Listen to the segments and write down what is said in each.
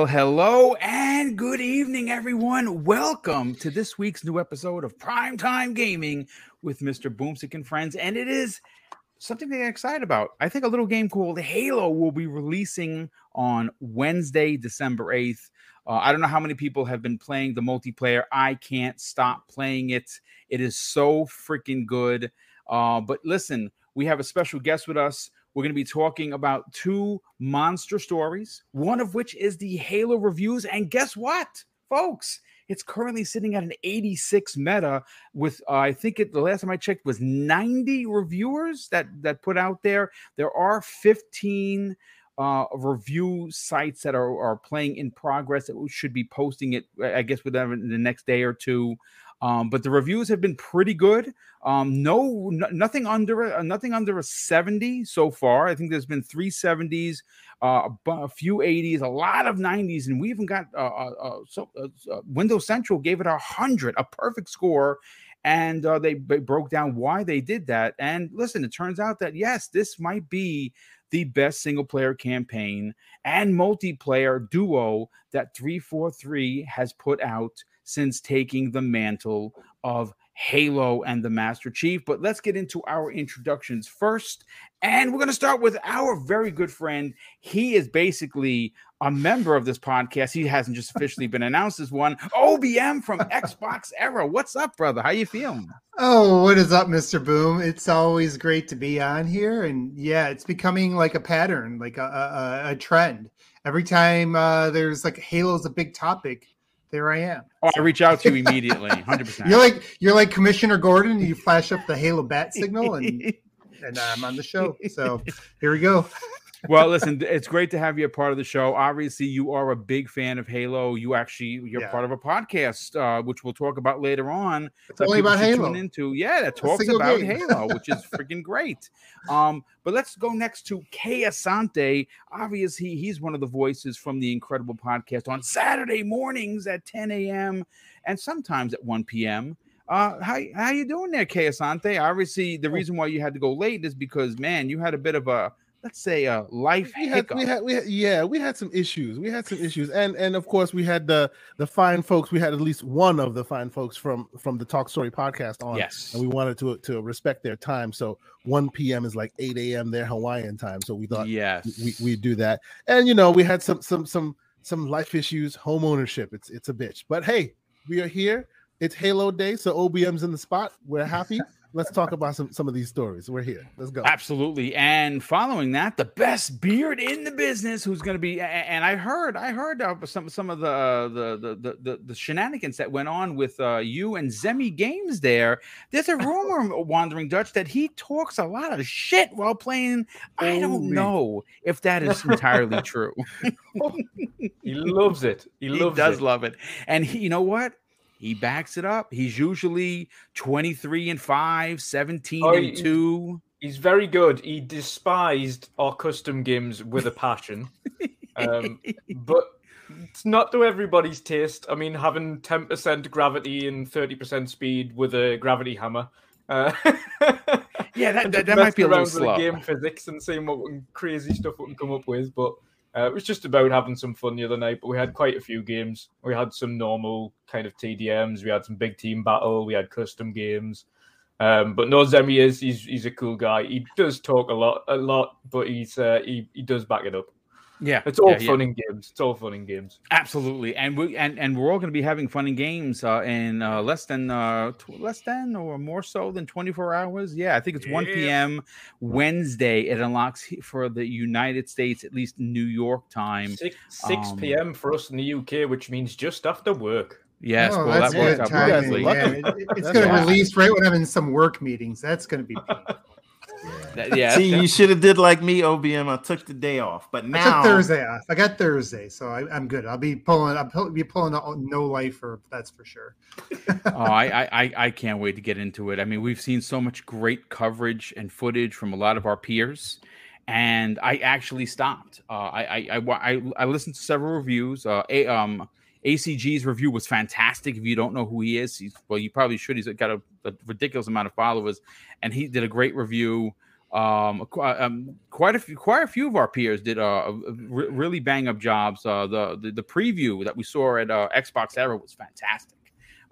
Well, hello and good evening, everyone. Welcome to this week's new episode of Primetime Gaming with Mr. Boomstick and Friends. And it is something to get excited about. I think a little game called Halo will be releasing on Wednesday, December 8th. Uh, I don't know how many people have been playing the multiplayer. I can't stop playing it. It is so freaking good. Uh, but listen, we have a special guest with us. We're going to be talking about two monster stories, one of which is the Halo reviews. And guess what, folks? It's currently sitting at an 86 meta with uh, I think it the last time I checked was 90 reviewers that that put out there. There are 15 uh, review sites that are, are playing in progress that should be posting it, I guess, within the next day or two. Um, but the reviews have been pretty good. Um, no, nothing under uh, nothing under a 70 so far. I think there's been three 70s, uh, a, few 80s, a lot of 90s, and we even got uh, uh, uh, so, Windows Central gave it a hundred, a perfect score. And they, they broke down why they did that. And listen, it turns out that yes, this might be the best single player campaign and multiplayer duo that 343 has put out since taking the mantle of Halo and the Master Chief. But let's get into our introductions first. And we're going to start with our very good friend. He is basically a member of this podcast. He hasn't just officially been announced as one. OBM from Xbox Era. What's up, brother? How you feeling? Oh, what is up, Mr. Boom? It's always great to be on here, and yeah, it's becoming like a pattern, like a a, a trend. Every time uh, there's like Halo's a big topic, there I am. Oh, I reach out to you immediately, hundred percent. You're like you're like Commissioner Gordon. You flash up the Halo bat signal, and and I'm on the show. So here we go. Well, listen, it's great to have you a part of the show. Obviously, you are a big fan of Halo. You actually you're Yeah. part of a podcast, uh, which we'll talk about later on. It's only about Halo. Into yeah, that talks about game. Halo, which is freaking great. Um, but let's go next to Kay Asante. Obviously, he's one of the voices from the incredible podcast on Saturday mornings at 10 a.m. and sometimes at 1 p.m. Uh, how how you doing there, Kay Asante? Obviously, the Oh. reason why you had to go late is because man, you had a bit of a let's say a life we had, we had, we had, yeah, we had some issues. We had some issues, and and of course we had the the fine folks. We had at least one of the fine folks from from the Talk Story podcast on, yes, and we wanted to to respect their time. So 1 p.m. is like 8 a.m. their Hawaiian time. So we thought yes, we we do that, and you know we had some some some some life issues, home ownership. It's it's a bitch, but hey, we are here. It's Halo Day, so OBM's in the spot. We're happy. Let's talk about some some of these stories. We're here. Let's go. Absolutely. And following that, the best beard in the business, who's going to be, a- a- and I heard, I heard uh, some some of the the, the the the the shenanigans that went on with uh, you and Zemi Games. There, there's a rumor, Wandering Dutch, that he talks a lot of shit while playing. I don't know if that is entirely true. He loves it. He he does it. love it, and he, you know what? He backs it up. He's usually 23 and 5, 17 Oh, and he- 2. He's very good. He despised our custom games with a passion, um, but it's not to everybody's taste. I mean, having ten percent gravity and thirty percent speed with a gravity hammer. Uh, Yeah, that- that- that might be a little around slow. the game physics and seeing what crazy stuff we can come up with. But uh, it was just about having some fun the other night. But we had quite a few games. We had some normal kind of TDMs. We had some big team battle. We had custom games. Um, but no, Zemi is he's he's a cool guy. He does talk a lot, a lot, but he's uh, he he does back it up. Yeah, It's all yeah, yeah. fun in games. It's all fun in games. Absolutely, and we and, and we're all going to be having fun in games uh, in uh, less than uh, tw- less than or more so than 24 hours. Yeah, I think it's 1 p.m. Wednesday. It unlocks for the United States, at least New York time. Six six Um, p.m. for us in the UK, which means just after work. Yes, Oh, well, that's that works out perfectly. lucky. man. It- it- it's going to release right when I'm in some work meetings. That's going to be. painful. That- yeah, See, you should have did like me, OBM. I took the day off, but I now took Thursday off. I got Thursday, so I, I'm good. I'll be pulling. I'll be pulling a no lifer. That's for sure. oh, I, I I- I can't wait to get into it. I mean, we've seen so much great coverage and footage from a lot of our peers, and I actually stopped. Uh, I, I I I I listened to several reviews. Uh, a, um, ACG's review was fantastic. If you don't know who he is, he's well, you probably should. He's got a, a ridiculous amount of followers, and he did a great review. Um, um, quite a few, quite a few of our peers did uh re- really bang up jobs. Uh, the, the the preview that we saw at uh, Xbox Era was fantastic.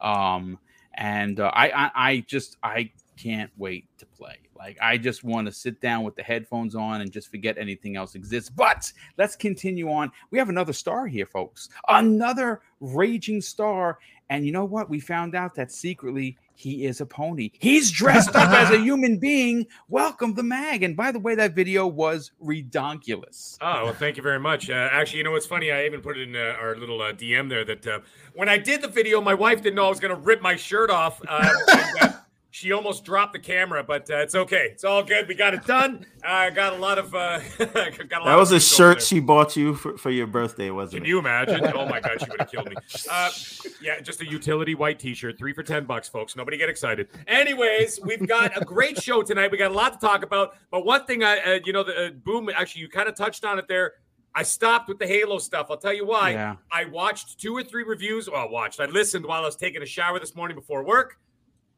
Um, and uh, I, I I just I can't wait to play. Like I just want to sit down with the headphones on and just forget anything else exists. But let's continue on. We have another star here, folks. Another raging star. And you know what? We found out that secretly he is a pony. He's dressed up as a human being. Welcome the mag. And by the way, that video was redonkulous. Oh, well, thank you very much. Uh, actually, you know what's funny? I even put it in uh, our little uh, DM there that uh, when I did the video, my wife didn't know I was going to rip my shirt off. Uh, and, uh, she almost dropped the camera, but uh, it's okay. It's all good. We got it done. I got a lot of. Uh, got a lot That of was a shirt there. she bought you for, for your birthday, wasn't Can it? Can you imagine? Oh my god, she would have killed me. Uh, yeah, just a utility white T-shirt, three for ten bucks, folks. Nobody get excited. Anyways, we've got a great show tonight. We got a lot to talk about. But one thing, I, uh, you know, the uh, boom. Actually, you kind of touched on it there. I stopped with the Halo stuff. I'll tell you why. Yeah. I watched two or three reviews. Well, watched. I listened while I was taking a shower this morning before work,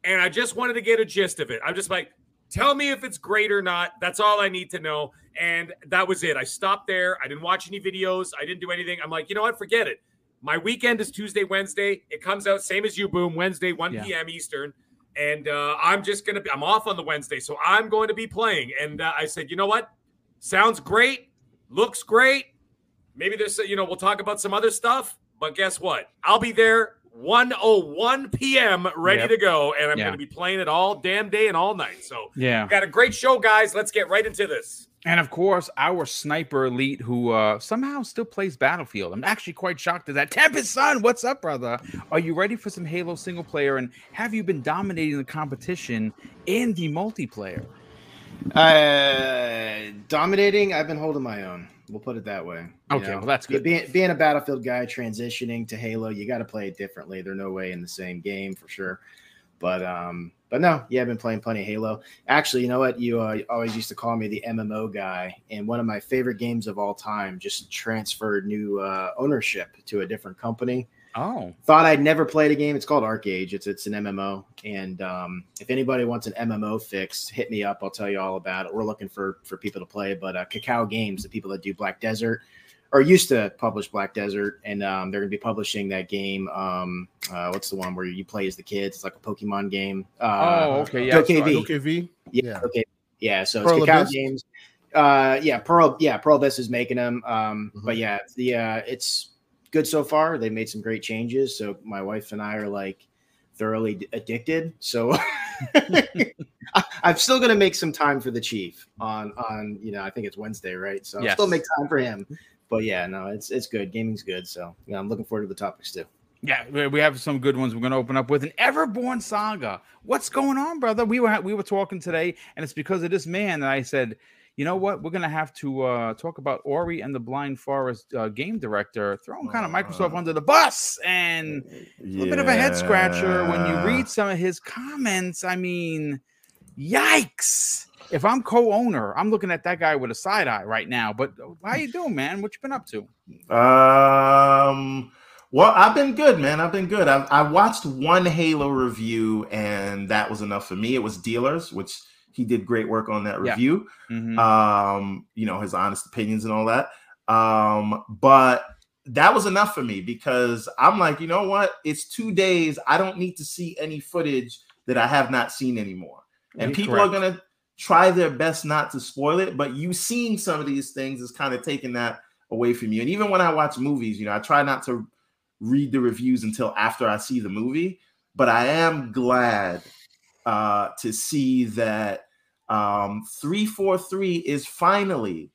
and I just wanted to get a gist of it. I'm just like, tell me if it's great or not. That's all I need to know. And that was it. I stopped there. I didn't watch any videos. I didn't do anything. I'm like, you know what? Forget it. My weekend is Tuesday, Wednesday. It comes out same as you, boom, Wednesday, 1 Yeah. p.m. Eastern. And uh, I'm just gonna be. I'm off on the Wednesday, so I'm going to be playing. And uh, I said, you know what? Sounds great. Looks great. Maybe there's, you know, we'll talk about some other stuff. But guess what? I'll be there 101 p.m. ready Yep. to go, and I'm Yeah. going to be playing it all damn day and all night. So Yeah. got a great show, guys. Let's get right into this. And of course, our sniper elite who uh, somehow still plays Battlefield. I'm actually quite shocked at that. Tempest Son, what's up, brother? Are you ready for some Halo single player? And have you been dominating the competition in the multiplayer? Uh, dominating. I've been holding my own. We'll put it that way. you Okay, well, that's good. Being, being a Battlefield guy, transitioning to Halo, you got to play it differently. There's no way in the same game for sure. But um, but no, yeah, I've been playing plenty of Halo. Actually, you know what? You uh, always used to call me the MMO guy, and one of my favorite games of all time just transferred new uh, ownership to a different company Oh, thought I'd never played a game. It's called ArcheAge. It's it's an MMO, and um, if anybody wants an MMO fix, hit me up. I'll tell you all about it. We're looking for for people to play, but uh, Kakao Games, the people that do Black Desert, or used to publish Black Desert, and um, they're going to be publishing that game. Um, uh, what's the one where you play as the kids? It's like a Pokemon game. Uh, oh, okay, yeah. okay, sorry. V. Yeah, Yeah. okay, yeah. So it's Kakao Games. Uh, yeah, Pearl. Yeah, Pearl Abyss is making them. Um, Mhm. but yeah, the uh, it's good so far. They made some great changes. So my wife and I are like thoroughly d- addicted. So I- I'm still gonna make some time for the chief on on you know I think it's Wednesday, right? So I'll still make time for him. But yeah, no, it's it's good. Gaming's good. So yeah, I'm looking forward to the topics too. Yeah, we- we have some good ones. We're going to open up with an Everborn saga. What's going on, brother? We were we were talking today, and it's because of this man that I said, you know what? We're going to have to uh, talk about Ori and the Blind Forest uh, game director throwing kind of Microsoft Uh, under the bus, and a little bit of a head scratcher when you read some of his comments. I mean, yikes! If I'm co-owner, I'm looking at that guy with a side eye right now. But uh, how you doing, man? What you been up to? Um. Well, I've been good, man. I've been good. I, I watched one Halo review, and that was enough for me. It was Dealers, which he did great work on that Yeah. review. Mhm. Um, you know, his honest opinions and all that. Um, but that was enough for me because I'm like, you know what? It's two days. I don't need to see any footage that I have not seen anymore. And Yeah, people correct. are gonna try their best not to spoil it, but you seeing some of these things is kind of taking that away from you. And even when I watch movies, you know, I try not to read the reviews until after I see the movie, but I am glad uh, to see that um, 343 is finally,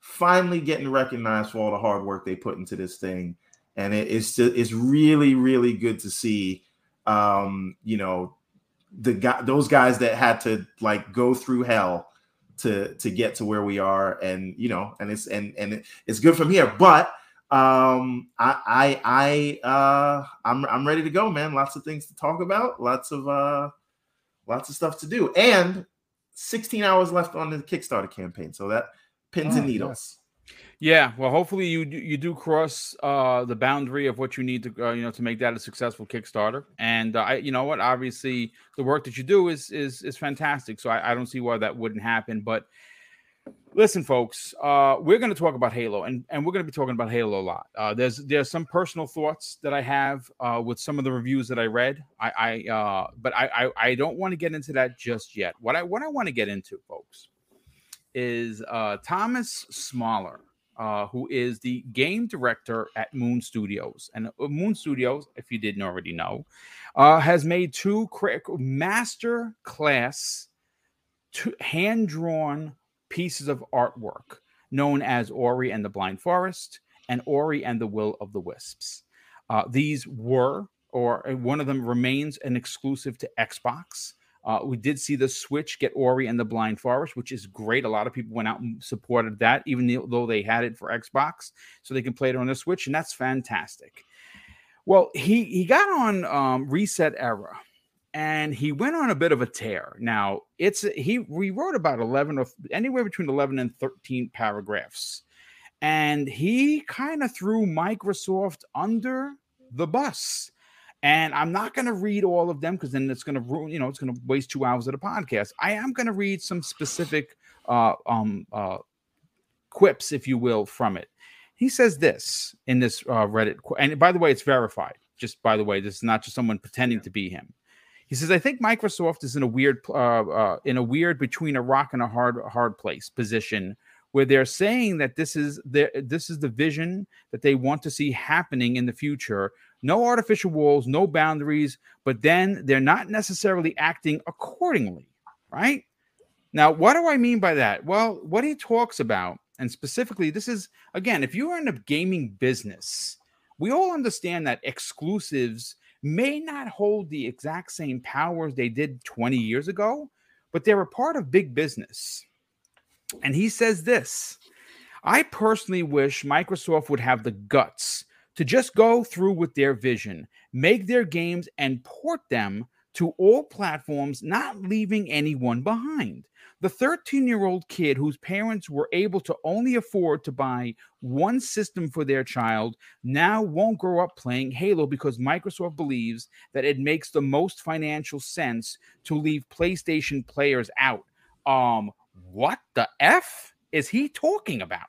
finally getting recognized for all the hard work they put into this thing. And it, it's just, it's really, really good to see, um, you know, the guy, those guys that had to like go through hell to to get to where we are. And you know and it's and and it- it's good from here. But um i i i uh i'm i'm ready to go man. Lots of things to talk about. Lots of uh lots of stuff to do and 16 hours left on the kickstarter campaign so that pins and Oh, needles Yeah, well, hopefully you do, you do cross uh, the boundary of what you need to uh, you know to make that a successful Kickstarter. And uh, I, you know what, obviously the work that you do is is is fantastic. So I, I don't see why that wouldn't happen. But listen, folks, uh, we're going to talk about Halo, and and we're going to be talking about Halo a lot. Uh, there's there's some personal thoughts that I have uh, with some of the reviews that I read. I, I uh, but I, I I don't want to get into that just yet. What I what I want to get into, folks, is uh, Thomas Mahler uh, who is the game director at Moon Studios. And Moon Studios, if you didn't already know, has made two master class hand drawn pieces of artwork known as Ori and the Blind Forest and Ori and the Will of the Wisps. Uh, these were, or one of them remains, an exclusive to Xbox. Uh, we did see the Switch get Ori and the Blind Forest, which is great. A lot of people went out and supported that, even though they had it for Xbox, so they can play it on the Switch, and that's fantastic. Well, he he got on um, ResetEra, and he went on a bit of a tear. Now it's he we wrote about eleven or anywhere between eleven and thirteen paragraphs, and he kind of threw Microsoft under the bus and I'm not going to read all of them because then it's going to ruin, you know, it's going to waste two hours of the podcast. I am going to read some specific uh, um, uh, quips, if you will, from it. He says this in this uh, Reddit, and by the way, it's verified. Just by the way, this is not just someone pretending to be him. He says, "I think Microsoft is in a weird, uh, uh, in a weird between a rock and a hard, hard place position where they're saying that this is the this is the vision that they want to see happening in the future no artificial walls, no boundaries, but then they're not necessarily acting accordingly, right? Now, what do I mean by that? Well, what he talks about, and specifically, this is again, if you are in a gaming business, we all understand that exclusives may not hold the exact same powers they did 20 years ago, but they're a part of big business. And he says this I personally wish Microsoft would have the guts to just go through with their vision, make their games and port them to all platforms, not leaving anyone behind. The 13 year old kid whose parents were able to only afford to buy one system for their child now won't grow up playing Halo because Microsoft believes that it makes the most financial sense to leave PlayStation players out. Um, what the F is he talking about?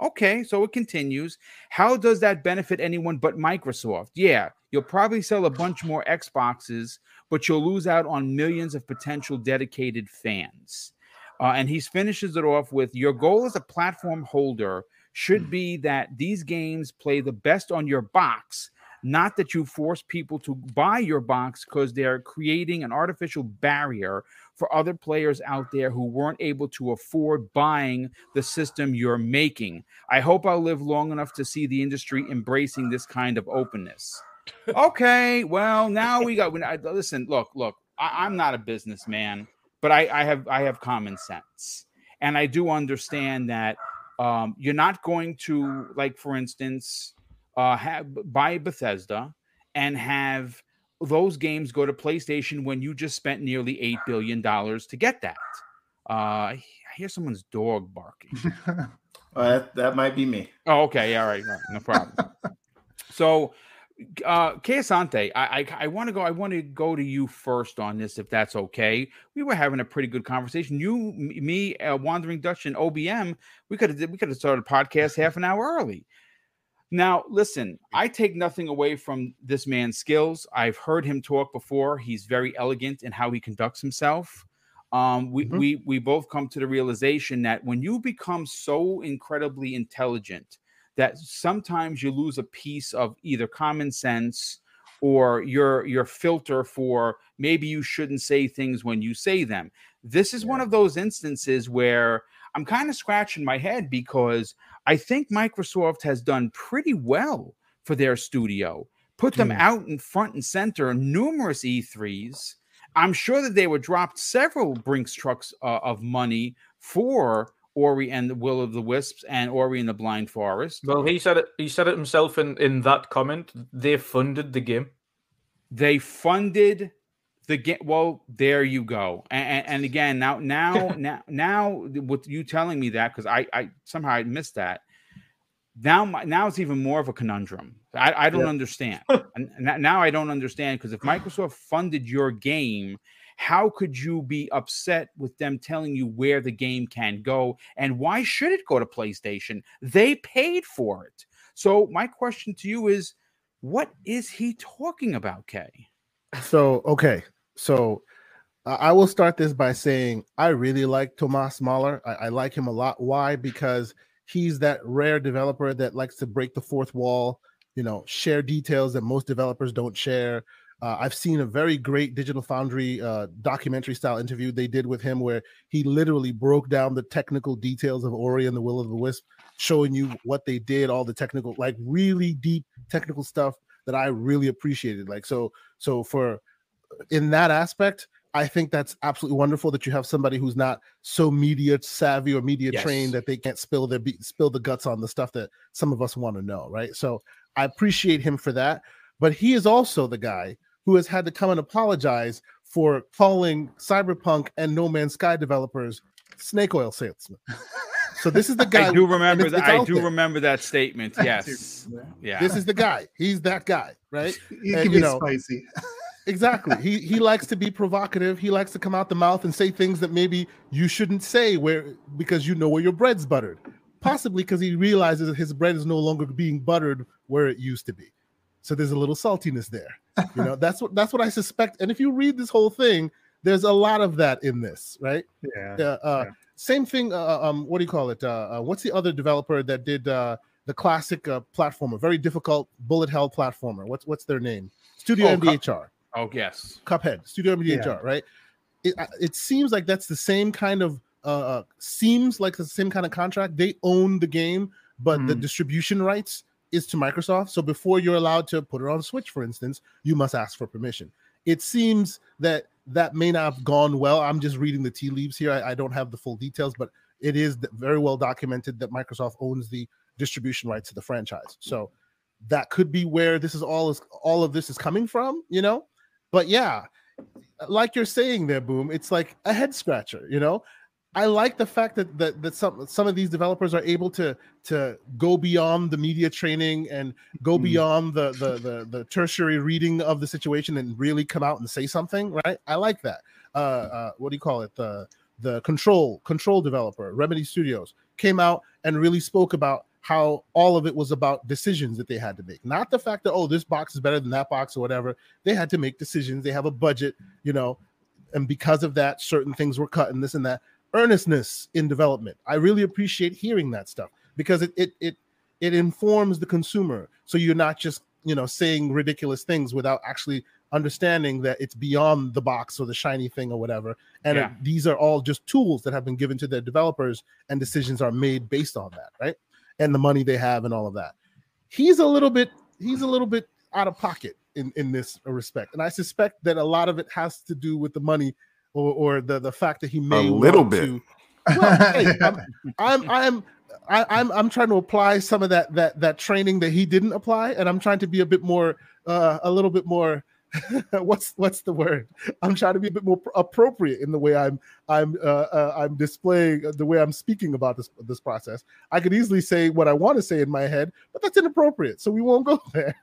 Okay, so it continues. How does that benefit anyone but Microsoft? Yeah, you'll probably sell a bunch more Xboxes, but you'll lose out on millions of potential dedicated fans. Uh, and he finishes it off with Your goal as a platform holder should be that these games play the best on your box, not that you force people to buy your box because they're creating an artificial barrier for other players out there who weren't able to afford buying the system you're making. I hope I'll live long enough to see the industry embracing this kind of openness. okay, well, now we got. Listen, look, look. I, am not a businessman, but I, I have I have common sense, and I do understand that um, you're not going to like, for instance, uh, have buy Bethesda and have those games go to PlayStation when you just spent nearly eight billion dollars to get that. Uh, I hear someone's dog barking. uh, that, that might be me. Oh, okay, all right, all right no problem. so, uh, I I, I want to go. I want to go to you first on this, if that's okay. We were having a pretty good conversation. You, me, uh, Wandering Dutch, and OBM. We could have we could have started a podcast half an hour early. Now, listen, I take nothing away from this man's skills. I've heard him talk before. He's very elegant in how he conducts himself. Um, we, mm-hmm. we we both come to the realization that when you become so incredibly intelligent that sometimes you lose a piece of either common sense or your your filter for maybe you shouldn't say things when you say them. This is yeah. one of those instances where I'm kind of scratching my head because I think Microsoft has done pretty well for their studio, put them mm. out in front and center numerous E3s. I'm sure that they were dropped several Brinks trucks uh, of money for Ori and the Will of the Wisps and Ori and the Blind Forest. Well, he said it. He said it himself in in that comment. They funded the game. They funded the game. Well, there you go. And, and again, now, now, now, now, with you telling me that, because I, I somehow I missed that. now now it's even more of a conundrum. I, I don't Yeah. understand. and now I don't understand because if Microsoft funded your game, how could you be upset with them telling you where the game can go and why should it go to PlayStation? They paid for it. So my question to you is, what is he talking about, Kay? So okay, so I will start this by saying I really like Thomas Mahler. I, I like him a lot. Why? Because he's that rare developer that likes to break the fourth wall. You know, share details that most developers don't share. Uh, I've seen a very great Digital Foundry uh, documentary style interview they did with him where he literally broke down the technical details of Ori and the Will of the Wisp, showing you what they did, all the technical, like really deep technical stuff that I really appreciated. Like so, so for in that aspect, I think that's absolutely wonderful that you have somebody who's not so media savvy or media Yes. trained that they can't spill their be- spill the guts on the stuff that some of us want to know, right? So I appreciate him for that. But he is also the guy who has had to come and apologize for calling Cyberpunk and No Man's Sky developers snake oil salesmen. So this is the guy. I do remember it's- that. it's I do there. remember that statement. Yes. Yeah. This is the guy. He's that guy, right? He And, can you be know, spicy. Exactly. He he likes to be provocative. He likes to come out the mouth and say things that maybe you shouldn't say where because you know where your bread's buttered. Possibly because he realizes that his bread is no longer being buttered where it used to be. So there's a little saltiness there. You know, that's what that's what I suspect. And if you read this whole thing, there's a lot of that in this, right? Yeah. Uh, uh, Yeah. Same thing. Uh, um, what do you call it? Uh, uh, what's the other developer that did uh, the classic uh, platformer, very difficult bullet hell platformer? What's what's their name? Studio Oh, MDHR. oh yes. Cuphead, Studio MDHR, right? It, uh, it seems like that's the same kind of uh, uh seems like the same kind of contract. They own the game, but the Mhm. distribution rights is to Microsoft. So before you're allowed to put it on Switch, for instance, you must ask for permission. It seems that that may not have gone well. I'm just reading the tea leaves here. I, I don't have the full details, but it is very well documented that Microsoft owns the distribution rights to the franchise. So that could be where this is all is all of this is coming from, you know. But yeah, like you're saying there, boom. It's like a head scratcher, you know. I like the fact that that that some some of these developers are able to to go beyond the media training and go Mhm. beyond the, the the the tertiary reading of the situation and really come out and say something, right? I like that. Uh, uh what do you call it? The the control control developer, Remedy Studios, came out and really spoke about how all of it was about decisions that they had to make, not the fact that oh this box is better than that box or whatever. They had to make decisions. They have a budget, you know, and because of that, certain things were cut and this and that. Earnestness in development. I really appreciate hearing that stuff because it it it it informs the consumer. So you're not just you know saying ridiculous things without actually understanding that it's beyond the box or the shiny thing or whatever. And it- these are all just tools that have been given to the developers, and decisions are made based on that, right? And the money they have and all of that. He's a little bit he's a little bit out of pocket in in this respect, and I suspect that a lot of it has to do with the money or or the the fact that he may a little bit. to- well, hey, I'm, I'm I'm I, I'm I'm trying to apply some of that that that training that he didn't apply, and I'm trying to be a bit more uh, a little bit more. what's what's the word? I'm trying to be a bit more appropriate in the way I'm I'm uh, uh, I'm displaying the way I'm speaking about this this process. I could easily say what I want to say in my head, but that's inappropriate, so we won't go there.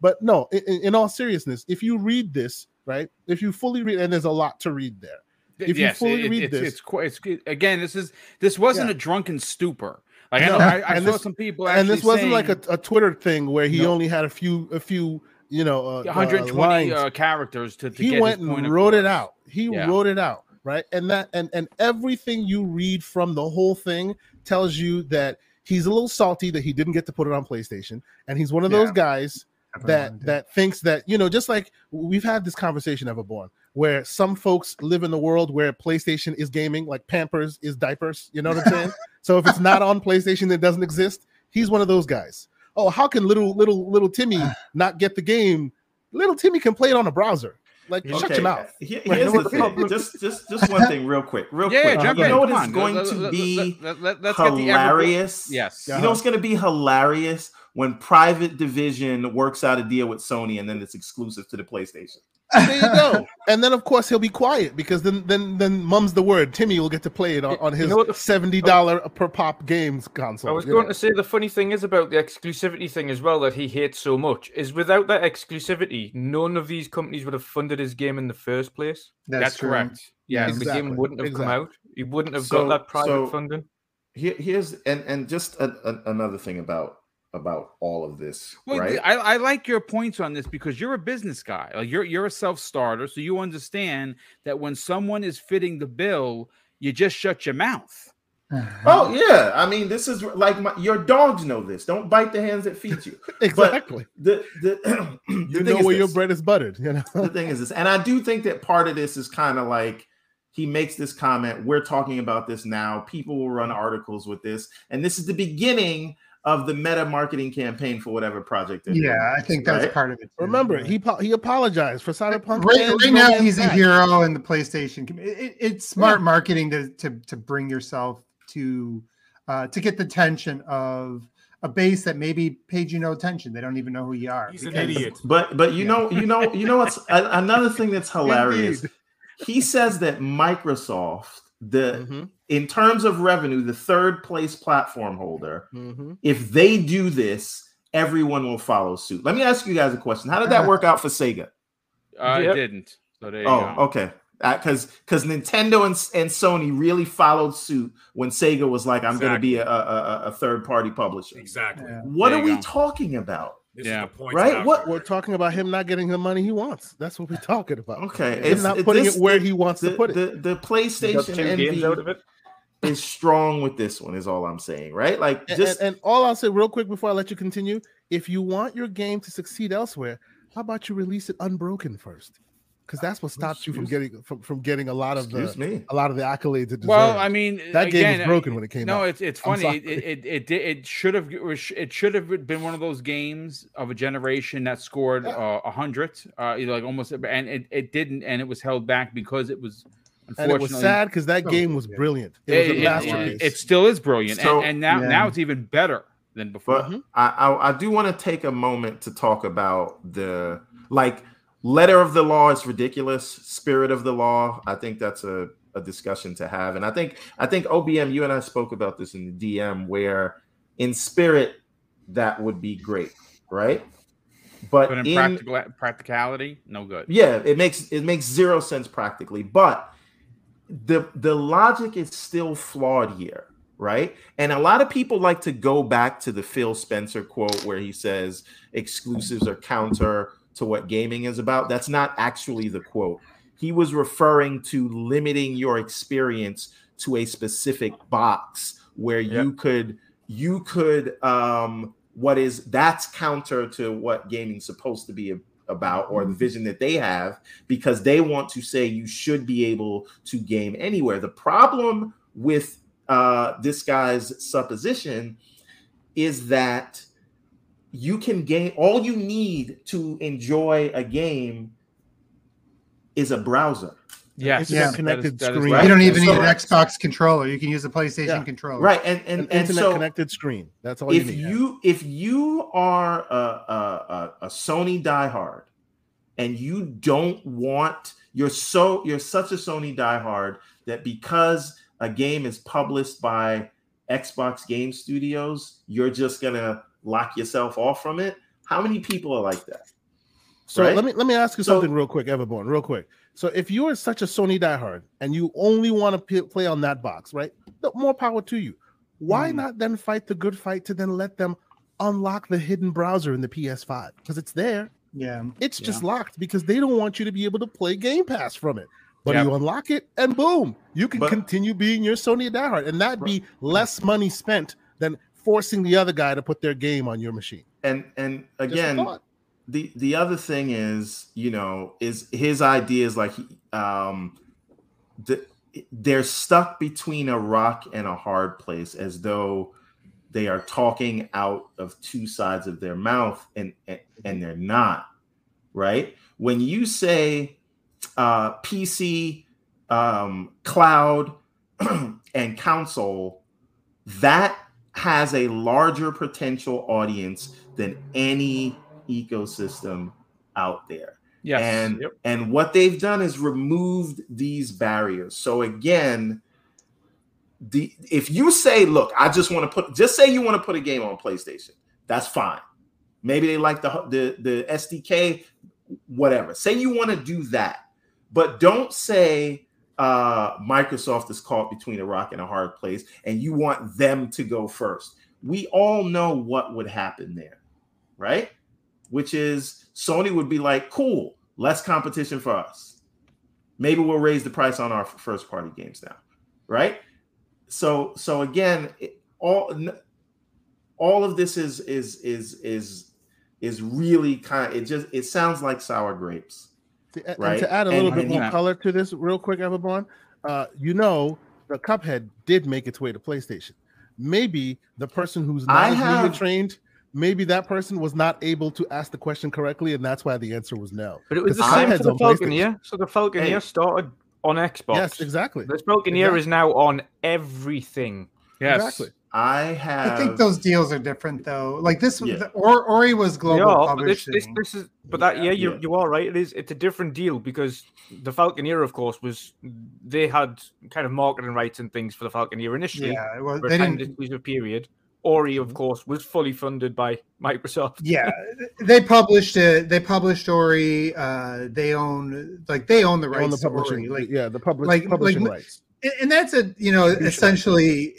but no, in, in all seriousness, if you read this right, if you fully read, and there's a lot to read there. If you fully it- read it's, this- it's quite. It's good. again. This is this wasn't Yeah. a drunken stupor. Like I know I, I saw this- some people and this wasn't like a, a Twitter thing where he No. only had a few a few you know uh, uh, 120 lines. uh, characters to, to he get went and wrote it out. He Yeah. wrote it out, right? And that and and everything you read from the whole thing tells you that he's a little salty that he didn't get to put it on PlayStation, and he's one of those guys that that thinks that you know just like we've had this conversation everborn where some folks live in the world where playstation is gaming like pampers is diapers you know what i'm saying so if it's not on playstation it doesn't exist he's one of those guys oh how can little little little timmy not get the game little timmy can play it on a browser like shut your mouth Here- here's the thing. Just, just, just one thing, real quick, real Yeah, quick. jump you in. know what is going Let- to let- be let- let- let- let's get the ever- hilarious? Yes. You know what's going to be hilarious when Private Division works out a deal with Sony and then it's exclusive to the PlayStation. There you go. and then of course he'll be quiet because then then then mum's the word. Timmy will get to play it on, on You his know what the- seventy oh. dollar per pop games console. I was going know. to say the funny thing is about the exclusivity thing as well that he hates so much is without that exclusivity, none of these companies would have funded his game in the first place. That's, true. correct. Yeah, Yes. The game wouldn't have come out. He wouldn't have So- got that private so- funding. Here, here's and and just a, a- another thing about about all of this, Well, right? I, I like your points on this because you're a business guy. Like you're you're a self starter, so you understand that when someone is fitting the bill, you just shut your mouth. Uh-huh. oh yeah, I mean this is like my, your dogs know this. Don't bite the hands that feed you. exactly. The the, the you know is where your bread is buttered. You know. the thing is this, and I do think that part of this is kind of like he makes this comment. We're talking about this now. People will run articles with this, and this is the beginning of the meta marketing campaign for whatever project. they're doing. Yeah, I think that's Right? part of it. too. Remember, he he apologized for Cyberpunk. right, right now No Man's he's a hero in the PlayStation. com- It, it- it's smart marketing to, to to bring yourself to uh, to get the attention of a base that maybe paid you no attention. They don't even know who you are. He's an idiot. But but you Yeah. know you know you know what's another thing that's hilarious. Indeed. He says that Microsoft, the Mhm, in terms of revenue, the third place platform holder, mhm. if they do this, everyone will follow suit. Let me ask you guys a question. How did that work out for Sega? I Yep. Didn't. So there you Oh, go. okay. Because because Nintendo and, and Sony really followed suit when Sega was like, "I'm going to be a, a, a- a third party publisher." Exactly. Yeah. What There are we go. talking about? This Yeah. is the point. Right? What- it. We're talking about him not getting the money he wants. That's what we're talking about. Okay, Him it's- not putting this- it where he wants The to put it. the, the He PlayStation two games envy it. is strong with this one. Is all I'm saying, right? Like And- just and, and all I'll say real quick before I let you continue, if you want your game to succeed elsewhere, how about you release it unbroken first? Because that's what stops you from getting from, from getting a lot of excuse the me. a lot of the accolades it deserves. Well, I mean, that game was broken when it came no, out. it's it's funny. It it it, it should have it should have been one of those games of a generation that scored uh, a hundred, uh, you know, like almost, and it, it didn't, and it was held back because it was and it was sad because that Oh, game was brilliant. It, It, was a it- masterpiece. it- it still is brilliant, So- and, and now Yeah. now it's even better than before. But I, I I do want to take a moment to talk about the like letter of the law is ridiculous. Spirit of the law, I think that's a, a discussion to have. And I think I think OBM, you and I spoke about this in the DM, where in spirit that would be great, right? But, But in in practical practicality, no good. yeah, it makes it makes zero sense practically, but the the logic is still flawed here, right? And a lot of people like to go back to the Phil Spencer quote where he says exclusives are counter to what gaming is about. That's not actually the quote. He was referring to limiting your experience to a specific box where you could you could um what is that's counter to what gaming's supposed to be about or the vision that they have because they want to say you should be able to game anywhere. The problem with uh, this guy's supposition is that you can game all you need to enjoy a game is a browser. Yes, Internet that connected is- screen. right. You don't even So- need an Xbox controller. You can use a PlayStation Yeah. controller. Right. And and, An and internet so connected screen. That's all if you need. you if you are a, a, a, a Sony diehard and you don't want you're so you're such a Sony diehard that because a game is published by Xbox Game Studios, you're just gonna lock yourself off from it. How many people are like that? So right? let me let me ask you So- something real quick, Everborn, real quick. So if you are such a Sony diehard and you only want to p- play on that box, right? No, More power to you. Why Mm. not then fight the good fight to then let them unlock the hidden browser in the PS5 because it's there. Yeah. It's just locked because they don't want you to be able to play Game Pass from it. But Yep. you unlock it and boom, you can But- continue being your Sony diehard, and that'd be less money spent than forcing the other guy to put their game on your machine. and and again, the the other thing is you know is his ideas like um the, they're stuck between a rock and a hard place as though they are talking out of two sides of their mouth and and, and they're not right when you say uh pc um cloud and console that has a larger potential audience than any ecosystem out there. Yes. And Yep. and what they've done is removed these barriers. So again, the if you say, look, I just want to put just say you want to put a game on PlayStation, that's fine. Maybe they like the the the SDK, whatever. Say you want to do that, but don't say uh, Microsoft is caught between a rock and a hard place, and you want them to go first. We all know what would happen there, right? Which is Sony would be like, cool, less competition for us. Maybe we'll raise the price on our first party games now, right? So, so again, all all of this is is is is is really kind of it just it sounds like sour grapes. To, and to add a And- little bit and more he- color to this, real quick, Everborn, uh, you know, the Cuphead did make its way to PlayStation. Maybe the person who's not I as have- trained, maybe that person was not able to ask the question correctly, and that's why the answer was no. But it was the same Cuphead's for the on Falconeer. So the Falconeer Hey. started on Xbox. Yes, exactly. The Falconeer Exactly. is now on everything. yes. Exactly. I have. I think those deals are different though. Like this, Yeah. the, or Ori was global Yeah, but this, publishing. this, this is, but that, Yeah, yeah, you, yeah. you are right. It is, it's a different deal because the Falconeer, of course, was they had kind of marketing rights and things for the Falconeer initially yeah, it was, a they didn't. exclusive period. Ori, of course, was fully funded by Microsoft. Yeah, they published it. They published Ori. Uh, they own like they own the They own rights the to publishing, Ori. Like, yeah, the public like- like publishing mo- rights. and- and that's a you know essentially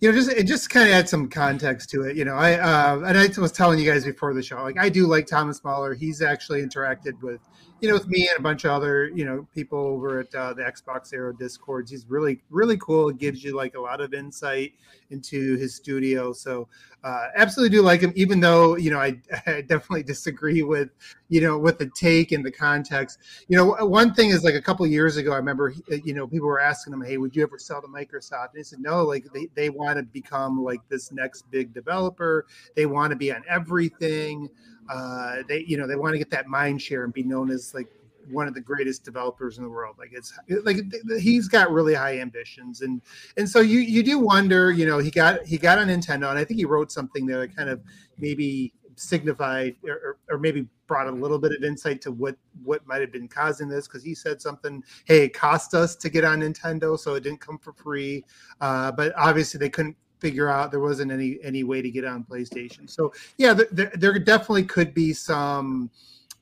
you know just it just kind of adds some context to it you know i uh and i was telling you guys before the show like i do like thomas mahler. He's actually interacted with you know with me and a bunch of other you know people over at uh, the xbox Era discords he's really really cool. It gives you like a lot of insight into his studio. So uh absolutely do like him even though you know i, I definitely disagree with you know with the take and the context. You know one thing is like a couple years ago i remember you know people were asking him hey would you ever sell to microsoft? And he said no like they, they want to become like this next big developer. They want to be on everything uh they you know they want to get that mind share and be known as like one of the greatest developers in the world. Like it's like he's got really high ambitions. And and so you you do wonder you know he got he got on nintendo and i think he wrote something there that kind of maybe signified or, or, or maybe brought a little bit of insight to what what might have been causing this because he said something hey it cost us to get on nintendo so it didn't come for free. Uh, but obviously they couldn't figure out there wasn't any any way to get on playstation. So yeah there, there, definitely could be some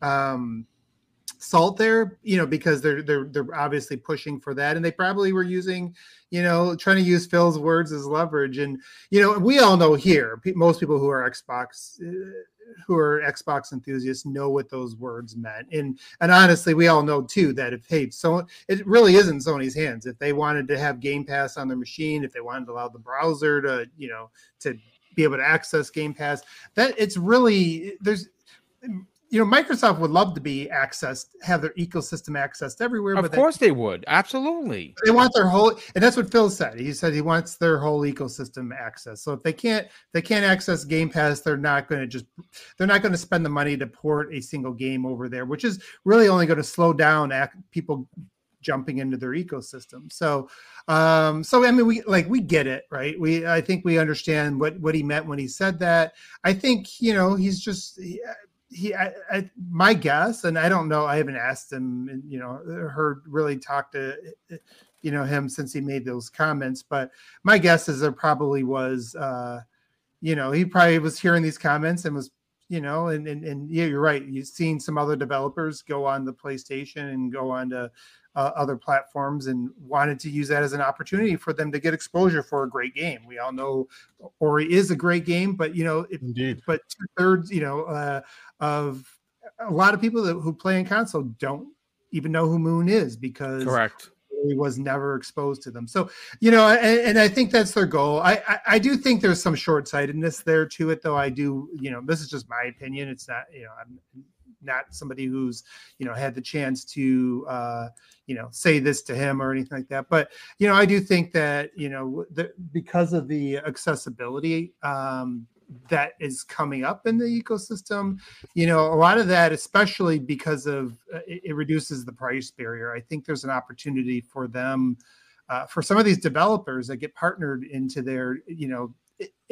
um salt there you know because they're they're they're obviously pushing for that. And they probably were using you know trying to use phil's words as leverage. And you know we all know here most people who are xbox uh, who are xbox enthusiasts know what those words meant. And and honestly we all know too that if hey so it really is in sony's hands. If they wanted to have game pass on their machine if they wanted to allow the browser to you know to be able to access game pass that it's really there's you know microsoft would love to be accessed have their ecosystem accessed everywhere Of but they- course they would. Absolutely. they want their whole and that's what phil said. He said he wants their whole ecosystem access. So if they can't they can't access game pass they're not going to just they're not going to spend the money to port a single game over there which is really only going to slow down people jumping into their ecosystem. So um so i mean we like we get it right? We i think we understand what what he meant when he said that. I think you know he's just he, I, I my guess and i don't know i haven't asked him you know heard really talk to you know him since he made those comments but my guess is there probably was uh you know he probably was hearing these comments and was you know and and, and yeah you're right you've seen some other developers go on the playstation and go on to uh, other platforms and wanted to use that as an opportunity for them to get exposure for a great game we all know ori is a great game but you know it, Indeed. but two thirds, you know, uh, of a lot of people that, who play in console don't even know who Moon is because Correct. he was never exposed to them. So, you know, and, and I think that's their goal. I, I, I do think there's some short sightedness there to it, though. I do, you know, this is just my opinion. It's not, you know, I'm not somebody who's, you know, had the chance to, uh, you know, say this to him or anything like that. But, you know, I do think that, you know, the, because of the accessibility, um, that is coming up in the ecosystem you know a lot of that especially because of uh, it, it reduces the price barrier i think there's an opportunity for them uh, for some of these developers that get partnered into their you know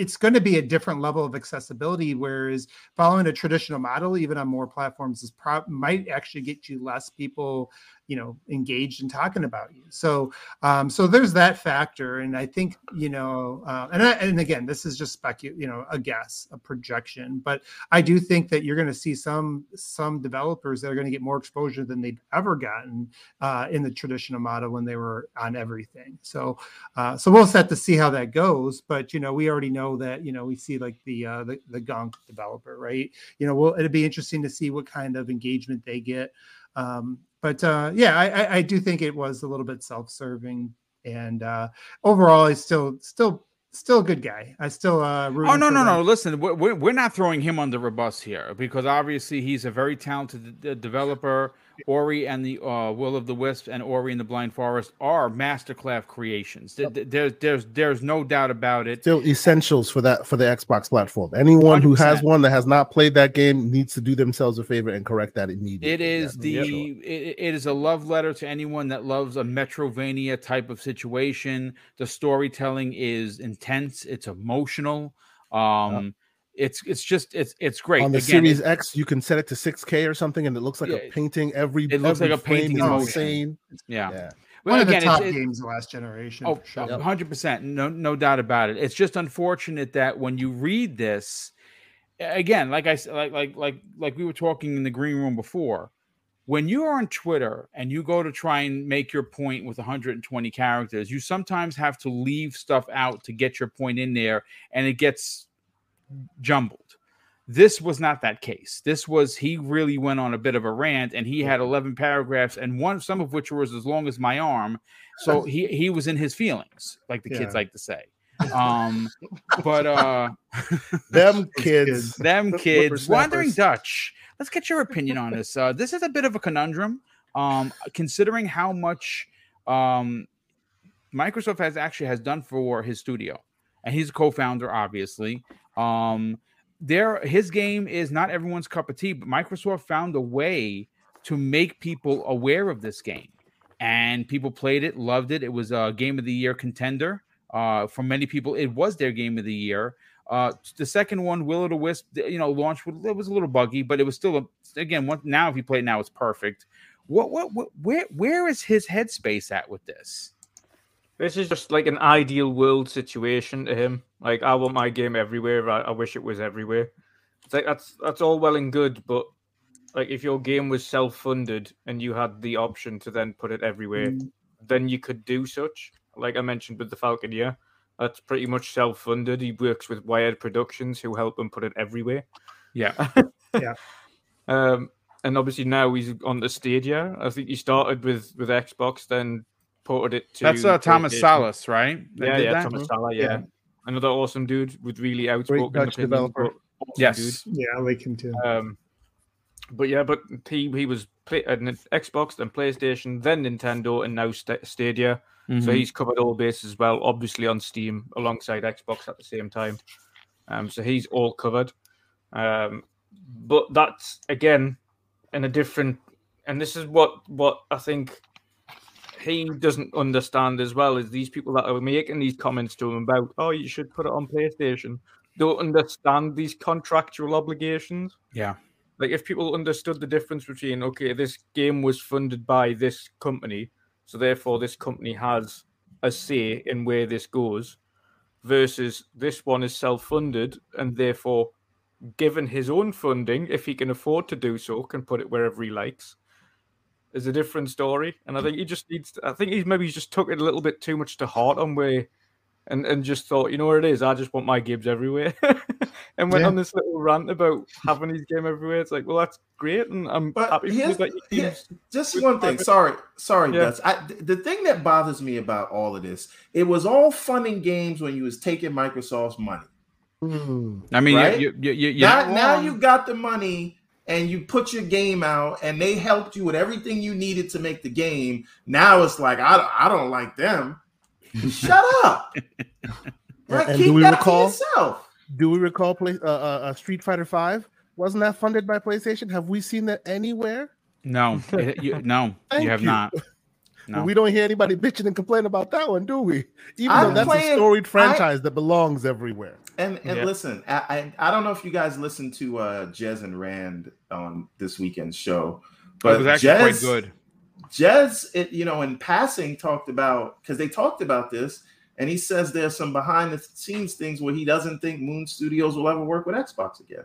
it's going to be a different level of accessibility. Whereas following a traditional model, even on more platforms, is pro- might actually get you less people, you know, engaged in talking about you. So, um, so there's that factor, and I think you know, uh, and I, and again, this is just specu, you know, a guess, a projection, but I do think that you're going to see some some developers that are going to get more exposure than they've ever gotten uh, in the traditional model when they were on everything. So, uh, so we'll set to see how that goes. But you know, we already know that you know we see like the uh, the, the Gunk developer, right? You know, well, it'd be interesting to see what kind of engagement they get. Um, but uh, yeah, I, I, I do think it was a little bit self-serving, and uh, overall, he's still still still a good guy. I still uh Oh no no no! Listen, we're, we're not throwing him under a bus here because obviously he's a very talented d- developer. Ori and the uh, Will of the Wisp and Ori and the Blind Forest are masterclass creations. There- there- There's there's there's no doubt about it. Still essentials for that for the Xbox platform. Anyone who has one that has not played that game needs to do themselves a favor and correct that immediately. It is the Yeah, sure. it, it is a love letter to anyone that loves a Metroidvania type of situation. The storytelling is intense. It's emotional. Um, it's it's just it's it's great. on the Again, Series X, you can set it to 6K or something, and it looks like Yeah, a painting. Every it looks every like a painting is insane. yeah. Yeah. Well, One of the again, it's- top it- games of last generation. Oh, for sure. 100%. No, no doubt about it. It's just unfortunate that when you read this, again, like I s- like like like like we were talking in the green room before, when you are on Twitter and you go to try and make your point with 120 characters, you sometimes have to leave stuff out to get your point in there, and it gets jumbled. This was not that case. This was he really went on a bit of a rant, and he had 11 paragraphs, and one some of which was as long as my arm. So he he was in his feelings, like the kids like to say. Um, but uh, Them kids. them kids, wandering. Dutch. Let's get your opinion on this. Uh, this is a bit of a conundrum, um, considering how much um, Microsoft has actually has done for his studio, and he's a co-founder, obviously. Um, there, his game is not everyone's cup of tea, but Microsoft found a way to make people aware of this game, and people played it, loved it. It was a game of the year contender. Uh, for many people, it was their game of the year. Uh, the second one, Will o' the Wisp, you know, launched it was a little buggy, but it was still a, again. One, now, if you play it now, it's perfect. What, what, what, where, where is his headspace at with this? This is just like an ideal world situation to him. Like I want my game everywhere. I, I wish it was everywhere. It's like that's that's all well and good, but like if your game was self-funded and you had the option to then put it everywhere, then you could do such. Like I mentioned with the Falconeer, that's pretty much self-funded. He works with Wired Productions, who help him put it everywhere. Yeah, Yeah. Um, and obviously now he's on the Stadia. I think he started with with Xbox, then ported it to. that's uh, Thomas Salas, right? That Yeah, yeah, that? Thomas Sala, yeah. Yeah. Another awesome dude with really outspoken Dutch opinions, developer. awesome Yes. Yeah, I like him too. Um, but yeah, but he he was play, uh, Xbox, then PlayStation, then Nintendo, and now Sta Stadia. So Mhm. he's covered all bases as well, obviously on Steam alongside Xbox at the same time. Um, so he's all covered. Um, but that's again in a different, and this is what what I think he doesn't understand as well is these people that are making these comments to him about, oh, you should put it on PlayStation, don't understand these contractual obligations. yeah, Like if people understood the difference between okay, this game was funded by this company, so therefore this company has a say in where this goes, versus this one is self-funded and therefore given his own funding, if he can afford to do so, can put it wherever he likes. Is a different story, and I think he just needs. To, I think he's maybe just took it a little bit too much to heart on where, and and just thought, you know what it is. I just want my gigs everywhere, and went Yeah. on this little rant about having his game everywhere. It's like, well, that's great, and I'm But happy here's- that. you just one thing. private- Sorry, sorry, Yeah. Gus. I, the thing that bothers me about all of this, it was all fun and games when you was taking Microsoft's money. Hmm. I mean, Right? you, you, you, you, now, now you got the money and you put your game out, and they helped you with everything you needed to make the game. Now it's like I, I don't like them. Shut up. Right? and Keep do we that recall- to yourself. Do we recall play, uh, uh, uh, Street Fighter Five? Wasn't that funded by PlayStation? Have we seen that anywhere? no, it- you, no, Thank you have you. not. No. We don't hear anybody bitching and complaining about that one, do we? Even I'm though that's playing- a storied franchise that belongs everywhere. And and Yeah. listen, I, I I don't know if you guys listened to uh Jez and Rand on this weekend's show, but It but was actually Jez, quite good. Jez, it, you know, in passing, talked about because they talked about this, and he says there's some behind the scenes things where he doesn't think Moon Studios will ever work with Xbox again.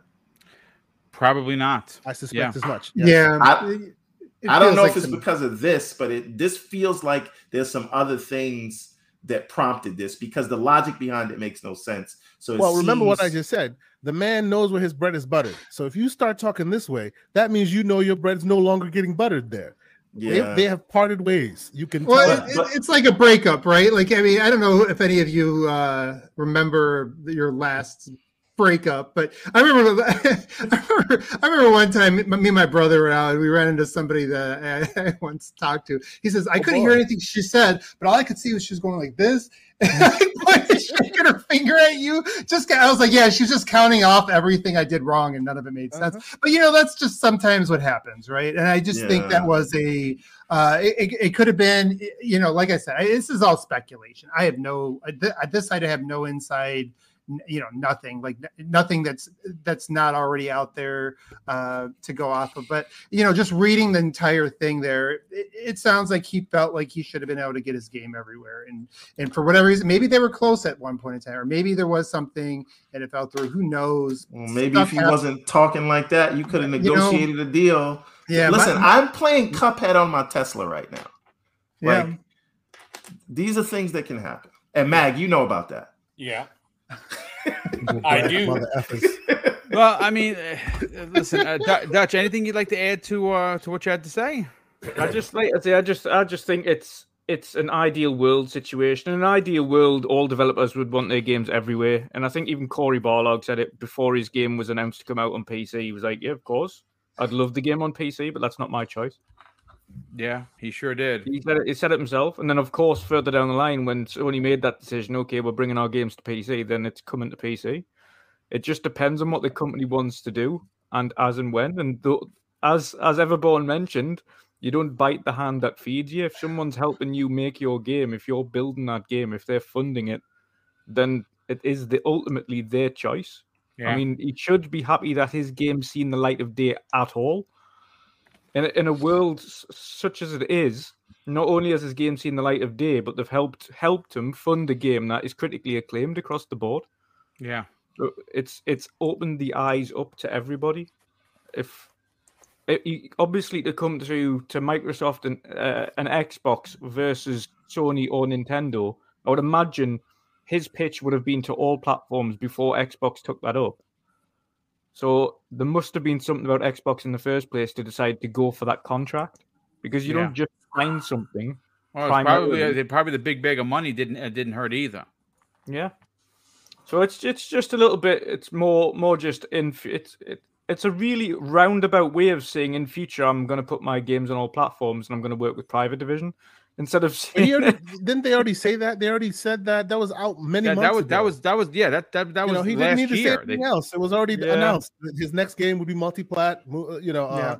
Probably not. I suspect Yeah. as much. Yes. Yeah. I- it- it I don't know like if it's some- because of this, but it this feels like there's some other things that prompted this because the logic behind it makes no sense. So it Well, remember what I just said. The man knows where his bread is buttered. So if you start talking this way, that means you know your bread's no longer getting buttered there. They- yeah. They, have parted ways. You can Well, tell. it, it- it's like a breakup, right? Like, I mean, I don't know if any of you uh, remember your last breakup, but I remember, I remember, I remember one time, me and my brother were out, and we ran into somebody that I, I once talked to. He says, I Oh, couldn't boy. hear anything she said, but all I could see was she was going like this. And mm. shaking her finger at you. Just, I was like, yeah, she's just counting off everything I did wrong, and none of it made uh-huh. sense. But you know, that's just sometimes what happens, right? And I just think that was a uh, it, it- could have been, you know, like I said, I, this is all speculation. I have no, uh, at uh, this side, I have no inside, you know, nothing like nothing that's that's not already out there uh, to go off of. But you know, just reading the entire thing there, it, it sounds like he felt like he should have been able to get his game everywhere, and and for whatever reason, maybe they were close at one point in time, or maybe there was something and it fell through. Who knows? Well, maybe Stuff if he happens. wasn't talking like that, you could have You know- negotiated a deal. Yeah, my- Listen, I'm playing Cuphead on my Tesla right now. yeah. Like, these are things that can happen. And Mag, you know about that. Yeah. I do. Well, I mean, uh, listen, uh, Du- Dutch. Anything you'd like to add to uh, to what you had to say? I just like I say, I just I just think it's it's an ideal world situation. In an ideal world, all developers would want their games everywhere. And I think even Cory Barlog said it before his game was announced to come out on PC. He was like, "Yeah, of course, I'd love the game on PC, but that's not my choice." Yeah, he sure did. He said it, he said it himself. And then, of course, further down the line, when Sony made that decision, okay, we're bringing our games to PC, then it's coming to PC. It just depends on what the company wants to do and as and when. And th- as as Everborn mentioned, you don't bite the hand that feeds you. If someone's helping you make your game, if you're building that game, if they're funding it, then it is the ultimately their choice. Yeah. I mean, he should be happy that his game's seen the light of day at all. In a, in a world s- such as it is, not only has his game seen the light of day, but they've helped helped him fund a game that is critically acclaimed across the board. yeah, So It's it's opened the eyes up to everybody. If it, obviously to come to to Microsoft and uh, an Xbox versus Sony or Nintendo, I would imagine his pitch would have been to all platforms before Xbox took that up. So there must have been something about Xbox in the first place to decide to go for that contract because you Yeah. don't just sign something. well, probably uh, probably the big bag of money didn't uh, didn't hurt either. Yeah. So it's it's just a little bit. It's more more just in. It's it, it's a really roundabout way of saying in future I'm going to put my games on all platforms and I'm going to work with private division instead of saying already, didn't they already say that? They already said that. That was out many That, months that was that was that was yeah that that that you was know, he last didn't need to say anything They- else. It was already Yeah. announced that his next game would be multi-plat. uh, You know, uh,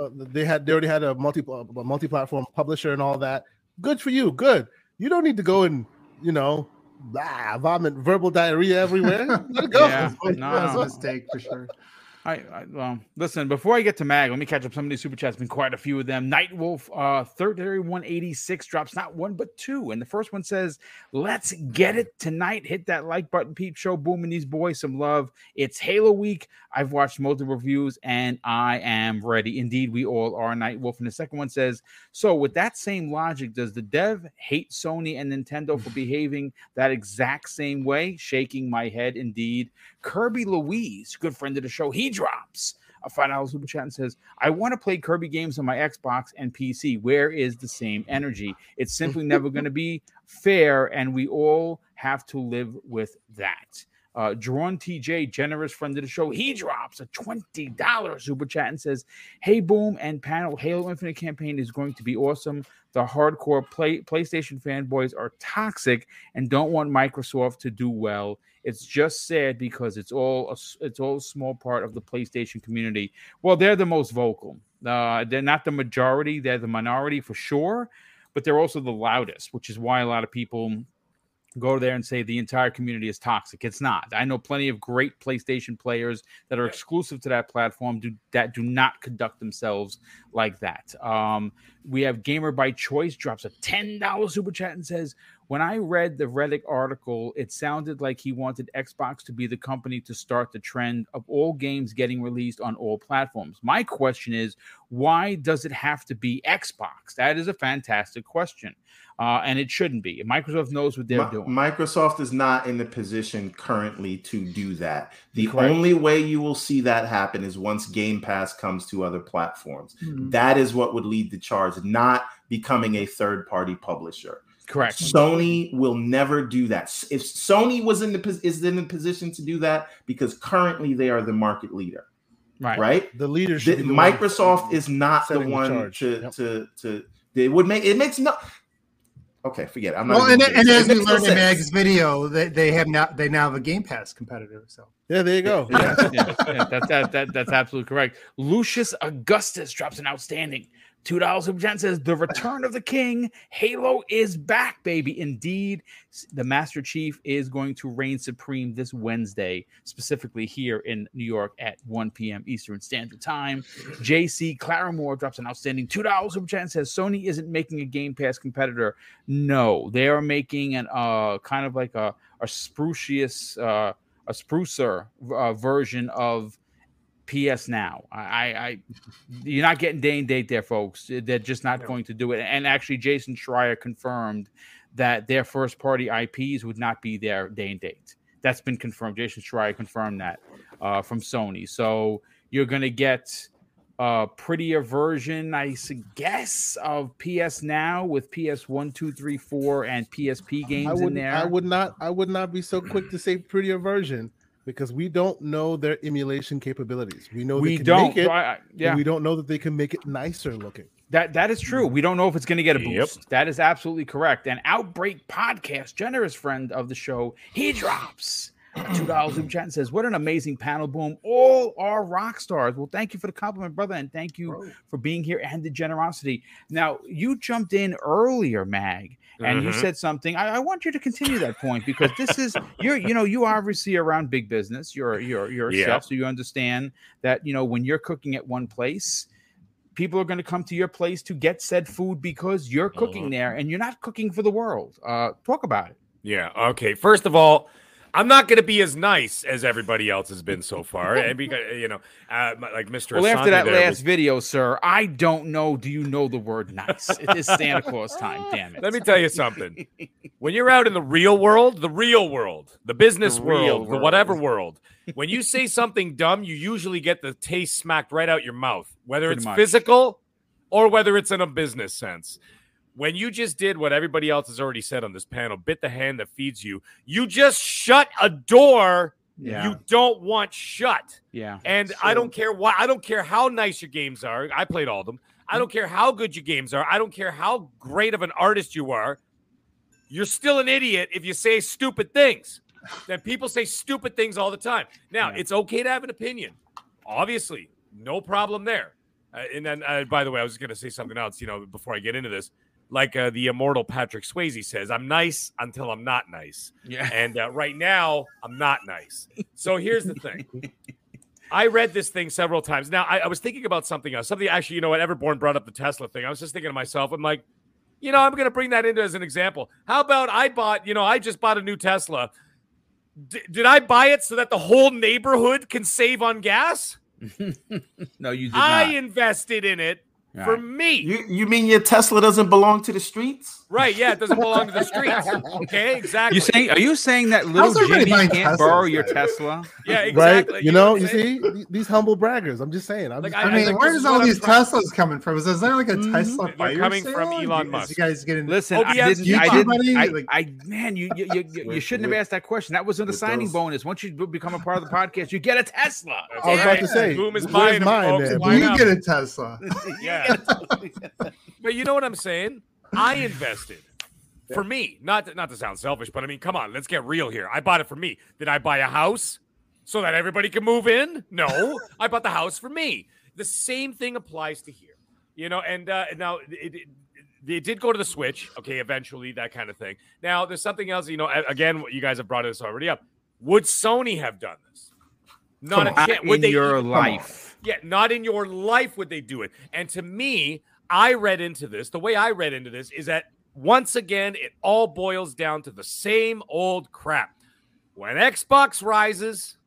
uh, they had they already had a multi a multi-platform publisher and all that. Good for you. Good. You don't need to go and you know, blah, vomit verbal diarrhea everywhere. Let it go. Yeah, no, That was no. a mistake for sure. I, I well, listen. Before I get to Mag, let me catch up some of these super chats. Been quite a few of them. Nightwolf, uh, third one eighty six drops not one but two, and the first one says, "Let's get it tonight. Hit that like button, peep show, booming these boys some love. It's Halo week. I've watched multiple reviews, and I am ready. Indeed, we all are. Nightwolf, and the second one says, "So with that same logic, does the dev hate Sony and Nintendo for behaving that exact same way?" Shaking my head, indeed. Kirby Louise, good friend of the show, he drops a five dollar super chat and says, "I want to play Kirby games on my Xbox and PC. Where is the same energy? It's simply never going to be fair, and we all have to live with that." Uh, Drawn TJ, generous friend of the show, he drops a twenty dollars super chat and says, "Hey, boom and panel, Halo Infinite campaign is going to be awesome. The hardcore play PlayStation fanboys are toxic and don't want Microsoft to do well. It's just sad because it's all a, it's all a small part of the PlayStation community. Well, they're the most vocal. Uh, they're not the majority; they're the minority for sure, but they're also the loudest, which is why a lot of people go there and say the entire community is toxic. It's not. I know plenty of great PlayStation players that are exclusive to that platform do, that do not conduct themselves like that. Um, we have Gamer by Choice drops a $10 super chat and says, when I read the Reddit article, it sounded like he wanted Xbox to be the company to start the trend of all games getting released on all platforms. My question is, why does it have to be Xbox? That is a fantastic question. Uh, and it shouldn't be. Microsoft knows what they're doing. Microsoft is not in the position currently to do that. The Correct. only way you will see that happen is once Game Pass comes to other platforms. Mhm. That is what would lead the charge, not becoming a third party publisher. Correct. Sony will never do that. If Sony was in the pos- is in the position to do that because currently they are the market leader, Right. right? The leader The- the Microsoft is not the setting the one to Yep. to to. It would make it makes no. Okay, forget it. I'm not. Well, even and, and as we learned in sense. Mag's video, they, they have now they now have a Game Pass competitor. So Yeah, there you go. yeah, yeah, yeah, that, that, that, that's absolutely correct. Lucius Augustus drops an outstanding two dollars super and says, "The return of the king, Halo is back, baby. Indeed, the Master Chief is going to reign supreme this Wednesday, specifically here in New York at 1 p.m. Eastern Standard Time." JC Claramore drops an outstanding two dollars super and says, "Sony isn't making a Game Pass competitor. No, they are making an uh kind of like a a sprucious uh." a sprucer uh, version of PS Now. I, I, you're not getting day and date there, folks. They're just not going to do it. And actually, Jason Schreier confirmed that their first party IPs would not be there day and date. That's been confirmed. Jason Schreier confirmed that uh, from Sony. So you're going to get a prettier version, I guess, of PS Now with PS one, two, three, four, and PSP games I in there. I would not I would not be so quick to say prettier version because we don't know their emulation capabilities. We know we they can don't. make it, I- I- yeah. we don't know that they can make it nicer looking. That that is true. We don't know if it's going to get a Yep. boost. That is absolutely correct. And Outbreak Podcast, generous friend of the show, he drops a two dollars Zoom chat and says, "What an amazing panel boom! All are rock stars." Well, thank you for the compliment, brother, and thank you for being here and the generosity. Now, you jumped in earlier, Mag, and you Mhm. said something. I, I want you to continue that point because this is you're you know you obviously around big business. You're you're you're a Yeah. so you understand that you know when you're cooking at one place people are going to come to your place to get said food because you're cooking Mhm. there and you're not cooking for the world. Uh, talk about it. Yeah. Okay. First of all, I'm not going to be as nice as everybody else has been so far, and because you know, uh, like Mr. Well, after that last was- video, sir, I don't know. Do you know the word nice? It is Santa Claus time. Damn it. Let me tell you something. When you're out in the real world, the real world, the business The real world, the whatever world, when you say something dumb, you usually get the taste smacked right out your mouth, whether Pretty it's much. physical or whether it's in a business sense. When you just did what everybody else has already said on this panel, bit the hand that feeds you, you just shut a door Yeah. you don't want shut. yeah. And I don't care why. I don't care how nice your games are. I played all of them. I don't care how good your games are. I don't care how great of an artist you are. You're still an idiot if you say stupid things. That people say stupid things all the time. Now, Yeah. it's okay to have an opinion. Obviously, no problem there. Uh, and then, uh, by the way, I was going to say something else, you know, before I get into this. Like uh, the immortal Patrick Swayze says, I'm nice until I'm not nice. Yeah. And uh, right now, I'm not nice. So here's the thing. I read this thing several times. Now, I, I was thinking about something else. Something actually, you know what? Everborn brought up the Tesla thing. I was just thinking to myself, I'm like, you know, I'm going to bring that into as an example. How about I bought, you know, I just bought a new Tesla. D- did I buy it so that the whole neighborhood can save on gas? no, you did I not. invested in it for Right. me. You you mean your Tesla doesn't belong to the streets? right. Yeah. It doesn't belong to the streets. Okay. Exactly. You saying? Are you saying that little everybody Jimmy can't Teslas, borrow your? Tesla? yeah. Exactly. Right? You know, what you see these humble braggers. I'm just saying. I'm Like, just, I I mean, think this where's all these trying- Teslas coming from? Is there like a Mhm. Tesla They're fire coming from sale? Elon Is Musk. You guys getting Listen, Oh, I didn't. you I didn't. I, Like- I man, you you, you, you, you shouldn't have asked that question. That was in the signing bonus. Once you become a part of the podcast, you get a Tesla. I was about to say, Boom is where's buying them, mine, man? Why you not? get a Tesla. Yeah. but you know what I'm saying? I invested for me. Not to, not to sound selfish, but I mean, come on, let's get real here. I bought it for me. Did I buy a house so that everybody can move in? No, I bought the house for me. The same thing applies to here. You know, and uh, now it, it, It did go to the Switch, okay, eventually, that kind of thing. Now, there's something else, you know, again, you guys have brought this already up. Would Sony have done this? Not a Not chance. Would in they your life. Yeah, not in your life would they do it. And to me, I read into this, the way I read into this is that once again, it all boils down to the same old crap. When Xbox rises,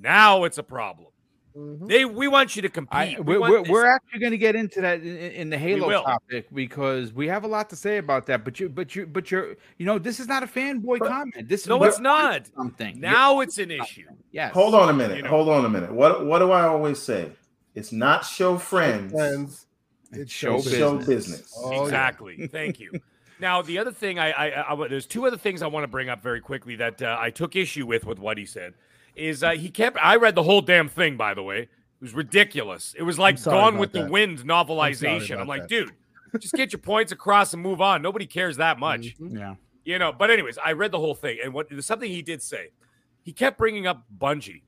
now it's a problem. Mhm. They we want you to compete. I, We we're, we're, we're actually going to get into that in, in the Halo topic because we have a lot to say about that. But you, but you, but you're, you know, this is not a fanboy comment. This No, it's not. onto Something Now it's an issue. yes. Hold on a minute. You know. Hold on a minute. What what do I always say? It's not show friends. Friends, It's show show It's show business. business. Oh, yeah. exactly. Thank you. Now, the other thing I, I, I, I- there's two other things I want to bring up very quickly that uh, I took issue with with what he said. Is uh, he kept? I read the whole damn thing, by the way. It was ridiculous. It was like Gone with the. Wind novelization. I'm, about like, that. dude, just get your points across and move on. Nobody cares that much. Mhm. Yeah. You know, but anyways, I read the whole thing, and what there's something he did say. He kept bringing up Bungie.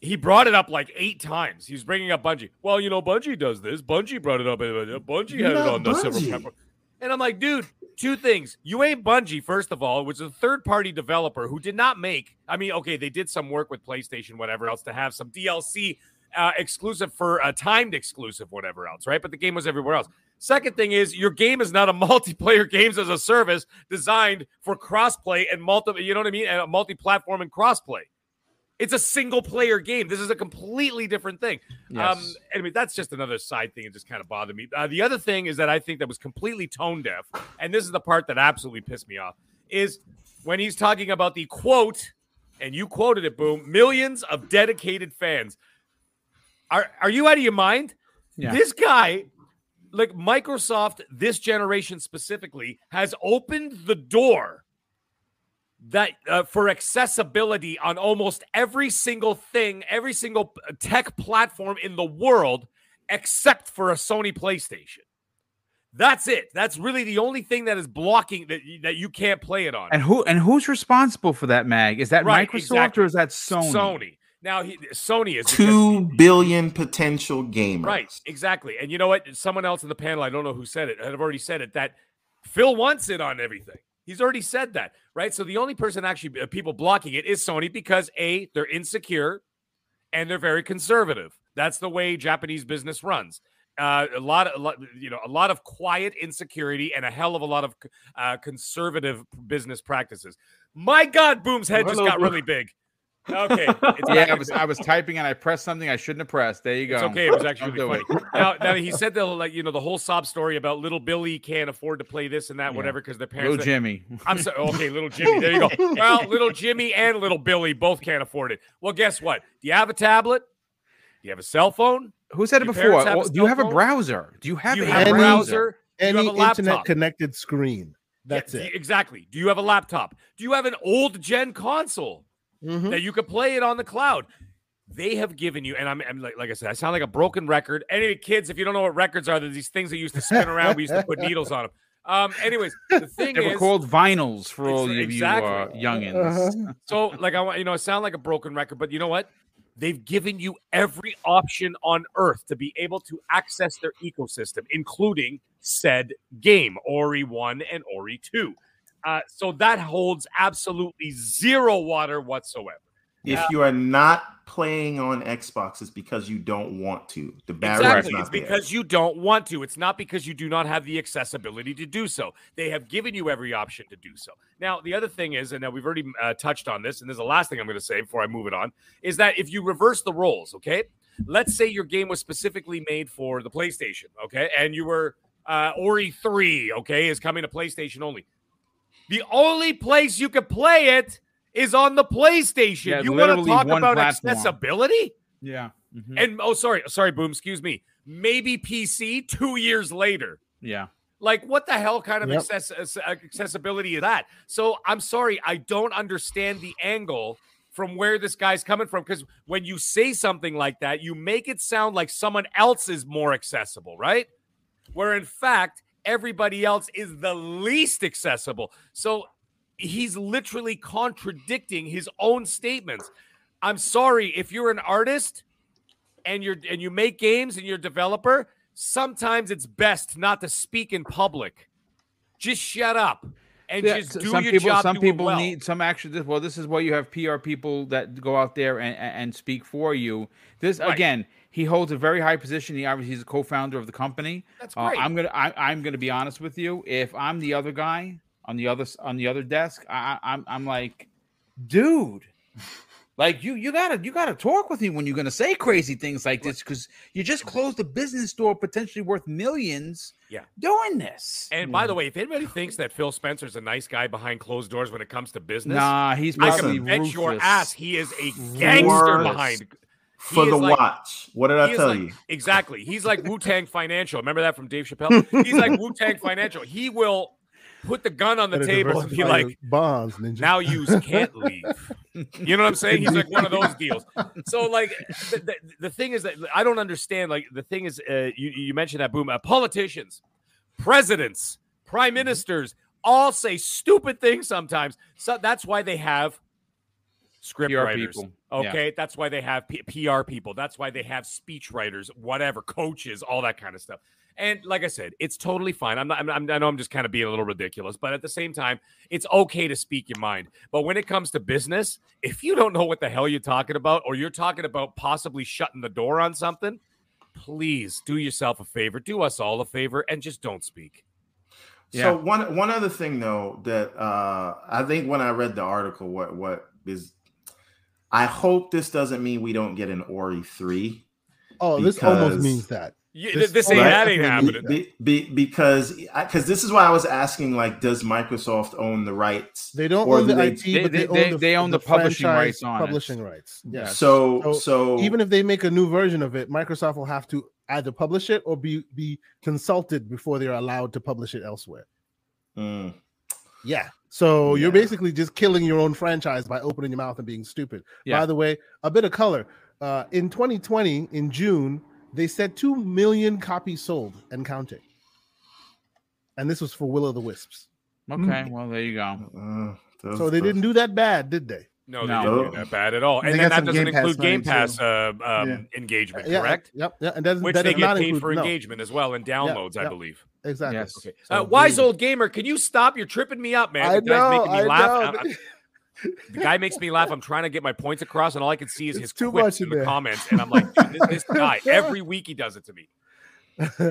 He brought it up like eight times. He was bringing up Bungie. Well, you know, Bungie does this. Bungie brought it up. Bungie had it on the silver pepper. And I'm like, dude, two things. You ain't Bungie, first of all, which is a third party developer who did not make. I mean, okay, they did some work with PlayStation, whatever else, to have some DLC uh, exclusive for a timed exclusive, whatever else, right? But the game was everywhere else. Second thing is your game is not a multiplayer games as a service designed for crossplay and multi, you know what I mean? And a multi-platform and crossplay. It's a single player game. This is a completely different thing. Um, I mean, that's just another side thing. It just kind of bothered me. Uh, the other thing is that I think that was completely tone deaf, and this is the part that absolutely pissed me off, is when he's talking about the quote, and you quoted it, boom, millions of dedicated fans. Are are you out of your mind? Yeah. This guy, like Microsoft, this generation specifically, has opened the door that uh, for accessibility on almost every single thing, every single tech platform in the world, except for a Sony PlayStation. That's it. That's really the only thing that is blocking that y- that you can't play it on. And who and who's responsible for that, Mag? Is that Right, Microsoft exactly. or is that Sony? Sony. Now, he, Sony is Two billion potential gamers. Right, exactly. And you know what? Someone else in the panel, I don't know who said it, I've already said it that Phil wants it on everything. He's already said that, right? So the only person actually, uh, people blocking it is Sony because A, they're insecure and they're very conservative. That's the way Japanese business runs. Uh, a lot of, a lot, you know, a lot of quiet insecurity and a hell of a lot of uh, conservative business practices. My God, Boom's head just got really big. Okay, Yeah, I was I was typing and I pressed something I shouldn't have pressed. There you go. it's okay. It was actually Don't really funny. Now, now he said the like you know the whole sob story about little Billy can't afford to play this and that Yeah. whatever because their parents. Little. Jimmy. I'm sorry. Okay, little Jimmy. There you go. Well, little Jimmy and little Billy both can't afford it. Well, guess what? Do you have a tablet? Do you have a cell phone? Who said it before? parents have a Well, do you have a browser? Do you have Do you a have a Any- browser? Do you Any have a laptop? internet connected screen. That's Yeah, it. Exactly. Do you have a laptop? Do you have an old gen console? Mhm. that you could play it on the cloud. They have given you, and I'm, I'm like, like I said, I sound like a broken record. Any kids, if you don't know what records are, they're these things that used to spin around. We used to put needles on them. Um, anyways, the thing They were called vinyls for Ex- all of you uh, youngins. Uh-huh. so like I want, you know, I sound like a broken record, but you know what? They've given you every option on earth to be able to access their ecosystem, including said game, Ori 1 and Ori 2. Uh, so that holds absolutely zero water whatsoever. If you are not playing on Xbox, it's because you don't want to. The barrier Exactly. is not It's there. because you don't want to. It's not because you do not have the accessibility to do so. They have given you every option to do so. Now, the other thing is, and now we've already uh, touched on this, and there's the last thing I'm going to say before I move it on, is that if you reverse the roles, okay, let's say your game was specifically made for the PlayStation, okay, and you were uh, Ori 3, okay, is coming to PlayStation only. The only place you could play it is on the PlayStation. Yeah, you want to talk about platform. accessibility? Yeah. Mhm. And oh, sorry, sorry, boom. Excuse me. Maybe PC two years later. Yeah. Like, what the hell kind of Yep. access- accessibility is that? So I'm sorry, I don't understand the angle from where this guy's coming from. Because when you say something like that, you make it sound like someone else is more accessible, right? Where in fact, everybody else is the least accessible. So he's literally contradicting his own statements. I'm sorry if you're an artist and you're and you make games and you're a developer, sometimes it's best not to speak in public just shut up and Yeah, just do some your people job. some people well. need some action well this is why you have pr people that go out there and, and speak for you this Right. again he holds a very high position he obviously he's a co-founder of the company That's Uh, great. i'm gonna I, i'm gonna be honest with you if i'm the other guy on the other on the other desk I, I- i'm i'm like dude like you you gotta you gotta talk with me when you're gonna say crazy things like this because you just closed a business door potentially worth millions Yeah. doing this And by the way, if anybody thinks that Phil Spencer's a nice guy behind closed doors when it comes to business, nah he's I probably can bet your ass he is a gangster Ruthless. behind. For the like- watch. What did I tell like- you? Exactly. He's like Wu Tang Financial. Remember that from Dave Chappelle? He's like Wu Tang Financial. He will put the gun on the Better table and be like, your bonds, ninja. now you can't leave. You know what I'm saying? He's like one of those deals. So like the, the, the thing is that I don't understand. Like the thing is, uh, you you mentioned that boom. Uh, politicians, presidents, prime ministers all say stupid things sometimes. So that's why they have script PR writers. people. Yeah. Okay, that's why they have P- PR people. That's why they have speech writers, whatever, coaches, all that kind of stuff. And like I said, it's totally fine. I'm not. I'm, I'm, I know I'm just kind of being a little ridiculous, but at the same time, it's okay to speak your mind. But when it comes to business, if you don't know what the hell you're talking about, or you're talking about possibly shutting the door on something, please do yourself a favor, do us all a favor, and just don't speak. Yeah. So one one other thing though that uh I think when I read the article, what what is I hope this doesn't mean we don't get an Ori three. oh, this almost means that. You, This- this, ain't Right. that ain't happening. Be, be, because because this is why I was asking like, does Microsoft own the rights? They don't Or own the they- IP, they- but they, they- own they- the, they own the publishing rights on it. publishing rights. Yeah. So So so even if they make a new version of it, Microsoft will have to either publish it or be be consulted before they're allowed to publish it elsewhere. Mm. Yeah. So you're basically just killing your own franchise by opening your mouth and being stupid. Yeah. By the way, a bit of color. Uh, in 2020, in June, they said 2 million copies sold and counting. And this was for Will o' the Wisps. okay well there you go Uh, So they those- didn't do that bad, did they? No, they No. didn't do that bad at all. They And got then that doesn't Game Pass include Game Pass uh, um, Yeah. engagement, Yeah, correct? Yep. Yeah. And that, Which that they get not paid include, for no, engagement as well and downloads, I yeah. believe. Exactly. Yes. Okay. So uh, wise old gamer, can you stop? You're tripping me up, man. I the guy's know, making me I laugh. I- the guy makes me laugh. I'm trying to get my points across, and all I can see is It's his too quips much in in the there. comments, and I'm like, this, this guy every week he does it to me.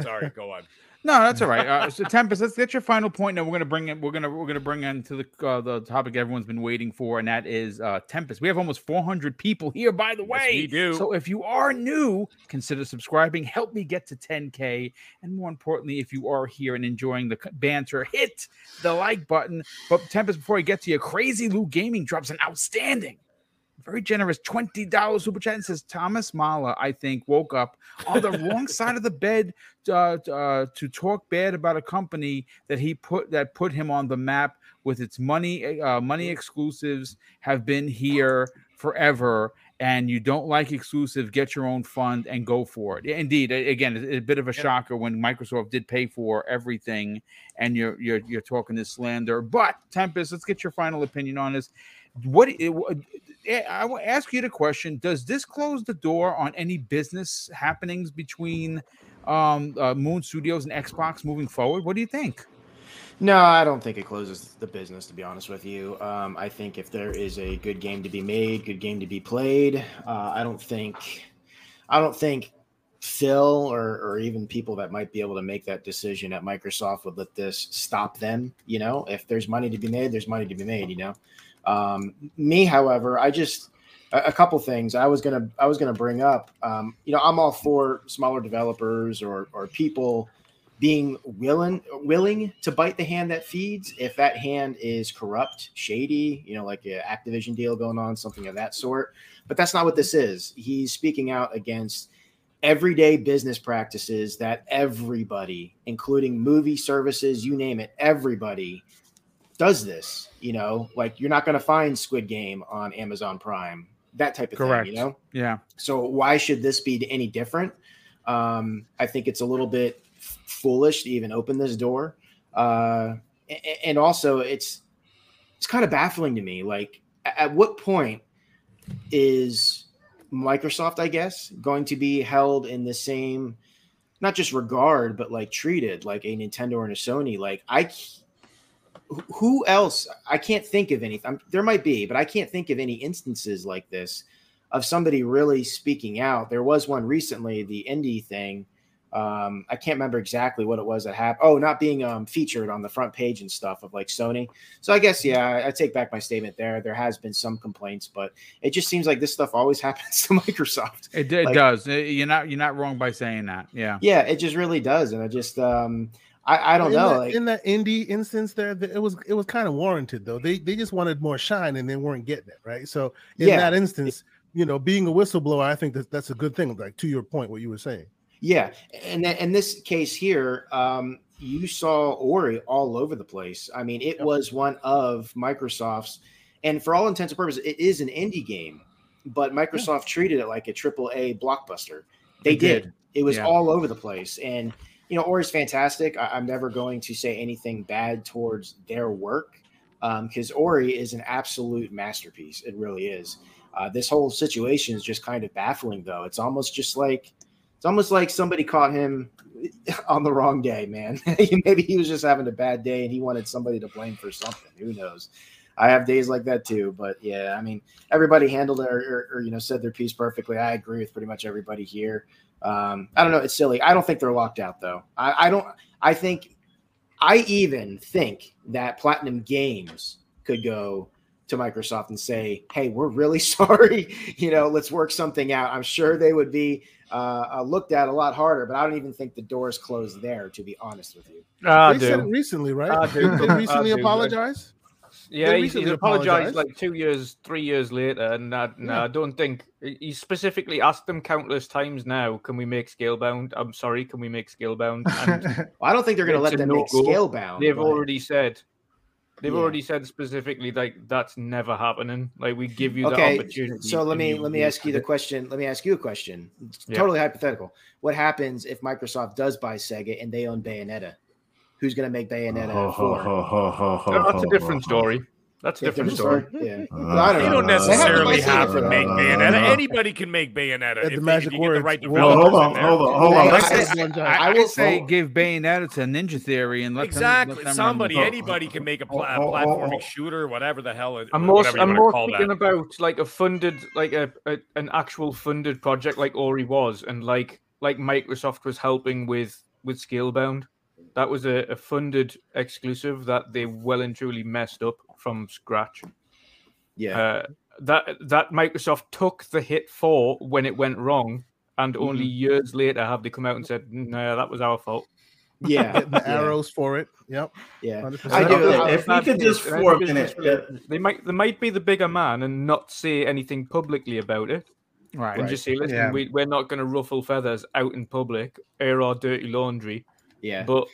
Sorry, go on. No, that's all right. Uh, so Tempest, let's get your final point. Now we're gonna bring in. We're gonna we're gonna bring into the uh, the topic everyone's been waiting for, and that is uh, Tempest. We have almost 400 people here, by the Yes, way. we do. So if you are new, consider subscribing. Help me get to 10k, and more importantly, if you are here and enjoying the banter, hit the like button. But Tempest, before I get to you, Crazy Lou Gaming drops an outstanding. Very generous, twenty dollars super chat and says Thomas Mahler. I think woke up on the wrong side of the bed uh, uh, to talk bad about a company that he put that put him on the map with its money uh, money exclusives have been here forever and you don't like exclusive get your own fund and go for it indeed again it's a bit of a shocker when microsoft did pay for everything and you're you're, you're talking this slander but tempest let's get your final opinion on this what it- what- eh, I will ask you the question: Does this close the door on any business happenings between um, uh, Moon Studios and Xbox moving forward? What do you think? No, I don't think it closes the business. To be honest with you, um, I think if there is a good game to be made, good game to be played, uh, I don't think, I don't think Phil or or even people that might be able to make that decision at Microsoft would let this stop them. You know, if there's money to be made, there's money to be made. You know, um, me, however, I just a, a couple things I was gonna I was gonna bring up. Um, you know, I'm all for smaller developers or or people being willing willing to bite the hand that feeds. If that hand is corrupt shady you know like a activision deal going on something of that sort. But that's not what this is. He's speaking out against everyday business practices that everybody including movie services you name it everybody does this you know like you're not going to find squid game on amazon prime that type of Correct. thing you know Yeah, so why should this be any different? Um, I think it's a little bit foolish to even open this door, uh, and also it's it's kind of baffling to me. Like, at what point is Microsoft, I guess, going to be held in the same, not just regard, but like treated like a Nintendo and a Sony? Like, I who else? I can't think of any. um, There might be, but I can't think of any instances like this of somebody really speaking out. There was one recently, the indie thing. Um, I can't remember exactly what it was that happened. Oh, not being um, featured on the front page and stuff of like Sony. So I guess yeah, I, I take back my statement there. There has been some complaints, but it just seems like this stuff always happens to Microsoft. It, it Like- does. You're not you're not wrong by saying that. Yeah. Yeah, it just really does, and I just um, I, I don't in know. That, like, in that indie instance, there, it was it was kind of warranted though. They they just wanted more shine and they weren't getting it right. So in Yeah. that instance, you know, being a whistleblower, I think that that's a good thing. Like to your point, what you were saying. Yeah, and then in this case here, um, you saw Ori all over the place. I mean, it was one of Microsoft's, and for all intents and purposes, it is an indie game, but Microsoft treated it like a triple A blockbuster. They They did. did. It was Yeah. all over the place, and you know, Ori's fantastic. I, I'm never going to say anything bad towards their work because Ori is an absolute masterpiece. It really is. Uh, this whole situation is just kind of baffling, though. It's almost just like it's almost like somebody caught him on the wrong day, man. Maybe he was just having a bad day and he wanted somebody to blame for something. Who knows? I have days like that too. But yeah, I mean, everybody handled it or, or, or, you know said their piece perfectly. I agree with pretty much everybody here. Um, I don't know. It's silly. I don't think they're locked out though. I, I don't. I think. I even think that Platinum Games could go to Microsoft and say, "Hey, we're really sorry. you know, let's work something out." I'm sure they would be uh, uh, looked at a lot harder, but I don't even think the doors closed there. To be honest with you, I they said it recently, right? I do. They recently do. apologize? Yeah, They he's, he's apologized apologized. like two years, three years later, and I, no, Yeah. I don't think he specifically asked them countless times. Now, can we make Scalebound? I'm sorry, can we make Scalebound? And well, I don't think they're going to let a them make no-go. Scalebound. they've but- already said, they've Yeah. already said specifically like that's never happening. Like we give you the Okay, opportunity. so let me let me ask you the question. Let me ask you a question. It's Yeah. Totally hypothetical. What happens if Microsoft does buy Sega and they own Bayonetta? Who's going to make Bayonetta four? That's a different story. That's a different different story. Yeah. Uh, I don't You don't They have necessarily buy have to make that. Bayonetta. Anybody can make Bayonetta. At the if magic if you get the words. right Well, hold on, hold on, hold on. I- just- I, I I will would say give Bayonetta to Ninja Theory and let exactly. them, let them Somebody, run anybody can make a, pla- a platforming shooter, whatever the hell. It, I'm more, whatever you I'm more thinking that. about like a funded, like a, a an actual funded project like Ori was, and like like Microsoft was helping with with Scalebound. That was a, a funded exclusive that they well and truly messed up from scratch. Yeah. Uh, that that Microsoft took the hit for when it went wrong, and only Mm-hmm. years later have they come out and said, "No, that was our fault." yeah. Getting the yeah, arrows for it. Yep. Yeah. 100%. I do. Okay, if we could just And I for a minute, uh, they might they might be the bigger man and not say anything publicly about it. Right. and just say, listen, Yeah. we, we're not going to ruffle feathers out in public, air our dirty laundry. Yeah. But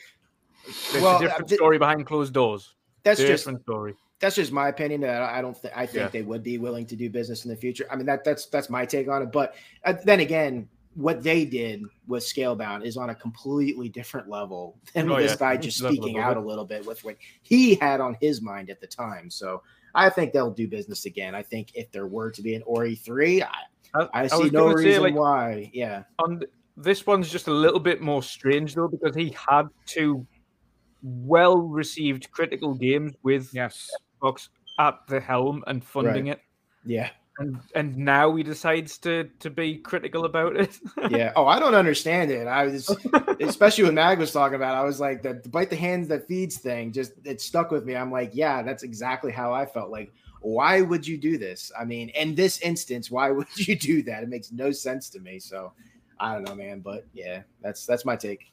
there's Well, a different th- story behind closed doors. That's just different story. that's just my opinion. That I don't think I think Yeah. they would be willing to do business in the future. I mean that that's that's my take on it. But uh, then again, what they did with Scalebound is on a completely different level than Oh, this yeah. guy just speaking out a little bit with what he had on his mind at the time. So I think they'll do business again. I think if there were to be an Ori three, I, I was see no gonna say, reason like, why. Yeah, on th- this one's just a little bit more strange though because he had two well received critical games with Yes. Xbox at the helm and funding it. yeah, And and now he decides to to be critical about it. yeah. Oh, I don't understand it. I was especially when Mag was talking about. it, I was like the, the bite the hands that feeds thing. Just it stuck with me. I'm like, yeah, that's exactly how I felt. Like, why would you do this? I mean, in this instance, why would you do that? It makes no sense to me. So I don't know, man. But yeah, that's that's my take.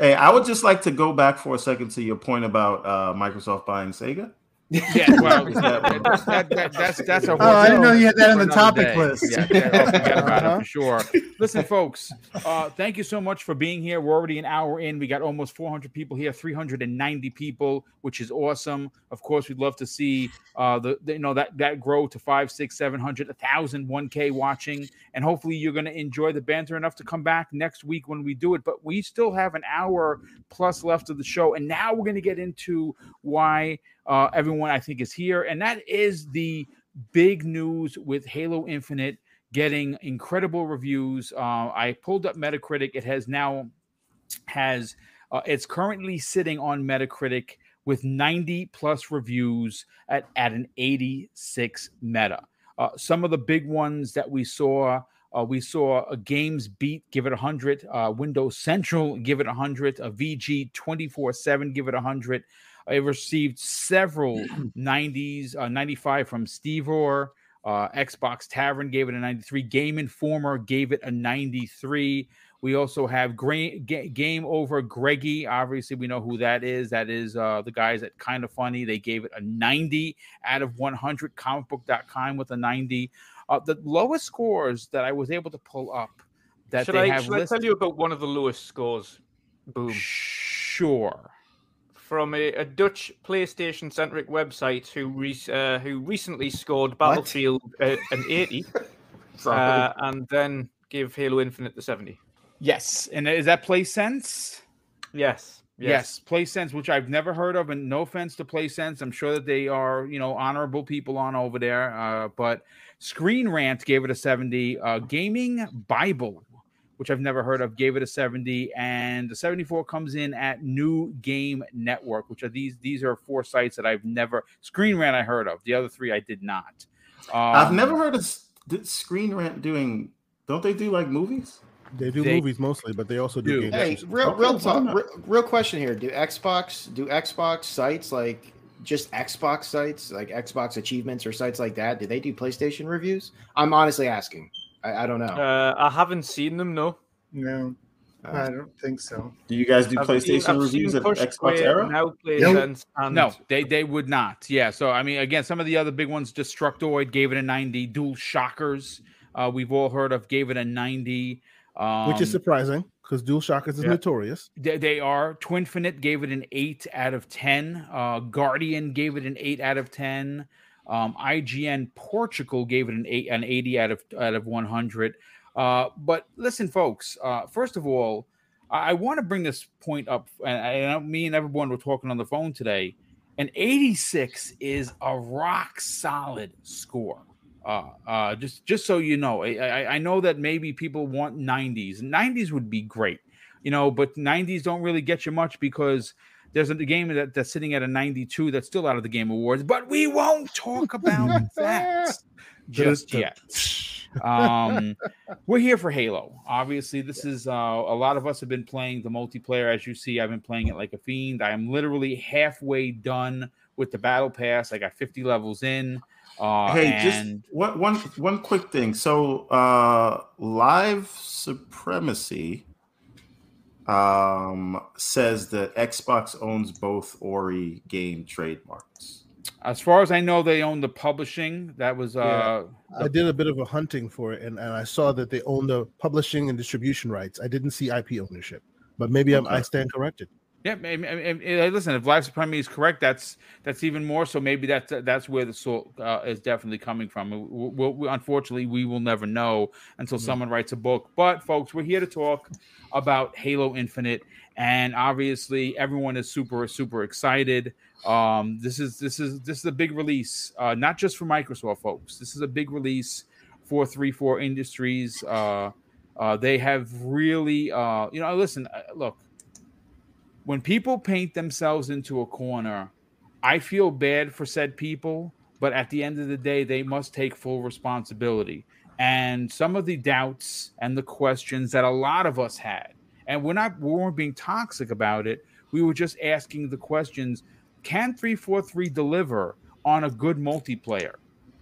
Hey, I would just like to go back for a second to your point about uh, Microsoft buying Sega. Yeah, well, that, that, that, that's that's a. Oh, I didn't know you had that on the topic day. list. Yeah, yeah, oh, about Uh-huh. it for sure. Listen, folks, uh, thank you so much for being here. We're already an hour in. We got almost 400 people here, 390 people, which is awesome. Of course, we'd love to see uh, the, the you know that that grow to five, six, seven hundred, a thousand, one k watching, and hopefully you're going to enjoy the banter enough to come back next week when we do it. But we still have an hour plus left of the show, and now we're going to get into why uh, everyone I think is here, and that is the big news with Halo Infinite getting incredible reviews. Uh, I pulled up Metacritic; it has now has uh, it's currently sitting on Metacritic with 90 plus reviews at, at an 86 meta. Uh, some of the big ones that we saw uh, we saw a Games Beat give it 100, uh, Windows Central give it 100, a VG 24 7 give it 100. I received several 90s, uh, 95 from Stevivor. Uh, Xbox Tavern gave it a 93. Game Informer gave it a 93. We also have Gra- Ga- Game Over Greggy. Obviously, we know who that is. That is uh, the guys at Kind of Funny. They gave it a 90 out of 100. Comicbook.com with a 90. Uh, the lowest scores that I was able to pull up that should they I, have should I tell you about one of the lowest scores? Boom. Sure. From a, a Dutch PlayStation centric website who re- uh, who recently scored Battlefield uh, an 80 uh, and then gave Halo Infinite the 70. Yes. And is that Play Sense? Yes. Yes, PlaySense, which I've never heard of, and no offense to PlaySense, I'm sure that they are, you know, honorable people on over there. Uh, but Screen Rant gave it a 70. Uh, Gaming Bible, which I've never heard of, gave it a 70, and the 74 comes in at New Game Network, which are these these are four sites that I've never Screen Rant I heard of. The other three I did not. Um, I've never heard of s- did Screen Rant doing. Don't they do like movies? They do They movies mostly, but they also do, do. games. Hey, real, Okay, real talk, real, real question here. Do Xbox do Xbox sites like just Xbox sites like Xbox achievements or sites like that? Do they do PlayStation reviews? I'm honestly asking. I, I don't know. Uh, I haven't seen them, no. No, I don't think so. Do you guys do I've PlayStation I've reviews seen at Xbox Square, era? Now PlaySense and no, they they would not. Yeah. So I mean, again, some of the other big ones, Destructoid gave it a 90. DualShockers, uh, we've all heard of, gave it a 90. Um, which is surprising because DualShockers is yeah. notorious. They, they are. Twinfinite gave it an eight out of ten. Uh, Guardian gave it an eight out of ten. Um, IGN Portugal gave it an eight, an eighty out of out of one hundred. Uh, but listen, folks. Uh, first of all, I, I want to bring this point up, and I, me and everyone were talking on the phone today. An eighty-six is a rock solid score. Uh, uh, just just so you know, I, I, I know that maybe people want 90s. 90s would be great, you know, but 90s don't really get you much because there's a game that, that's sitting at a 92 that's still out of the Game Awards. But we won't talk about that just yet. Um, we're here for Halo. Obviously, this is uh, a lot of us have been playing the multiplayer. As you see, I've been playing it like a fiend. I am literally halfway done with the battle pass. I got 50 levels in. Uh, hey, and just one one one quick thing. So, uh, Live Supremacy um, says that Xbox owns both Ori game trademarks. as far as I know, they own the publishing. That was uh, I did a bit of a hunting for it, and, and I saw that they own the publishing and distribution rights. I didn't see IP ownership, but maybe I'm, I stand corrected. Yeah, I mean, I- listen. If Live Supremacy is correct, that's that's even more. So maybe that's that's where the salt uh, is definitely coming from. We, we, we- unfortunately, we will never know until someone writes a book. But folks, we're here to talk about Halo Infinite, and obviously, everyone is super super excited. Um, this is this is this is a big release, uh, not just for Microsoft, folks. This is a big release for Three Four Industries. Uh, uh, they have really, uh, you know, listen, uh, look when people paint themselves into a corner, I feel bad for said people, but at the end of the day, they must take full responsibility. And some of the doubts and the questions that a lot of us had, and we're not we weren't being toxic about it. We were just asking the questions: Can three four three deliver on a good multiplayer?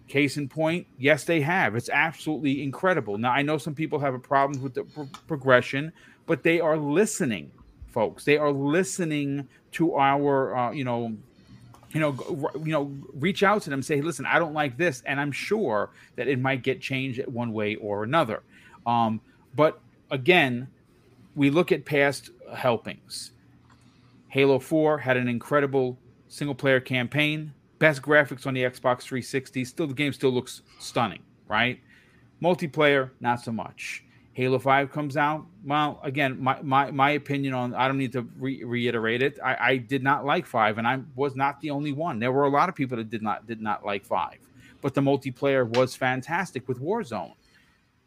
Case in point, yes, they have. It's absolutely incredible. Now I know some people have a problem with the pro- progression, but they are listening folks. They are listening to our, uh, you know, you know, you know, reach out to them, say, listen, I don't like this, and I'm sure that it might get changed one way or another. Um, but again, we look at past helpings. Halo 4 had an incredible single player campaign, best graphics on the Xbox 360. Still, the game still looks stunning, right? Multiplayer, not so much. Halo 5 comes out. Well, again, my, my, my opinion on I don't need to re- reiterate it. I, I did not like 5 and I was not the only one. There were a lot of people that did not did not like 5. But the multiplayer was fantastic with Warzone.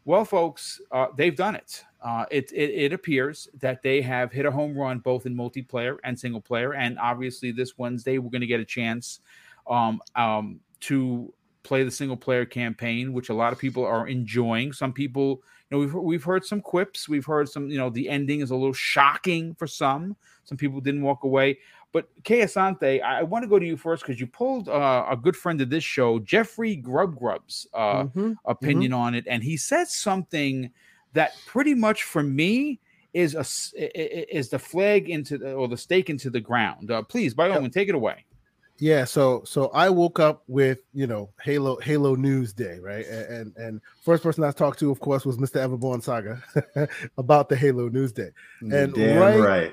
Well, folks, uh, they've done it. Uh, it, it. It appears that they have hit a home run both in multiplayer and single player. And obviously, this Wednesday, we're going to get a chance um, um, to play the single player campaign, which a lot of people are enjoying. Some people, know, we've, we've heard some quips. We've heard some, you know, the ending is a little shocking for some. Some people didn't walk away. But Kay Asante, I, I want to go to you first because you pulled uh, a good friend of this show, Jeffrey Grubb Grubb's uh, Mhm, opinion on it, and he said something that pretty much for me is a is the flag into the, or the stake into the ground. Uh, please, by all Yep. means, take it away. Yeah, so so I woke up with you know Halo Halo News Day, right? And and first person I talked to, of course, was Mr. Everborn Saga about the Halo News Day. You're And damn right- right.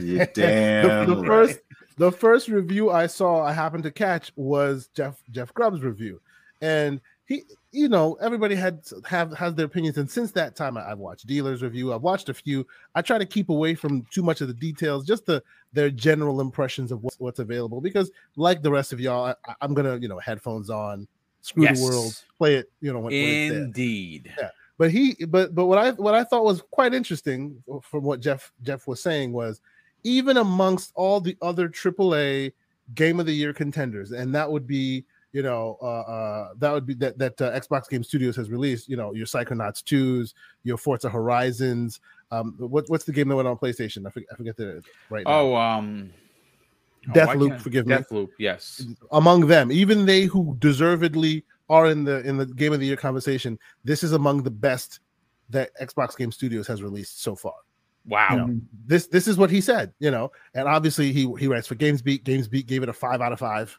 You're damn the, the right. first the first review I saw I happened to catch was Jeff Jeff Grubb's review, and he you know everybody had have has their opinions, and since that time I, I've watched dealers review, I've watched a few. I try to keep away from too much of the details, just the their general impressions of what's, what's available, because like the rest of y'all, I, I'm gonna you know headphones on, screw Yes. the world, play it you know when, when it's there Indeed. but he but but what i what i thought was quite interesting from what jeff jeff was saying was even amongst all the other aaa game of the year contenders and that would be you know uh, uh that would be that that uh, xbox game studios has released you know your psychonauts 2s your forza horizons um what, what's the game that went on playstation i forget, I forget the right now. Oh, um, oh, Deathloop, why can't- forgive me. Deathloop, yes. among them even they who deservedly are in the in the game of the year conversation this is among the best that xbox game studios has released so far Wow. you know, this this is what he said, you know, and obviously he he writes for GamesBeat. GamesBeat gave it a five out of five,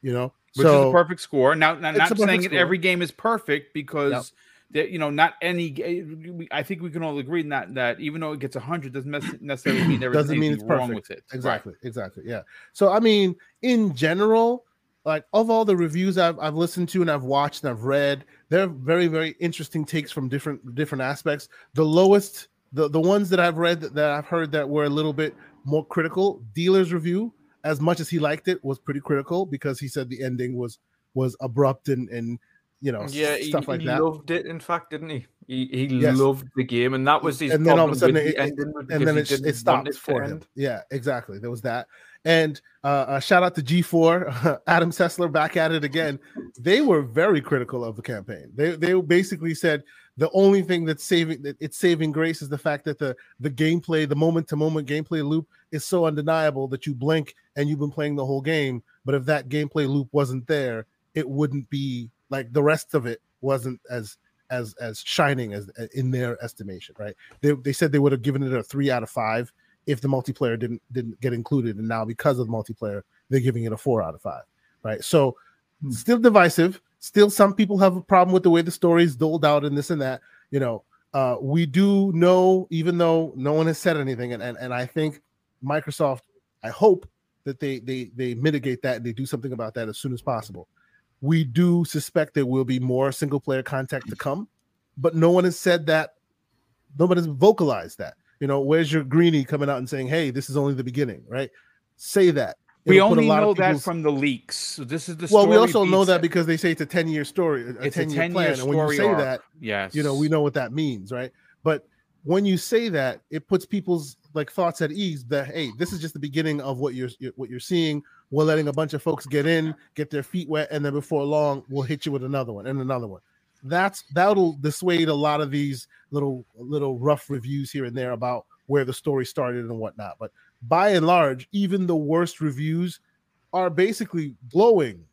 you know. Which so is a perfect score. Now, now not saying that score. every game is perfect because that you know not any. Eh, I think we can all agree that that even though it gets hundred doesn't necessarily mean there is Doesn't mean it's wrong perfect. with it. exactly, exactly, yeah. So I mean, in general, like of all the reviews I've I've listened to and I've watched and I've read, they're very very interesting takes from different different aspects. The lowest, the the ones that I've read that, that I've heard that were a little bit more critical. Dealer's review, as much as he liked it, was pretty critical because he said the ending was was abrupt and and you know Yeah, s- he, stuff like he that. loved it. In fact, didn't he? He he Yes. loved the game, and that was his And then all of a sudden it- the ending, and then it, it stopped it for him. end. Yeah, exactly. There was that. And uh, uh, shout out to G4, Adam Sessler back at it again. They were very critical of the campaign. They they basically said the only thing that's saving that it's saving grace is the fact that the the gameplay, the moment to moment gameplay loop is so undeniable that you blink and you've been playing the whole game. But if that gameplay loop wasn't there, it wouldn't be like the rest of it wasn't as as as shining as in their estimation, right? They, they said they would have given it a three out of five if the multiplayer didn't didn't get included, and now because of the multiplayer, they're giving it a four out of five, right? So Hmm. still divisive. Still, some people have a problem with the way the story is doled out and this and that. You know, uh, we do know, even though no one has said anything, and, and and I think Microsoft, I hope that they they they mitigate that and they do something about that as soon as possible. We do suspect there will be more single player content to come, but no one has said that. Nobody's vocalized that. You know, where's your greenie coming out and saying, "Hey, this is only the beginning," right? Say that. We It'll put a only know that from the leaks. So this is the story. well, we also know that because they say it's a 10 year story, a it's a 10 year plan. year And when you say arc. that, yes, you know, we know what that means, right? But when you say that, it puts people's like thoughts at ease that hey, this is just the beginning of what you're what you're seeing. We're letting a bunch of folks get in, get their feet wet, and then before long, we'll hit you with another one and another one. That's that'll dissuade a lot of these little little rough reviews here and there about where the story started and whatnot. But by and large, even the worst reviews are basically glowing.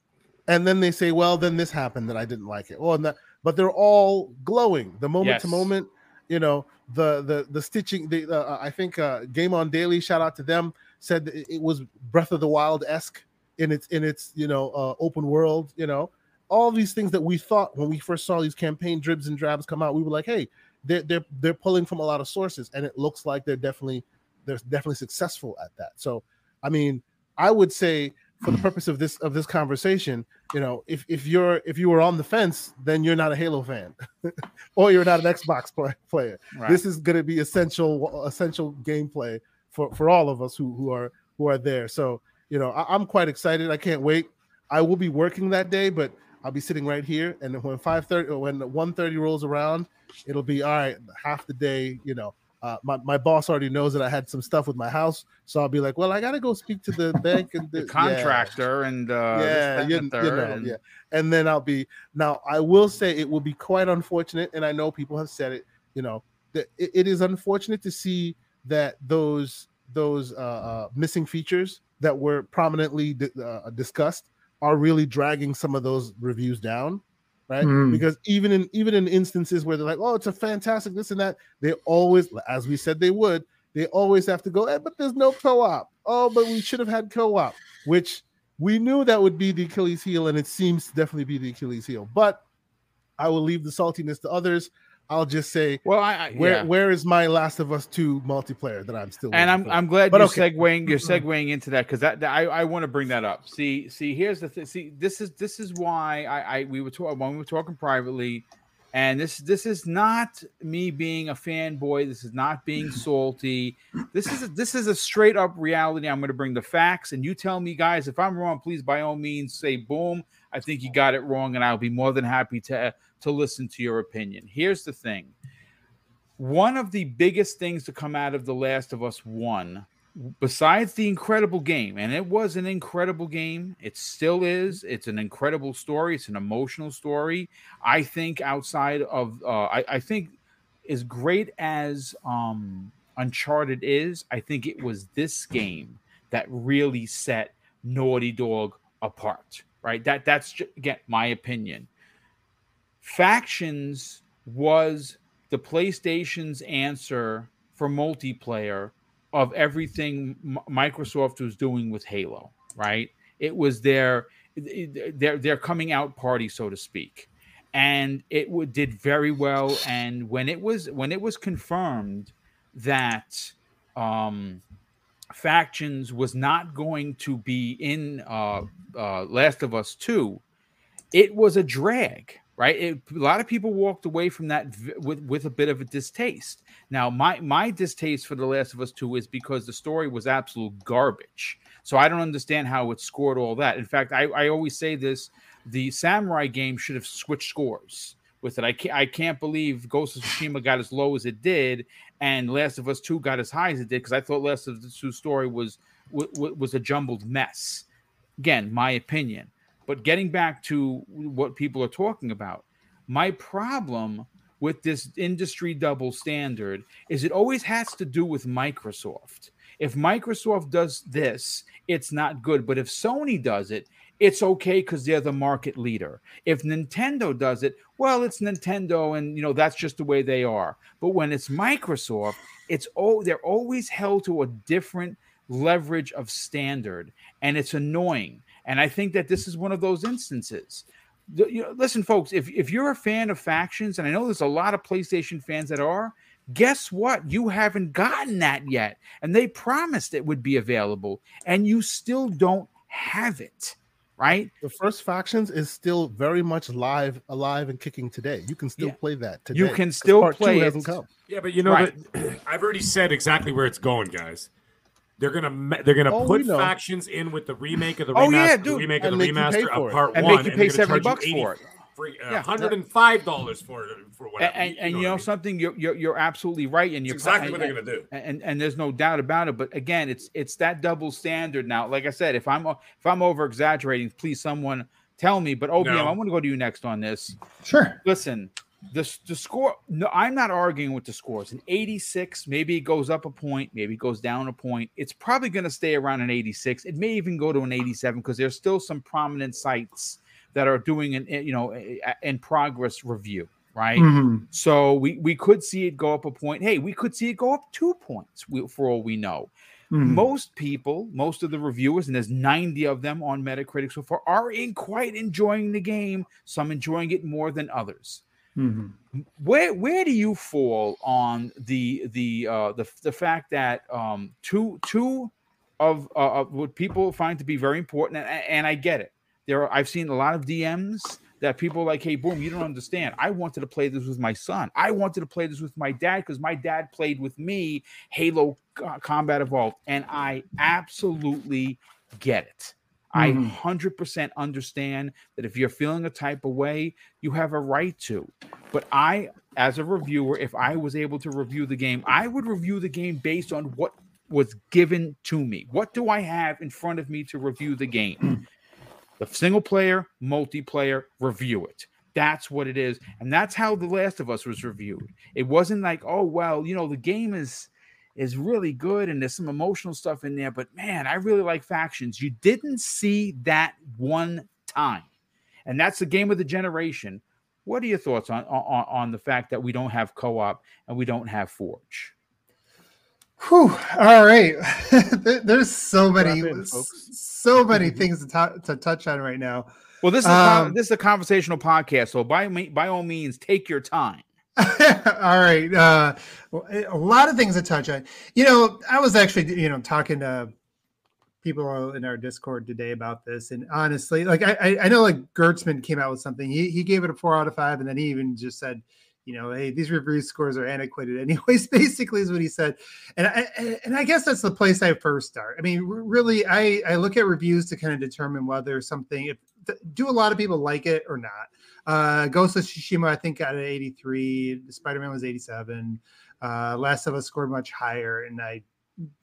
And then they say, well, then this happened that I didn't like it. Well, and that, but they're all glowing. The moment to moment, you know, the the the stitching. The uh, I think uh, Game on Daily, shout out to them, said it was Breath of the Wild esque in its in its you know uh, open world. You know, all these things that we thought when we first saw these campaign dribs and drabs come out, we were like, hey, they're they're they're pulling from a lot of sources, and it looks like they're definitely they're definitely successful at that. So, I mean, I would say for the hmm. purpose of this of this conversation, you know, if if you're if you were on the fence, then you're not a Halo fan, or you're not an Xbox play, player. Right. This is going to be essential essential gameplay for for all of us who who are who are there. So, you know, I, I'm quite excited. I can't wait. I will be working that day, but I'll be sitting right here, and when five thirty when one thirty rolls around, it'll be all right. Half the day, you know, uh, my, my boss already knows that I had some stuff with my house, so I'll be like, well, I gotta go speak to the bank and the, the contractor yeah. and uh, yeah, you, you know, and... yeah, and then I'll be now. I will say it will be quite unfortunate, and I know people have said it. You know, that it, it is unfortunate to see that those those uh, uh, missing features that were prominently di- uh, discussed are really dragging some of those reviews down right? Mm. because even in even in instances where they're like oh it's a fantastic this and that they always as we said they would they always have to go eh, but there's no co-op. Oh but we should have had co-op which we knew that would be the achilles heel and it seems to definitely be the achilles heel but i will leave the saltiness to others I'll just say, well, I, I where yeah. where is my Last of Us Two multiplayer that I'm still? And I'm for? I'm glad But you're okay. segueing you're segueing into that because that, that- I I want to bring that up. See see here's the thing. See this is this is why I I we were talking when we were talking privately, and this this is not me being a fanboy. This is not being salty. This is a, this is a straight up reality. I'm going to bring the facts, and you tell me, guys, if I'm wrong, please by all means say boom. I think you got it wrong, and I'll be more than happy to to listen to your opinion. Here's the thing. One of the biggest things to come out of The Last of Us 1, besides the incredible game, and it was an incredible game, it still is. It's an incredible story, it's an emotional story. I think outside of, uh, I, I think as great as um, Uncharted is, I think it was this game that really set Naughty Dog apart, right? That That's, again, my opinion. Factions was the PlayStation's answer for multiplayer of everything Microsoft was doing with Halo, right? It was their their their coming out party, so to speak, and it would, did very well. And when it was when it was confirmed that um, factions was not going to be in uh, uh, Last of Us Two, it was a drag, right? It, a lot of people walked away from that v- with with a bit of a distaste. Now, my my distaste for The Last of Us Two is because the story was absolute garbage. So I don't understand how it scored all that. In fact, I, I always say this: the Samurai game should have switched scores with it. I can't I can't believe Ghost of Tsushima got as low as it did, and Last of Us Two got as high as it did because I thought Last of Us Two story was w- w- was a jumbled mess. Again, my opinion. But getting back to what people are talking about, my problem with this industry double standard is it always has to do with Microsoft. If Microsoft does this, it's not good. But if Sony does it, it's okay because they're the market leader. If Nintendo does it, well, it's Nintendo, and you know that's just the way they are. But when it's Microsoft, it's oh, they're always held to a different leverage of standard, and it's annoying. And I think that this is one of those instances. You know, listen, folks, if, if you're a fan of factions, and I know there's a lot of PlayStation fans that are, guess what? You haven't gotten that yet. And they promised it would be available, and you still don't have it, right? The first factions is still very much live, alive, and kicking today. You can still Yeah. play that today. You can still part two play hasn't it. come. Yeah, but you know Right. that I've already said exactly where it's going, guys. They're gonna they're gonna Oh, put we factions in with the remake of the Oh, remaster, yeah, the dude. remake of the make you pay remaster of it. part And one, make you pay they're 70 bucks for it. Free, uh, Yeah. hundred and five dollars for for And, whatever. and, and you know what I mean? something, you're, you're you're absolutely right, and you're exactly and- what they're gonna do. and and there's no doubt about it but again it's it's that double standard now like i said if i'm if i'm over exaggerating please someone tell me but obm No. i want to go to you next on this Sure. listen the, the score no i'm not arguing with the scores an 86 maybe it goes up a point maybe it goes down a point it's probably going to stay around an 86 it may even go to an 87 because there's still some prominent sites that are doing an you know a- a- in progress review right Mhm. so we we could see it go up a point. Hey, we could see it go up two points we- for all we know. Mhm. Most people, most of the reviewers, and there's 90 of them on Metacritic so far, are in quite enjoying the game. Some enjoying it more than others. Mhm. Where where do you fall on the the uh, the the fact that um, two two of, uh, of what people find to be very important, and, and I get it. There are I've seen a lot of DMs that people are like, hey, boom, you don't understand. I wanted to play this with my son. I wanted to play this with my dad because my dad played with me Halo uh, Combat Evolved, and I absolutely get it. I Mhm. 100% understand that if you're feeling a type of way, you have a right to. But I, as a reviewer, if I was able to review the game, I would review the game based on what was given to me. What do I have in front of me to review the game? the single player, multiplayer, review it. That's what it is. And that's how The Last of Us was reviewed. It wasn't like, oh, well, you know, the game is is really good and there's some emotional stuff in there, but man, I really like factions. You didn't see that one time. And that's the game of the generation. What are your thoughts on on, on the fact that we don't have co-op and we don't have Forge? Whew, all right. There's so many, in, so many things to, to to touch on right now. Well, this is a, con- Um, this is a conversational podcast, so by me, by all means, take your time. all right. Uh, a lot of things to touch on. You know, I was actually, you know, talking to people in our Discord today about this, and honestly, like I, I- know, like Gerstmann came out with something. He he gave it a four out of five, and then he even just said, you know, hey, these review scores are antiquated, anyways. Basically, is what he said, and I and I guess that's the place I first start. I mean, really, I I look at reviews to kind of determine whether something if do a lot of people like it or not. Uh, Ghost of Tsushima, I think, got an 83. Spider Man was 87. Uh, Last of Us scored much higher, and I,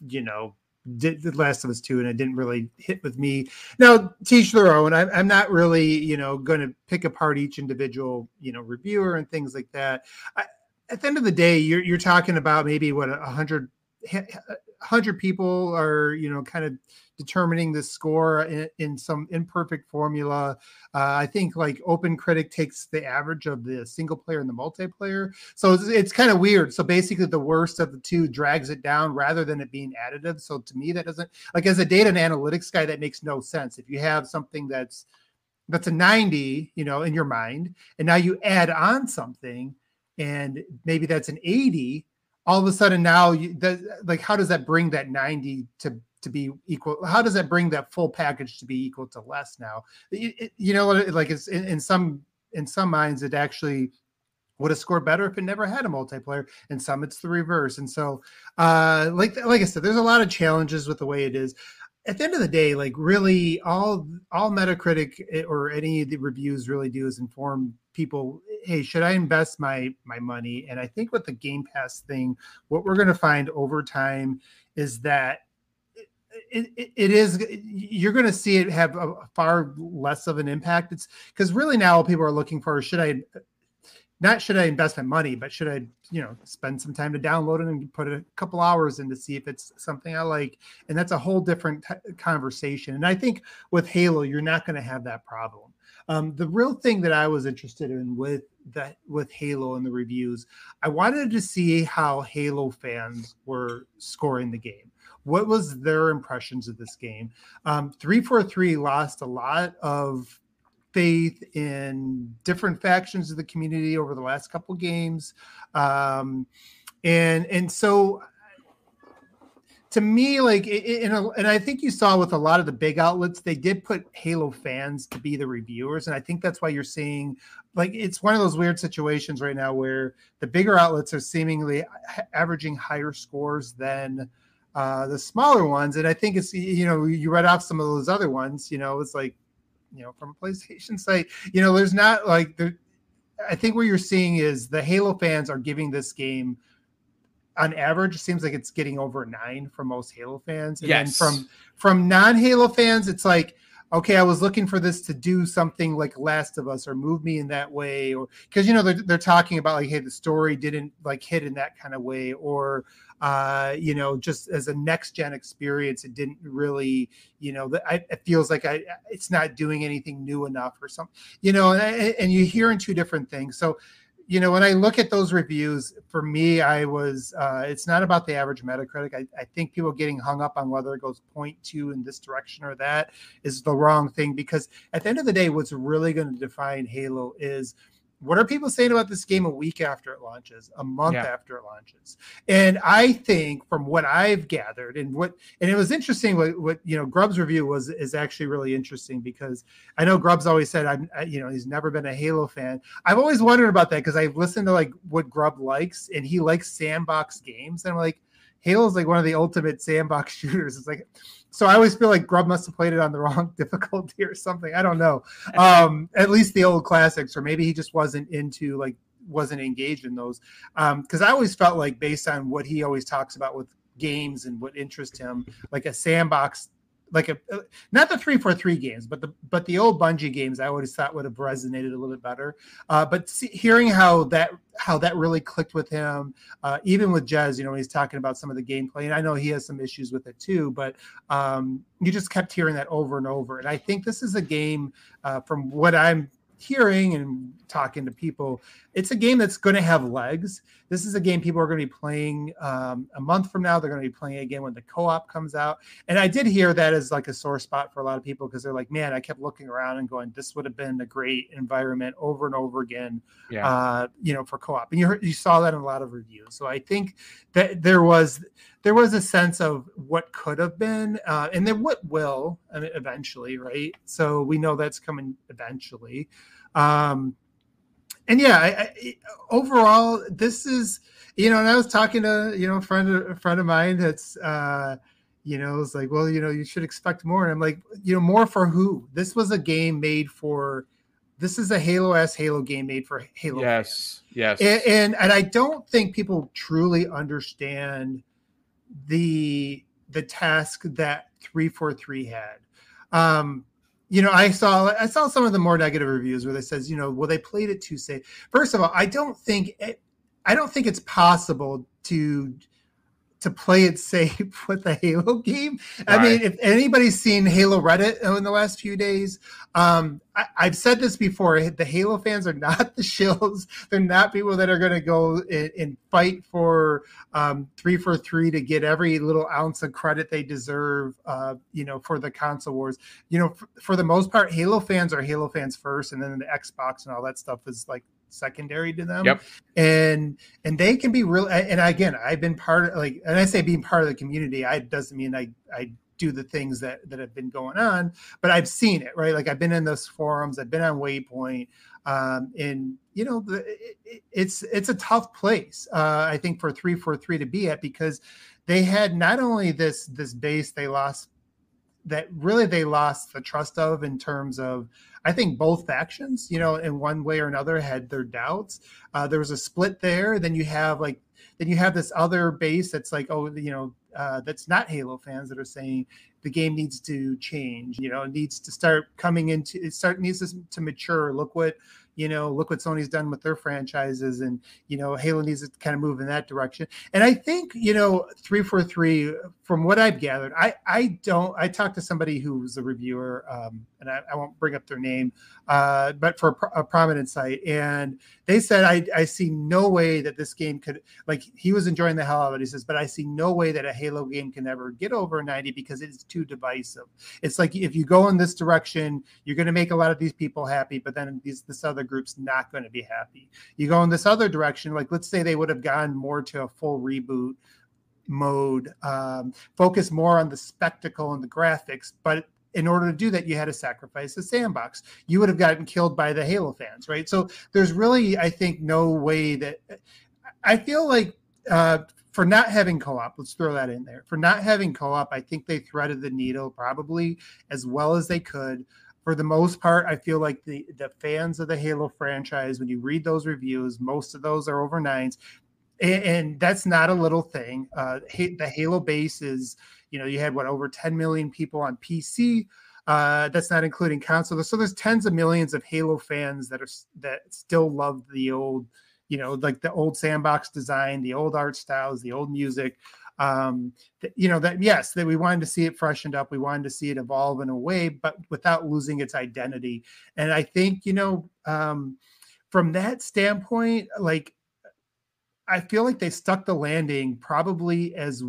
you know, did the Last of Us 2, and it didn't really hit with me. Now, teach their own. I, I'm not really, you know, going to pick apart each individual, you know, reviewer and things like that. I, at the end of the day, you're, you're talking about maybe what a hundred, a hundred people are, you know, kind of determining the score in, in some imperfect formula. Uh, I think like OpenCritic takes the average of the single player and the multiplayer. So it's, it's kind of weird. So basically, the worst of the two drags it down rather than it being additive. So to me, that doesn't like as a data and analytics guy, that makes no sense. If you have something that's that's a 90, you know, in your mind, and now you add on something, and maybe that's an 80. All of a sudden, now you that like how does that bring that 90 to to be equal? How does that bring that full package to be equal to less now? It- it- you know, like it's in, in some in some minds, it actually would have scored better if it never had a multiplayer and some it's the reverse and so uh like like i said there's a lot of challenges with the way it is at the end of the day like really all all metacritic eh, or any of the reviews really do is inform people hey should i invest my my money and i think with the game pass thing what we're going to find over time is that it, it, is you're going to see it have a, a far less of an impact it's because really now people are looking for should i not should I invest my money, but should I, you know, spend some time to download it and put a couple hours in to see if it's something I like? And that's a whole different t- conversation. And I think with Halo, you're not going to have that problem. Um, the real thing that I was interested in with that with Halo and the reviews, I wanted to see how Halo fans were scoring the game. What was their impressions of this game? Um, 343 lost a lot of faith in different factions of the community over the last couple games um and and so to me like in a, and i think you saw with a lot of the big outlets they did put halo fans to be the reviewers and i think that's why you're seeing like it's one of those weird situations right now where the bigger outlets are seemingly averaging higher scores than uh the smaller ones and i think it's you know you read off some of those other ones you know it's like you know from a PlayStation site. You know, there's not like there. I think what you're seeing is the Halo fans are giving this game, on average, it seems like it's getting over nine for most Halo fans. And Yes. then from from non-Halo fans, it's like, okay, I was looking for this to do something like Last of Us or move me in that way, or because you know they're, they're talking about like, hey, the story didn't like hit in that kind of way, or uh, you know, just as a next gen experience, it didn't really, you know, I, it feels like I, it's not doing anything new enough or something, you know, and, and you're hearing two different things. So, you know, when I look at those reviews, for me, I was, uh, it's not about the average Metacritic. I, I think people getting hung up on whether it goes 0.2 in this direction or that is the wrong thing because at the end of the day, what's really going to define Halo is what are people saying about this game a week after it launches, a month Yeah. after it launches? And I think from what I've gathered and what and it was interesting what, what you know Grubb's review was is actually really interesting because I know Grubb's always said I'm I, you know he's never been a Halo fan. I've always wondered about that because I've listened to like what Grubb likes and he likes sandbox games and I'm like Halo's like one of the ultimate sandbox shooters. It's like so I always feel like Grubb must have played it on the wrong difficulty or something. I don't know. Um, at least the old classics, or maybe he just wasn't into like wasn't engaged in those. Because um, I always felt like based on what he always talks about with games and what interests him, like a sandbox like a uh, not the three four three games, but the but the old Bungie games I always thought would have resonated a little bit better. Uh, but see, hearing how that how that really clicked with him, uh, even with Jez, you know, he's talking about some of the gameplay, and I know he has some issues with it too. But um, you just kept hearing that over and over, and I think this is a game uh, from what I'm hearing and talking to people, it's a game that's going to have legs. This is a game people are going to be playing um, a month from now. They're going to be playing again when the co-op comes out. And I did hear that as like a sore spot for a lot of people because they're like, man, I kept looking around and going, this would have been a great environment over and over again. Yeah. Uh, you know, for co-op. And you heard, you saw that in a lot of reviews. So I think that there was there was a sense of what could have been, uh, and then what will I mean, eventually, right? So we know that's coming eventually. Um, and yeah, I, I, overall, this is you know, and I was talking to you know a friend a friend of mine that's uh, you know it's like, well, you know, you should expect more. And I'm like, you know, more for who? This was a game made for. This is a Halo S Halo game made for Halo. Yes, yes, and, and and I don't think people truly understand the the task that 343 had. Um, you know, I saw I saw some of the more negative reviews where they says, you know, well, they played it too safe. First of all, I don't think it, I don't think it's possible to to play it safe with the Halo game. Right. I mean, if anybody's seen Halo Reddit in the last few days, um, I, have said this before. The Halo fans are not the shills. They're not people that are going to go and, and, fight for um, three four three to get every little ounce of credit they deserve. Uh, you know, for the console wars. You know, for, for the most part, Halo fans are Halo fans first, and then the Xbox and all that stuff is like secondary to them. Yep. And and they can be real. And again, I've been part of like, and I say being part of the community, I doesn't mean I I do the things that that have been going on, but I've seen it right. Like I've been in those forums, I've been on Waypoint, um, and you know, the, it, it's it's a tough place. Uh, I think for three four three to be at because they had not only this this base they lost that really they lost the trust of in terms of I think both factions, you know, in one way or another had their doubts. Uh, there was a split there. Then you have like, then you have this other base that's like, oh, you know, uh, that's not Halo fans that are saying the game needs to change. You know, it needs to start coming into it. Start needs to, to mature. Look what you know, look what Sony's done with their franchises, and you know, Halo needs to kind of move in that direction. And I think you know, three four three, from what I've gathered, I I don't. I talked to somebody who was a reviewer, um, and I, I, won't bring up their name, uh, but for a, a prominent site, and they said I I see no way that this game could like he was enjoying the hell out of it. He says, but I see no way that a Halo game can ever get over ninety because it's too divisive. It's like if you go in this direction, you're going to make a lot of these people happy, but then these this other group's not going to be happy. You go in this other direction, like let's say they would have gone more to a full reboot mode, um, focus more on the spectacle and the graphics, but in order to do that, you had to sacrifice the sandbox. You would have gotten killed by the Halo fans, right? So there's really, I think, no way that I feel like uh, for not having co-op, let's throw that in there. For not having co-op, I think they threaded the needle probably as well as they could for the most part, I feel like the the fans of the Halo franchise, when you read those reviews, most of those are over nines, and, that's not a little thing. Uh, the Halo base is, you know, you had what over 10 million people on PC. Uh, that's not including console. So there's tens of millions of Halo fans that are that still love the old, you know, like the old sandbox design, the old art styles, the old music um, you know that yes that we wanted to see it freshened up we wanted to see it evolve in a way but without losing its identity. And i think you know um, from that standpoint like i feel like they stuck the landing probably as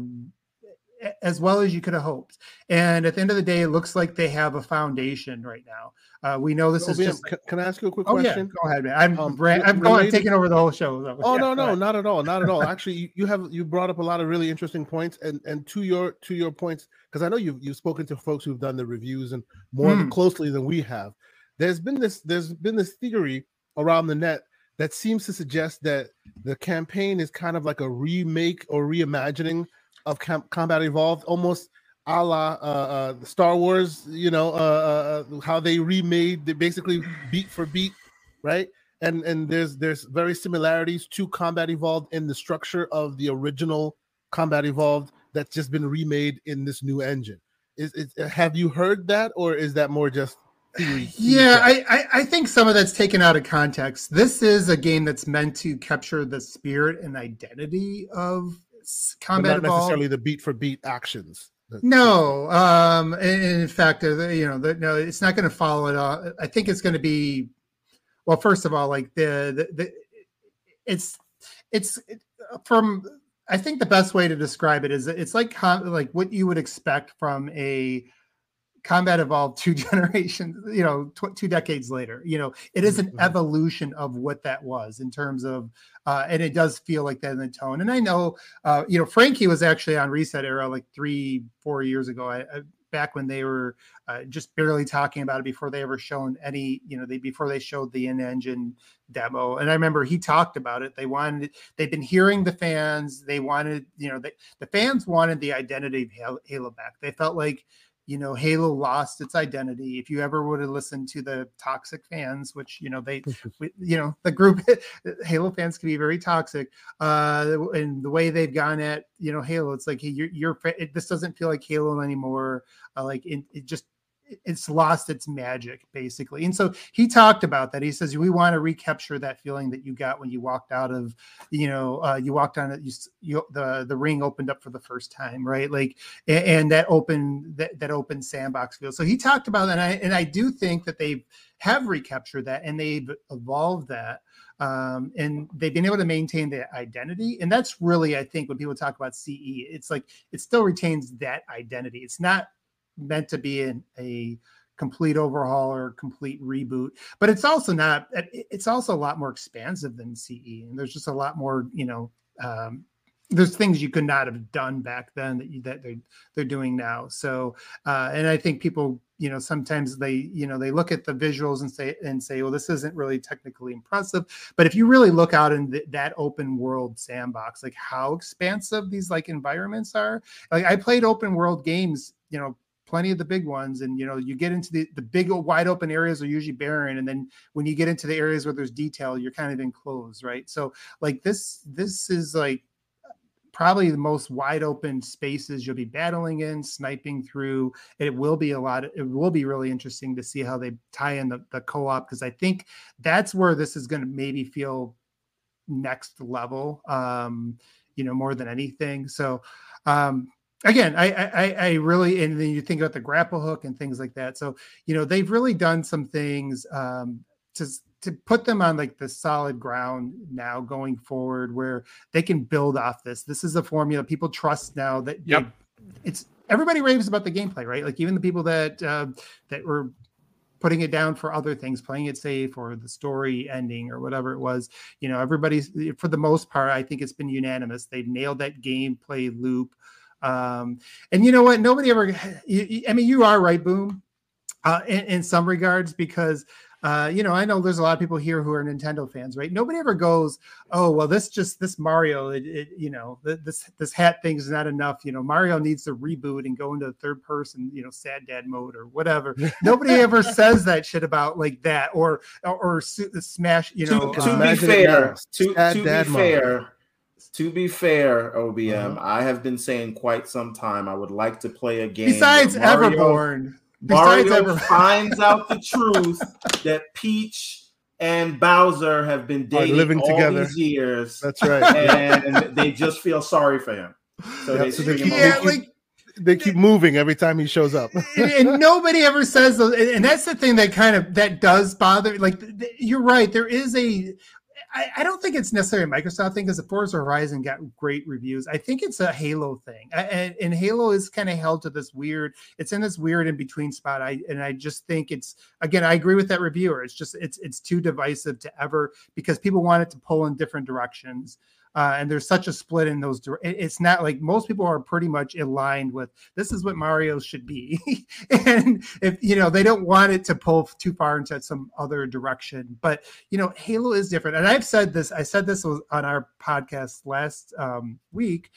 as well as you could have hoped. And at the end of the day, it looks like they have a foundation right now. Uh, we know this so, is just. Can, can, I ask you a quick oh, question? Yeah. Go ahead, man. I'm um, I'm going taking over the whole show. Though. Oh yeah, no, no, not at all, not at all. Actually, you, you, have you brought up a lot of really interesting points, and and to your to your points, because I know you've you've spoken to folks who've done the reviews and more mm. closely than we have. There's been this there's been this theory around the net that seems to suggest that the campaign is kind of like a remake or reimagining of Com- Combat Evolved, almost a la uh, uh, Star Wars. You know uh, uh, uh, how they remade, they basically beat for beat, right? And and there's there's very similarities to Combat Evolved in the structure of the original Combat Evolved that's just been remade in this new engine. Is, is have you heard that, or is that more just theory? Yeah, I, I, I think some of that's taken out of context. This is a game that's meant to capture the spirit and identity of s- But not necessarily the beat for beat actions. No, um, in fact, uh, you know, the, no, it's not going to follow it. All. I think it's going to be, well, first of all, like the the, the it's it's it, from. I think the best way to describe it is it's like like what you would expect from a combat evolved two generations you know tw- two decades later you know it is an Mhm. evolution of what that was in terms of uh and it does feel like that in the tone and i know uh you know frankie was actually on ResetEra like three four years ago I, I back when they were uh, just barely talking about it before they ever shown any you know they before they showed the in engine demo and i remember he talked about it they wanted they've been hearing the fans they wanted you know they, the fans wanted the identity of halo back they felt like you know halo lost its identity. If you ever would have listened to the toxic fans which you know they we- you know the group halo fans can be very toxic uh and the way they've gone at you know halo. It's like hey, you're, you're it, this doesn't feel like halo anymore. Uh, like it, it just it's lost its magic basically. And so he talked about that. He says we want to recapture that feeling that you got when you walked out of you know uh, you walked on it you, you the the ring opened up for the first time right? Like a- and, that open that, that open sandbox feel. So he talked about that and i and i do think that they have recaptured that and they've evolved that um, and they've been able to maintain their identity. And that's really i think when people talk about ce it's like it still retains that identity. It's not meant to be a complete overhaul or complete reboot but it's also not it's also a lot more expansive than ce and there's just a lot more you know um, there's things you could not have done back then that you, that they're they're doing now. So uh, and i think people you know sometimes they you know they look at the visuals and say and say well this isn't really technically impressive. But if you really look out in th- that open world sandbox like how expansive these like environments are like i played open world games you know plenty of the big ones. And you know you get into the the big wide open areas are usually barren. And then when you get into the areas where there's detail you're kind of enclosed right? So like this this is like probably the most wide open spaces you'll be battling in sniping through. It will be a lot it will be really interesting to see how they tie in the, the co-op because i think that's where this is going to maybe feel next level um you know more than anything. So um again I, I i really and then you think about the grapple hook and things like that. So you know they've really done some things um to to put them on like the solid ground now going forward where they can build off this. This is a formula people trust now that Yep. they- it's everybody raves about the gameplay right? Like even the people that uh that were putting it down for other things playing it safe or the story ending or whatever it was you know everybody's for the most part i think it's been unanimous. They've nailed that gameplay loop um and you know what nobody ever you- you- i mean you are right boom uh in, in some regards because uh, you know, I know there's a lot of people here who are Nintendo fans, right? Nobody ever goes, "Oh, well, this just this Mario, it, it, you know, this this hat thing is not enough." You know, Mario needs to reboot and go into third person, you know, sad dad mode or whatever. Nobody ever says that shit about like that or or, or Smash, you know. to, uh, to be fair, to, to be fair, mom. Fair, to be fair, OBM, Uh-huh. I have been saying quite some time I would like to play a game. besides Mario- Everborn, besides Mario Ever- finds out the truth that Peach and Bowser have been dating living all together. these years, That's right. and they just feel sorry for him. So Yeah, they so they keep- yeah, along. like they keep moving every time he shows up. and, and nobody ever says those and and that's the thing that kind of that does bother like th- th- you're right there is a I, I don't think it's necessarily a Microsoft thing because the Forza Horizon got great reviews. I think it's a Halo thing, I- and, and Halo is kind of held to this weird. It's in this weird in between spot. I and I just think it's again. I agree with that reviewer. It's just it's it's too divisive to ever because people want it to pull in different directions. Uh, and there's such a split in those. It's not like most people are pretty much aligned with this is what Mario should be, and if you know they don't want it to pull too far into some other direction. But you know, Halo is different, and I've said this. I said this was on our podcast last um, week.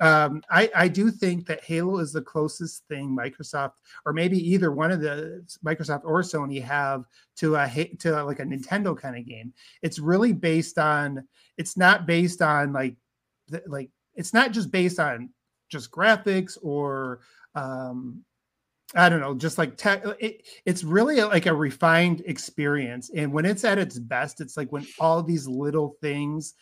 Um, I, I do think that Halo is the closest thing Microsoft, or maybe either one of the Microsoft or Sony have to a to like a Nintendo kind of game. It's really based on. It's not based on like, like it's not just based on just graphics or um, I don't know, just like tech. It, it's really like a refined experience, and when it's at its best, it's like when all these little things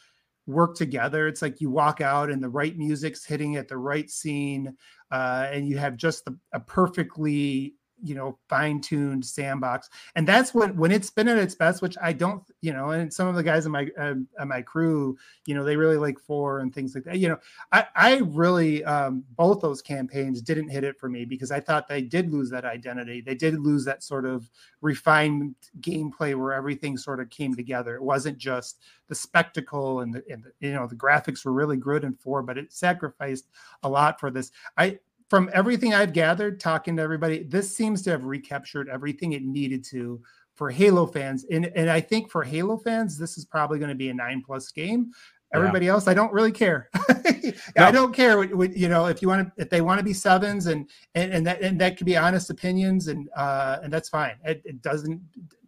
work together. It's like you walk out and the right music's hitting at the right scene, uh, and you have just the, a perfectly you know fine-tuned sandbox. And that's when when it's been at its best which i don't you know and some of the guys in my uh, my crew you know they really like four and things like that. You know i i really um both those campaigns didn't hit it for me because i thought they did lose that identity. They did lose that sort of refined gameplay where everything sort of came together. It wasn't just the spectacle and the, and the you know the graphics were really good in four but it sacrificed a lot for this. I from everything I've gathered, talking to everybody, this seems to have recaptured everything it needed to for Halo fans. And, and I think for Halo fans, this is probably going to be a nine plus game. Everybody yeah. else, I don't really care. no. I don't care. What, what, you know, if you want to, if they want to be sevens, and and and that and that could be honest opinions, and uh, and that's fine. It, it doesn't.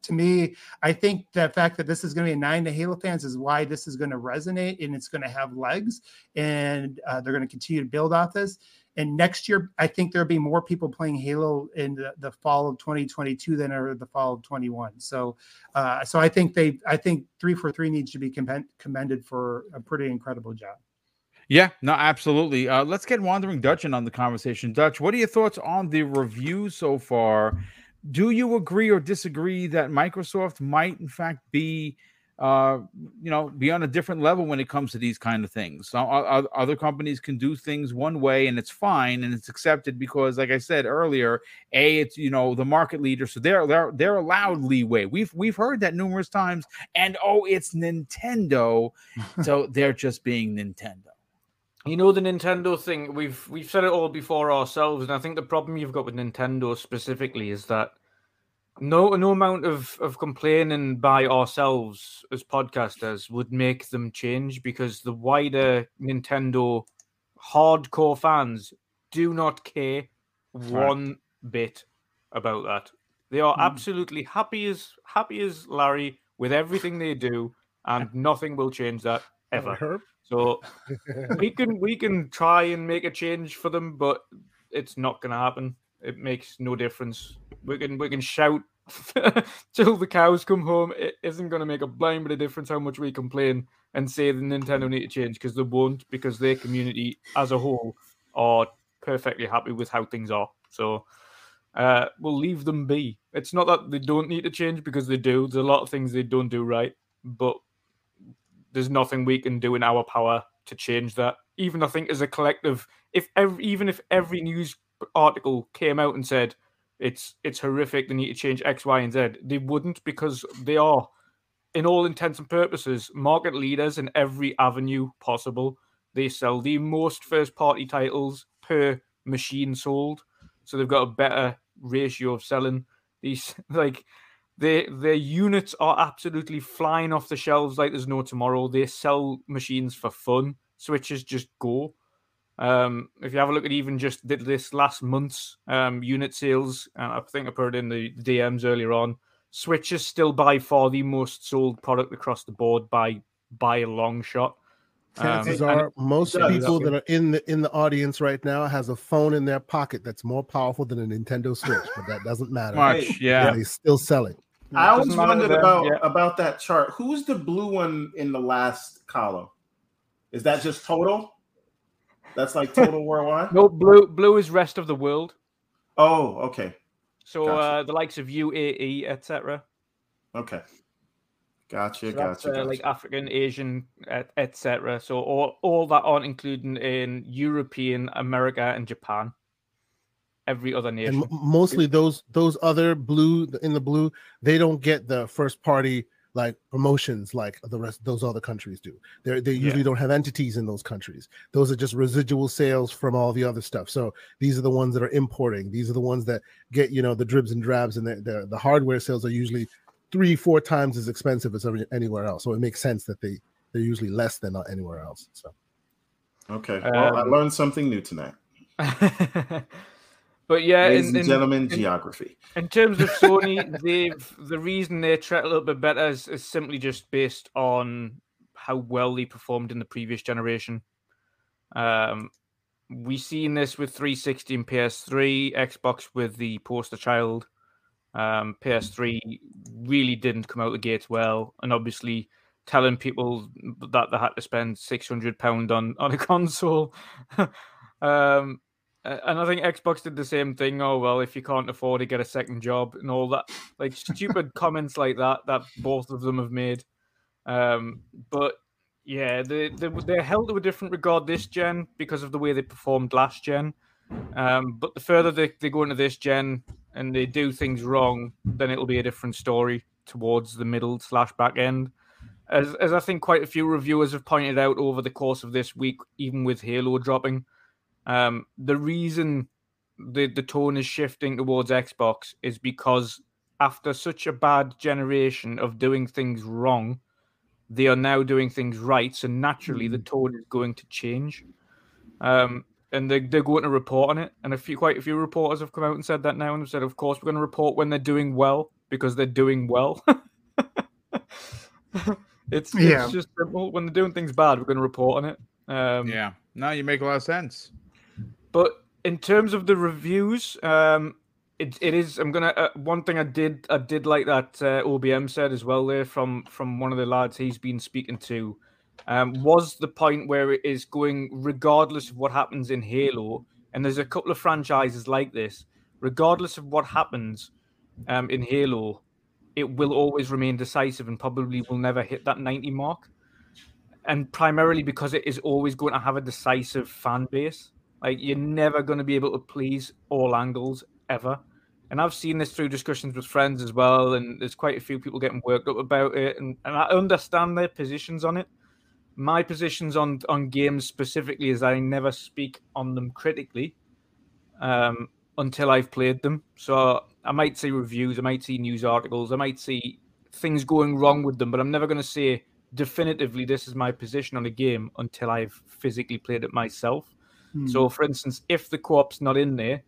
To me, I think the fact that this is going to be a nine to Halo fans is why this is going to resonate and it's going to have legs, and uh, they're going to continue to build off this. And next year, I think there'll be more people playing Halo in the, the fall of 2022 than are the fall of 21. So, uh, so I think they, I think three four three needs to be commended for a pretty incredible job. Yeah, no, absolutely. Uh, let's get Wandering Dutch in on the conversation. Dutch, what are your thoughts on the review so far? Do you agree or disagree that Microsoft might, in fact, be uh, you know, be on a different level when it comes to these kind of things. So, uh, other companies can do things one way and it's fine and it's accepted because, like I said earlier, a it's you know the market leader, so they're they're they're allowed leeway. We've we've heard that numerous times, and oh, it's Nintendo, so they're just being Nintendo. You know the Nintendo thing. We've we've said it all before ourselves, and I think the problem you've got with Nintendo specifically is that no no amount of, of complaining by ourselves as podcasters would make them change because the wider Nintendo hardcore fans do not care one bit about that. They are mm. absolutely happy as happy as Larry with everything they do, and nothing will change that ever. So we can we can try and make a change for them, but it's not going to happen. It makes no difference. We can we can shout till the cows come home. It isn't going to make a blind bit of difference how much we complain and say the Nintendo need to change because they won't because their community as a whole are perfectly happy with how things are. So uh, we'll leave them be. It's not that they don't need to change because they do. There's a lot of things they don't do right, but there's nothing we can do in our power to change that. Even I think as a collective, if every, even if every news article came out and said it's it's horrific, they need to change X, Y, and Z, they wouldn't because they are, in all intents and purposes, market leaders in every avenue possible. They sell the most first party titles per machine sold, so they've got a better ratio of selling these like their their units are absolutely flying off the shelves like there's no tomorrow. They sell machines for fun. Switches just go. Um, if you have a look at even just this last month's um, unit sales, and I think I put it in the DMs earlier on. Switch is still by far the most sold product across the board by by a long shot. Chances um, are most people that are in the in the audience right now has a phone in their pocket that's more powerful than a Nintendo Switch, but that doesn't matter. Much, yeah. They still sell it. I always wondered about yeah. about that chart. Who's the blue one in the last column? Is that just total? That's like total worldwide. No, blue blue is rest of the world. Oh, okay. So gotcha. uh, the likes of UAE, etc. Okay. Gotcha, so gotcha, uh, gotcha, Like African, Asian, etc. So all, all that aren't included in European, America, and Japan every other nation. And mostly those those other blue in the blue, they don't get the first party like promotions like the rest those other countries do. They're, they usually yeah. don't have entities in those countries. Those are just residual sales from all the other stuff. So these are the ones that are importing. These are the ones that get you know the dribs and drabs, and the the, the hardware sales are usually three four times as expensive as anywhere else. So it makes sense that they they're usually less than anywhere else. So. Okay. Well, I Um, learned something new tonight. but yeah, Ladies in, and in- gentlemen, in- geography. In terms of Sony, they've the reason they tread a little bit better is, is simply just based on how well they performed in the previous generation. Um, we seen this with 360 and PS3, Xbox with the poster child. Um, PS3 really didn't come out the gates well, and obviously telling people that they had to spend 600 pound on on a console. um, and I think Xbox did the same thing. Oh well, if you can't afford to get a second job and all that, like stupid comments like that that both of them have made. Um, but yeah, they, they they're held to a different regard this gen because of the way they performed last gen. Um, but the further they, they go into this gen and they do things wrong, then it'll be a different story towards the middle slash back end. As as I think quite a few reviewers have pointed out over the course of this week, even with Halo dropping, um, the reason the the tone is shifting towards Xbox is because after such a bad generation of doing things wrong, they are now doing things right. So naturally, the tone is going to change. Um, and they, they're going to report on it. And a few, quite a few reporters have come out and said that now and have said, of course, we're going to report when they're doing well because they're doing well. it's, Yeah. it's just simple. When they're doing things bad, we're going to report on it. Um, Yeah. No, you make a lot of sense. But in terms of the reviews, um, it, it is. I'm gonna. Uh, one thing I did I did like that uh, OBM said as well there from from one of the lads he's been speaking to, um, was the point where it is going regardless of what happens in Halo, and there's a couple of franchises like this. Regardless of what happens um, in Halo, it will always remain decisive and probably will never hit that 90 mark. And primarily because it is always going to have a decisive fan base. Like you're never going to be able to please all angles ever. And I've seen this through discussions with friends as well, and there's quite a few people getting worked up about it, and, and I understand their positions on it. My positions on on games specifically is I never speak on them critically um, until I've played them. So I might see reviews, I might see news articles, I might see things going wrong with them, but I'm never going to say definitively this is my position on a game until I've physically played it myself. So, for instance, if the co-op's not in there,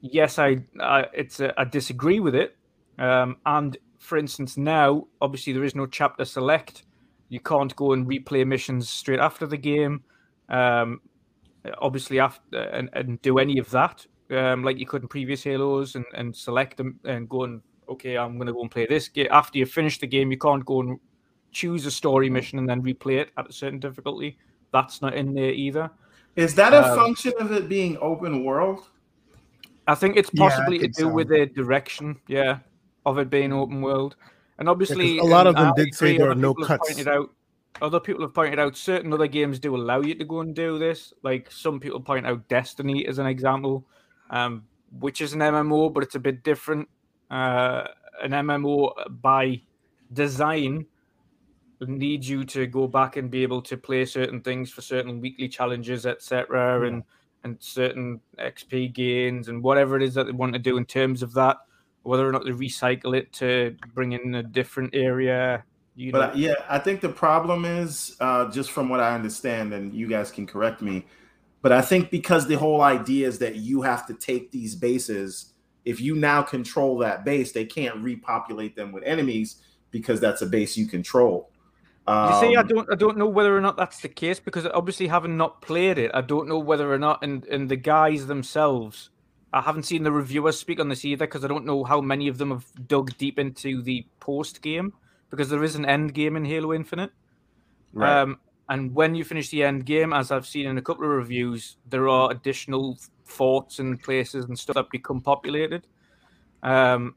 yes, I, I it's a, I disagree with it. Um, and for instance, now obviously there is no chapter select. You can't go and replay missions straight after the game. Um, obviously, after and, and do any of that um, like you could in previous Halos, and, and select them and go and okay, I'm going to go and play this game. After you finish the game, you can't go and choose a story mission and then replay it at a certain difficulty. That's not in there either. Is that a Um, function of it being open world? I think it's Yeah, possibly think to do so. with the direction, yeah, of it being open world. And obviously, 'cause a lot of them I did say there are no cuts. Pointed out, other people have pointed out certain other games do allow you to go and do this. Like some people point out Destiny as an example, um, which is an MMO, but it's a bit different. Uh, an MMO by design needs you to go back and be able to play certain things for certain weekly challenges, etc., and and certain XP gains and whatever it is that they want to do in terms of that. Whether or not they recycle it to bring in a different area, you know. But uh, yeah, I think the problem is uh, just from what I understand, and you guys can correct me. But I think because the whole idea is that you have to take these bases. If you now control that base, they can't repopulate them with enemies because that's a base you control. You see, I Um, don't, I don't know whether or not that's the case because obviously, having not played it, I don't know whether or not, and and the guys themselves, I haven't seen the reviewers speak on this either because I don't know how many of them have dug deep into the post game because there is an end game in Halo Infinite. right. Um, and when you finish the end game, as I've seen in a couple of reviews, there are additional forts and places and stuff that become populated. Um,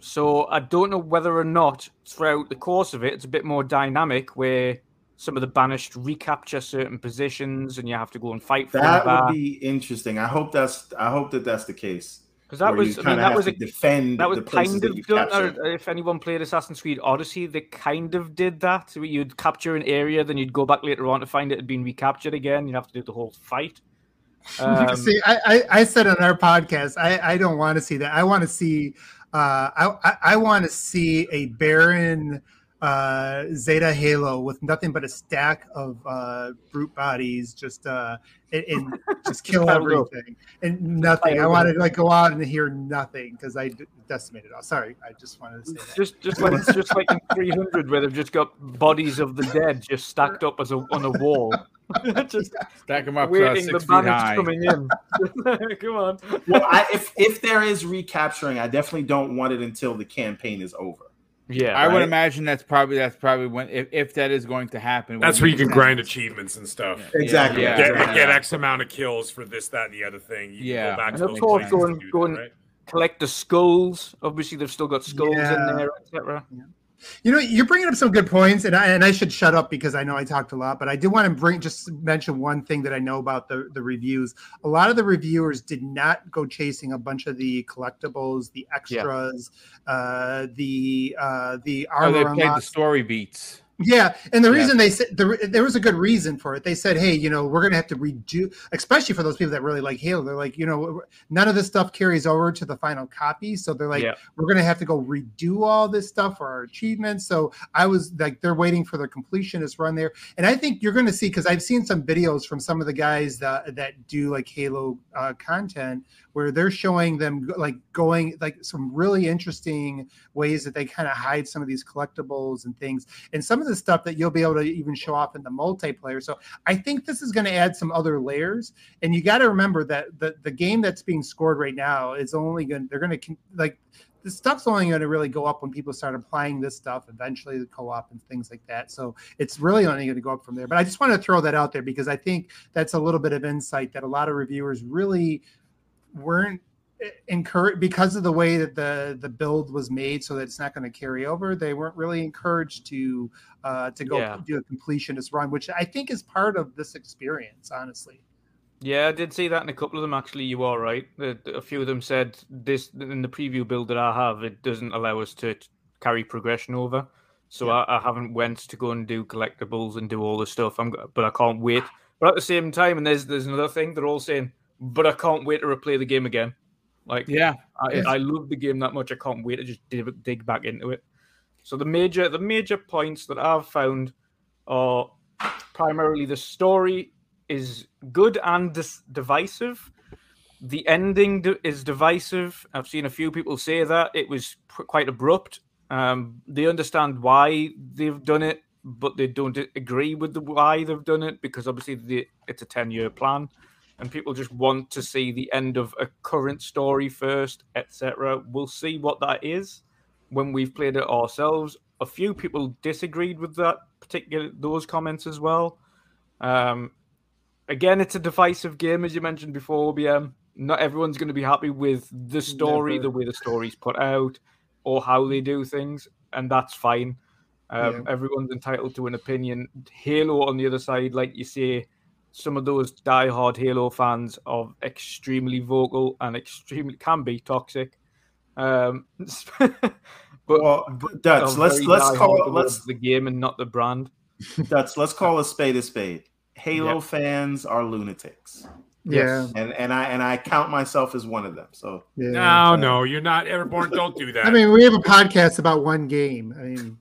so I don't know whether or not throughout the course of it, it's a bit more dynamic where some of the banished recapture certain positions and you have to go and fight for that them would be interesting. I hope that's. I hope that that's the case. because that was I mean kinda that was a defend that was the kind of you've done. if anyone played Assassin's Creed Odyssey, they kind of did that. You'd capture an area, then you'd go back later on to find it had been recaptured again. You'd have to do the whole fight. Um, see, I, I, I said on our podcast, I, I don't want to see that. I want to see, uh, I, I, I want to see a barren uh, Zeta Halo with nothing but a stack of uh, brute bodies, just uh, and, and just kill everything and nothing. I Piled wanted to like go out and hear nothing because I d- decimated all. Sorry, I just wanted to say that. Just, just like just like in 300, where they've just got bodies of the dead just stacked up as a on a wall, just Stack them up waiting six the feet coming in. Come on. Well, I, if if there is recapturing, I definitely don't want it until the campaign is over. Yeah, I would imagine that's probably that's probably when if, if that is going to happen. That's where you can send- grind achievements and stuff. Exactly. Yeah, Get, yeah. get X amount of kills for this, that, and the other thing. You Yeah. go back And to of course, places to going- do that, going- right? collect the skulls. Obviously, they've still got skulls Yeah. in there, etc. You know, you're bringing up some good points, and I and I should shut up because I know I talked a lot, but I did want to bring just mention one thing that I know about the the reviews. A lot of the reviewers did not go chasing a bunch of the collectibles, the extras, uh, the uh, the Oh, they armor played the story beats. Yeah, and the Yeah. reason they said the, there was a good reason for it. They said, "Hey, you know, we're going to have to redo, especially for those people that really like Halo. They're like, you know, none of this stuff carries over to the final copy, so they're like, Yeah. we're going to have to go redo all this stuff for our achievements." So I was like, they're waiting for the completionist run there, and I think you're going to see because I've seen some videos from some of the guys that that do like Halo uh, content where they're showing them like going like some really interesting ways that they kind of hide some of these collectibles and things and some of the stuff that you'll be able to even show off in the multiplayer. So I think this is going to add some other layers. And you got to remember that the, the game that's being scored right now is only going they're going to like, the stuff's only going to really go up when people start applying this stuff eventually the co-op and things like that so it's really only going to go up from there but i just want to throw that out there because i think that's a little bit of insight that a lot of reviewers really weren't encouraged because of the way that the the build was made so that it's not going to carry over they weren't really encouraged to uh to go Yeah. do a completionist run which i think is part of this experience honestly Yeah, I did see that in a couple of them. Actually, you are right. A few of them said this in the preview build that I have. It doesn't allow us to carry progression over, so I, I haven't went to go and do collectibles and do all the stuff. I'm, but I can't wait. But at the same time, and there's there's another thing they're all saying. But I can't wait to replay the game again. Like Yeah, I, I love the game that much. I can't wait to just dig, dig back into it. So the major the major points that I've found are primarily the story is good and dis- divisive. The ending is divisive. I've seen a few people say that it was pr- quite abrupt. Um, they understand why they've done it, but they don't agree with the why they've done it because obviously the, it's a ten year plan, and people just want to see the end of a current story first, etc. We'll see what that is when we've played it ourselves. A few people disagreed with that particular those comments as well. Um, again, it's a divisive game, as you mentioned before, OBM. Not everyone's going to be happy with the story, Never. the way the story's put out, or how they do things, and that's fine. Um, Everyone's entitled to an opinion. Halo, on the other side, like you say, some of those die-hard Halo fans are extremely vocal and extremely can be toxic. Um, but Well, Dutch, are let's let's call it let's the game and not the brand. Dutch, let's call a spade a spade. Halo Yep. fans are lunatics, yeah and and I and I count myself as one of them. So yeah No, no, you're not. Everborn. don't do that. i mean we have a podcast about one game i mean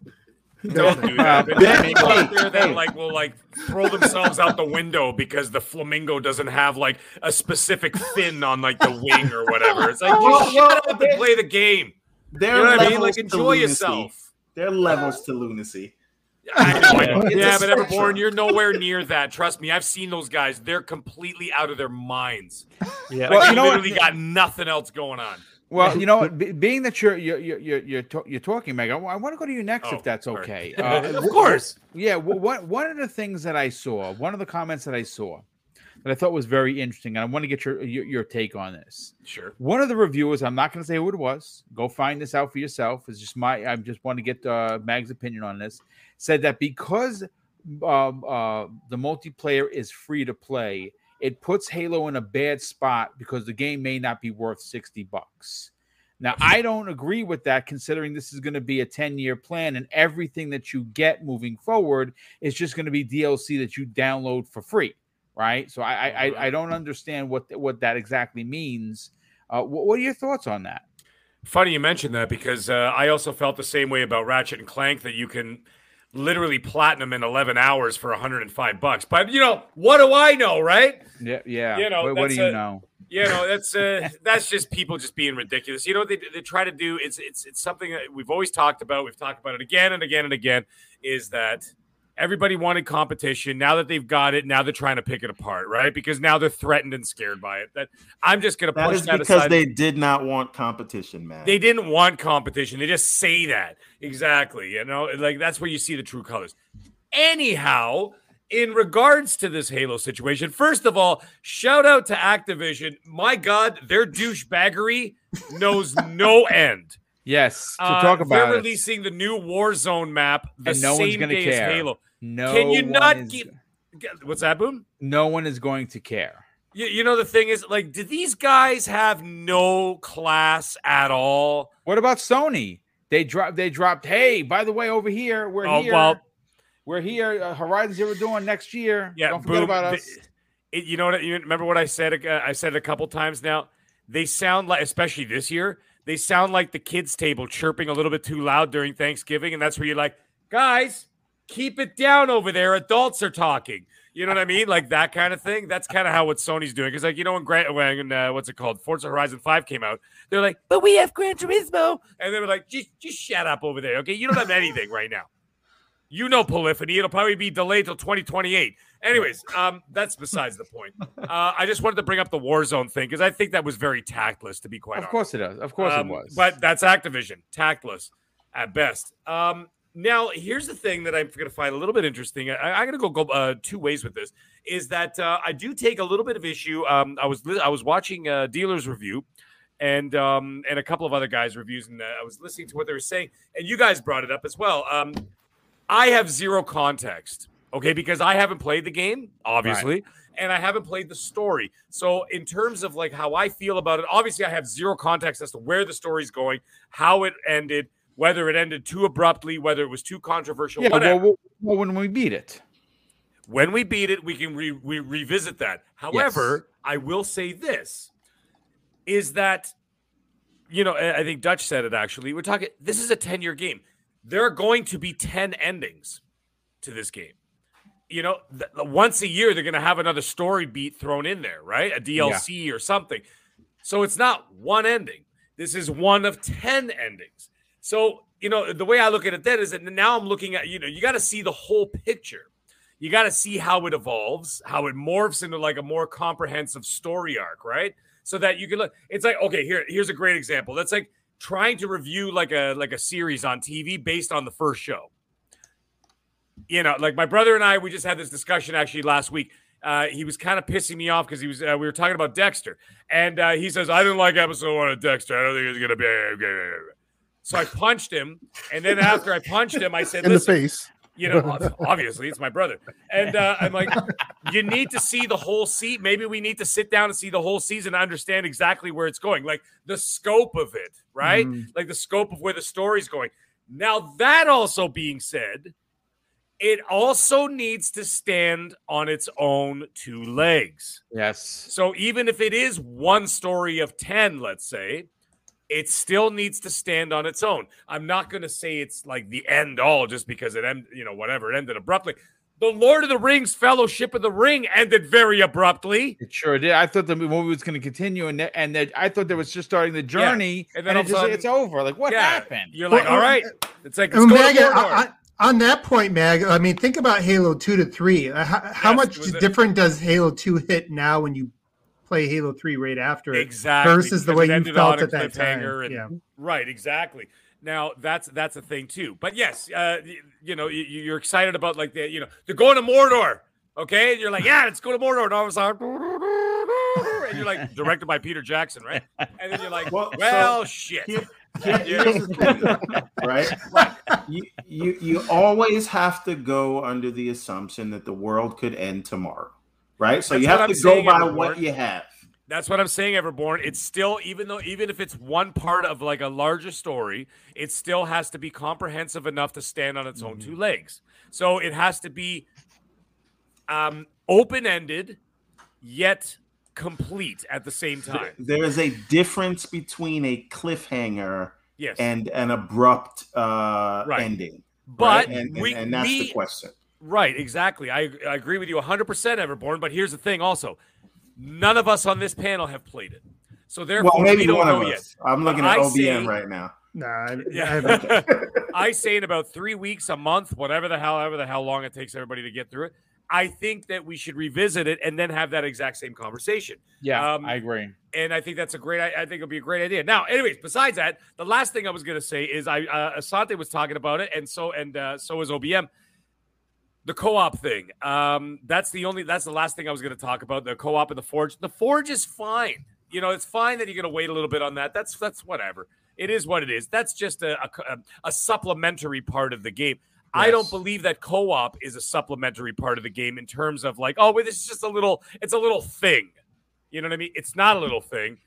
don't do that. But there are people out there that like will like throw themselves out the window because the flamingo doesn't have like a specific fin on like the wing or whatever. It's like Well, you shut well, up and play the game. there You know are what I mean? Like enjoy yourself. There are levels to lunacy. I know, I know. It's a Yeah, but. Everborn, you're nowhere near that. Trust me, I've seen those guys. They're completely out of their minds. Yeah, Like Well, they you know what? literally got nothing else going on. Well, you know, be- being that you're you're you're you're you're, to- you're talking, Meg, I, want to go to you next Oh, if that's sorry. okay. Uh, of course. yeah. wh- What one of the things that I saw, one of the comments that I saw that I thought was very interesting, and I want to get your your, your take on this. Sure. One of the reviewers, I'm not going to say who it was. Go find this out for yourself. It's just my. I just want to get uh, Mag's opinion on this. Said that because um, uh, the multiplayer is free to play, it puts Halo in a bad spot because the game may not be worth sixty bucks. Now, I don't agree with that, considering this is going to be a 10 year plan and everything that you get moving forward is just going to be DLC that you download for free, right? So I I, I, I don't understand what what that exactly means. Uh, what, what are your thoughts on that? Funny you mentioned that because uh, I also felt the same way about Ratchet and Clank that you can literally platinum in 11 hours for 105 bucks. But you know, what do I know, right? Yeah, yeah. You know, what, what do you a- know? You know, that's uh, that's just people just being ridiculous. You know what they, they try to do? It's it's it's something that we've always talked about. We've talked about it again and again and again. Is that everybody wanted competition? Now that they've got it, now they're trying to pick it apart, right? Because now they're threatened and scared by it. That I'm just going to push is that because aside. they did not want competition, man. They didn't want competition. They just say that. Exactly. You know, like that's where you see the true colors. Anyhow, in regards to this Halo situation, first of all, shout out to Activision. My God, their douchebaggery knows no end. Yes, to Uh, talk they're it. releasing the new Warzone map the And no same one's gonna day care. as Halo. No, Can you not get- What's that, Boom? No one is going to care. You, you know the thing is, like, do these guys have no class at all? What about Sony? They dropped. They dropped. Hey, by the way, over here, we're Oh, here. well- we're here. Uh, Horizon Zero Dawn next year. Yeah, don't forget boom. about us. it- you know what? You remember what I said? Uh, I said it a couple times now. They sound like, especially this year, they sound like the kids' table chirping a little bit too loud during Thanksgiving, and that's where you're like, guys, keep it down over there. Adults are talking. You know what I mean? Like that kind of thing. That's kind of how what Sony's doing. Because like you know when Grant, when uh, what's it called, Forza Horizon Five came out, they're like, but we have Gran Turismo, and they were like, just just shut up over there, okay? You don't have anything right now. You know Polyphony. It'll probably be delayed till 2028. Anyways, um, that's besides the point. Uh, I just wanted to bring up the Warzone thing because I think that was very tactless, to be quite Of honest. course it is. Of course Um, it was. But that's Activision, tactless at best. Um, now, here's the thing that I'm going to find a little bit interesting. I, I'm going to go, go uh, two ways with this. Is that uh, I do take a little bit of issue. Um, I was I was watching uh, dealers review, and um, and a couple of other guys' reviews, and uh, I was listening to what they were saying, and you guys brought it up as well. Um, I have zero context, okay, because I haven't played the game, obviously, and I haven't played the story. So, in terms of like how I feel about it, obviously, I have zero context as to where the story's going, how it ended, whether it ended too abruptly, whether it was too controversial, yeah, whatever. well, well, when we beat it, when we beat it, we can re- we revisit that. However, I will say this is that you know, I think Dutch said it actually. We're talking this is a 10-year game. There are going to be 10 endings to this game. You know, th- once a year they're going to have another story beat thrown in there, right? A DLC or something. So it's not one ending. This is one of 10 endings. So, you know, the way I look at it then is that now I'm looking at, you know, you got to see the whole picture. You got to see how it evolves, how it morphs into like a more comprehensive story arc, right? So that you can look. It's like, okay, here, here's a great example. That's like trying to review like a like a series on TV based on the first show. You know, like my brother and I, we just had this discussion actually last week. Uh, he was kind of pissing me off because he was uh, we were talking about Dexter, and uh, he says I didn't like episode one of Dexter. I don't think it's gonna be. So I punched him, and then after I punched him, I said, in the face. you know, obviously it's my brother. And uh, I'm like, you need to see the whole seat. Maybe we need to sit down and see the whole season to understand exactly where it's going, like the scope of it, right? Mhm. Like the scope of where the story's going. Now, that also being said, it also needs to stand on its own two legs. yes, So even if it is one story of 10, let's say, it still needs to stand on its own. I'm not going to say it's like the end all just because it ended, you know, whatever, it ended abruptly. The Lord of the Rings Fellowship of the Ring ended very abruptly. it sure did. I thought the movie was going to continue, and that, and that I thought they was just starting the journey, and and, then all it just, sudden- it's over. Like what Yeah, happened? You're like, Well, all uh, right. It's like, let's And go to Mag, Mordor. on, on that point, Mag, I mean, think about Halo 2 to 3. Uh, How, how Yes, much it a- different does Halo 2 hit now when you play Halo 3 right after it exactly versus the way you felt at that time? and- yeah. Right, exactly. Now that's that's a thing too. But yes, uh, y- you know, you, you're excited about like the you know they're going to Mordor. Okay, and you're like, yeah, let's go to Mordor. And all of a sudden, and you're like, directed by Peter Jackson, right? And then you're like, Well, well, so shit. here- here- here's the thing, right? You, you you always have to go under the assumption that the world could end tomorrow, right? So That's you have to go by Everborn. what you have. That's what I'm saying, Everborn. It's still, even though, even if it's one part of like a larger story, it still has to be comprehensive enough to stand on its own two legs. So it has to be um, open ended, yet complete at the same time. There is a difference between a cliffhanger Yes. and an abrupt uh, Right. ending. but right? and, and- and that's we the question. Right, exactly. I, I agree with you 100%, Everborn. But here's the thing also none of us on this panel have played it. So therefore, Well, we don't one know of yet. I'm looking I at OBM say- right now. Nah, I, I Yeah. haven't. I say in about three weeks, a month, whatever the hell, ever the hell long it takes everybody to get through it. I think that we should revisit it and then have that exact same conversation. Yeah, Um, I agree. and I think that's a great. I, I think it'll be a great idea. Now, anyways, besides that, the last thing I was going to say is I uh, Asante was talking about it, and so and uh, so is OBM. The co-op thing. Um, that's the only. That's the last thing I was going to talk about. The co-op and the forge. The forge is fine. You know, it's fine that you're going to wait a little bit on that. That's that's whatever. It is what it is. That's just a a, a supplementary part of the game. I don't believe that co-op is a supplementary part of the game in terms of like, oh, well, this is just a little. It's a little thing. You know what I mean? It's not a little thing.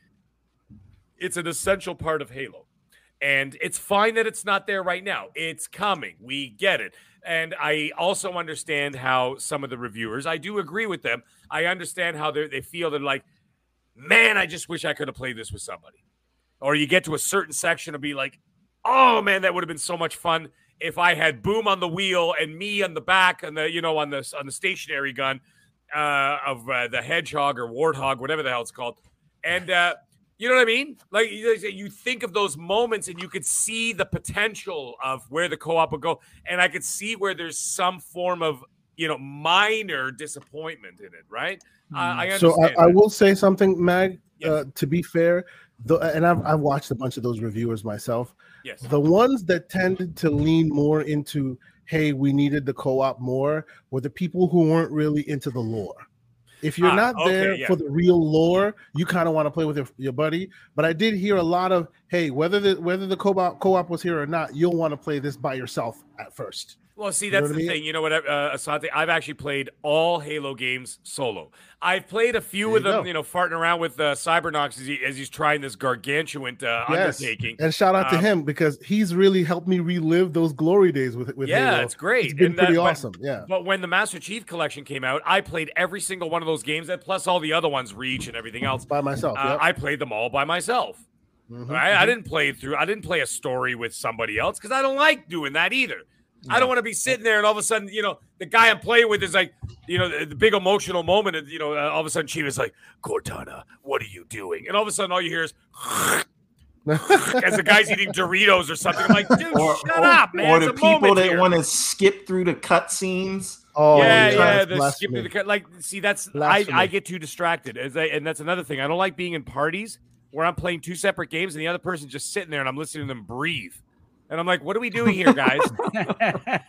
It's an essential part of Halo. And it's fine that it's not there right now. It's coming. We get it. And I also understand how some of the reviewers, I do agree with them. I understand how they feel they're like, man, I just wish I could have played this with somebody. Or you get to a certain section and be like, oh man, that would have been so much fun if I had Boom on the wheel and me on the back and the you know on the on the stationary gun uh, of uh, the hedgehog or warthog, whatever the hell it's called, and uh, you know what I mean? Like you you think of those moments and you could see the potential of where the co-op would go, and I could see where there's some form of you know minor disappointment in it, right? Uh, I So understand. I, I will say something, Mag. Yes. Uh, to be fair, the, and I've, I've watched a bunch of those reviewers myself. yes. The ones that tended to lean more into, hey, we needed the co-op more, were the people who weren't really into the lore. If you're Ah, not okay, there yeah. for the real lore, you kind of want to play with your, your buddy. But I did hear a lot of, hey, whether the whether the co-op co-op was here or not, you'll want to play this by yourself at first. Well, see, You know that's the I mean? thing. You know what, uh, Asante? I've actually played all Halo games solo. I've played a few There of you them, go. you know, farting around with uh, Cybernox as, he, as he's trying this gargantuan uh, Yes. undertaking. And shout out to Um, him because he's really helped me relive those glory days with with Yeah, Halo. it's great. It's been And that- pretty but- awesome. Yeah. But when the Master Chief Collection came out, I played every single one of those games, and plus all the other ones, Reach and everything else. By myself. Uh, yep. I played them all by myself. Mhm, Right? I didn't play through. I didn't play a story with somebody else because I don't like doing that either. I don't want to be sitting there and all of a sudden, you know, the guy I'm playing with is like, you know, the, the big emotional moment. And, you know, uh, all of a sudden, she is like, Cortana, what are you doing? And all of a sudden, all you hear is as the guy's eating Doritos or something. I'm like, dude, Or, shut or- up, man. or It's the a people that want to skip through the cutscenes. Oh, yeah, yeah, that's the skip blasphemy. to the cut. Like, see, that's I, I get too distracted, as I, and that's another thing. I don't like being in parties where I'm playing two separate games and the other person's just sitting there and I'm listening to them breathe, and I'm like, what are we doing here, guys?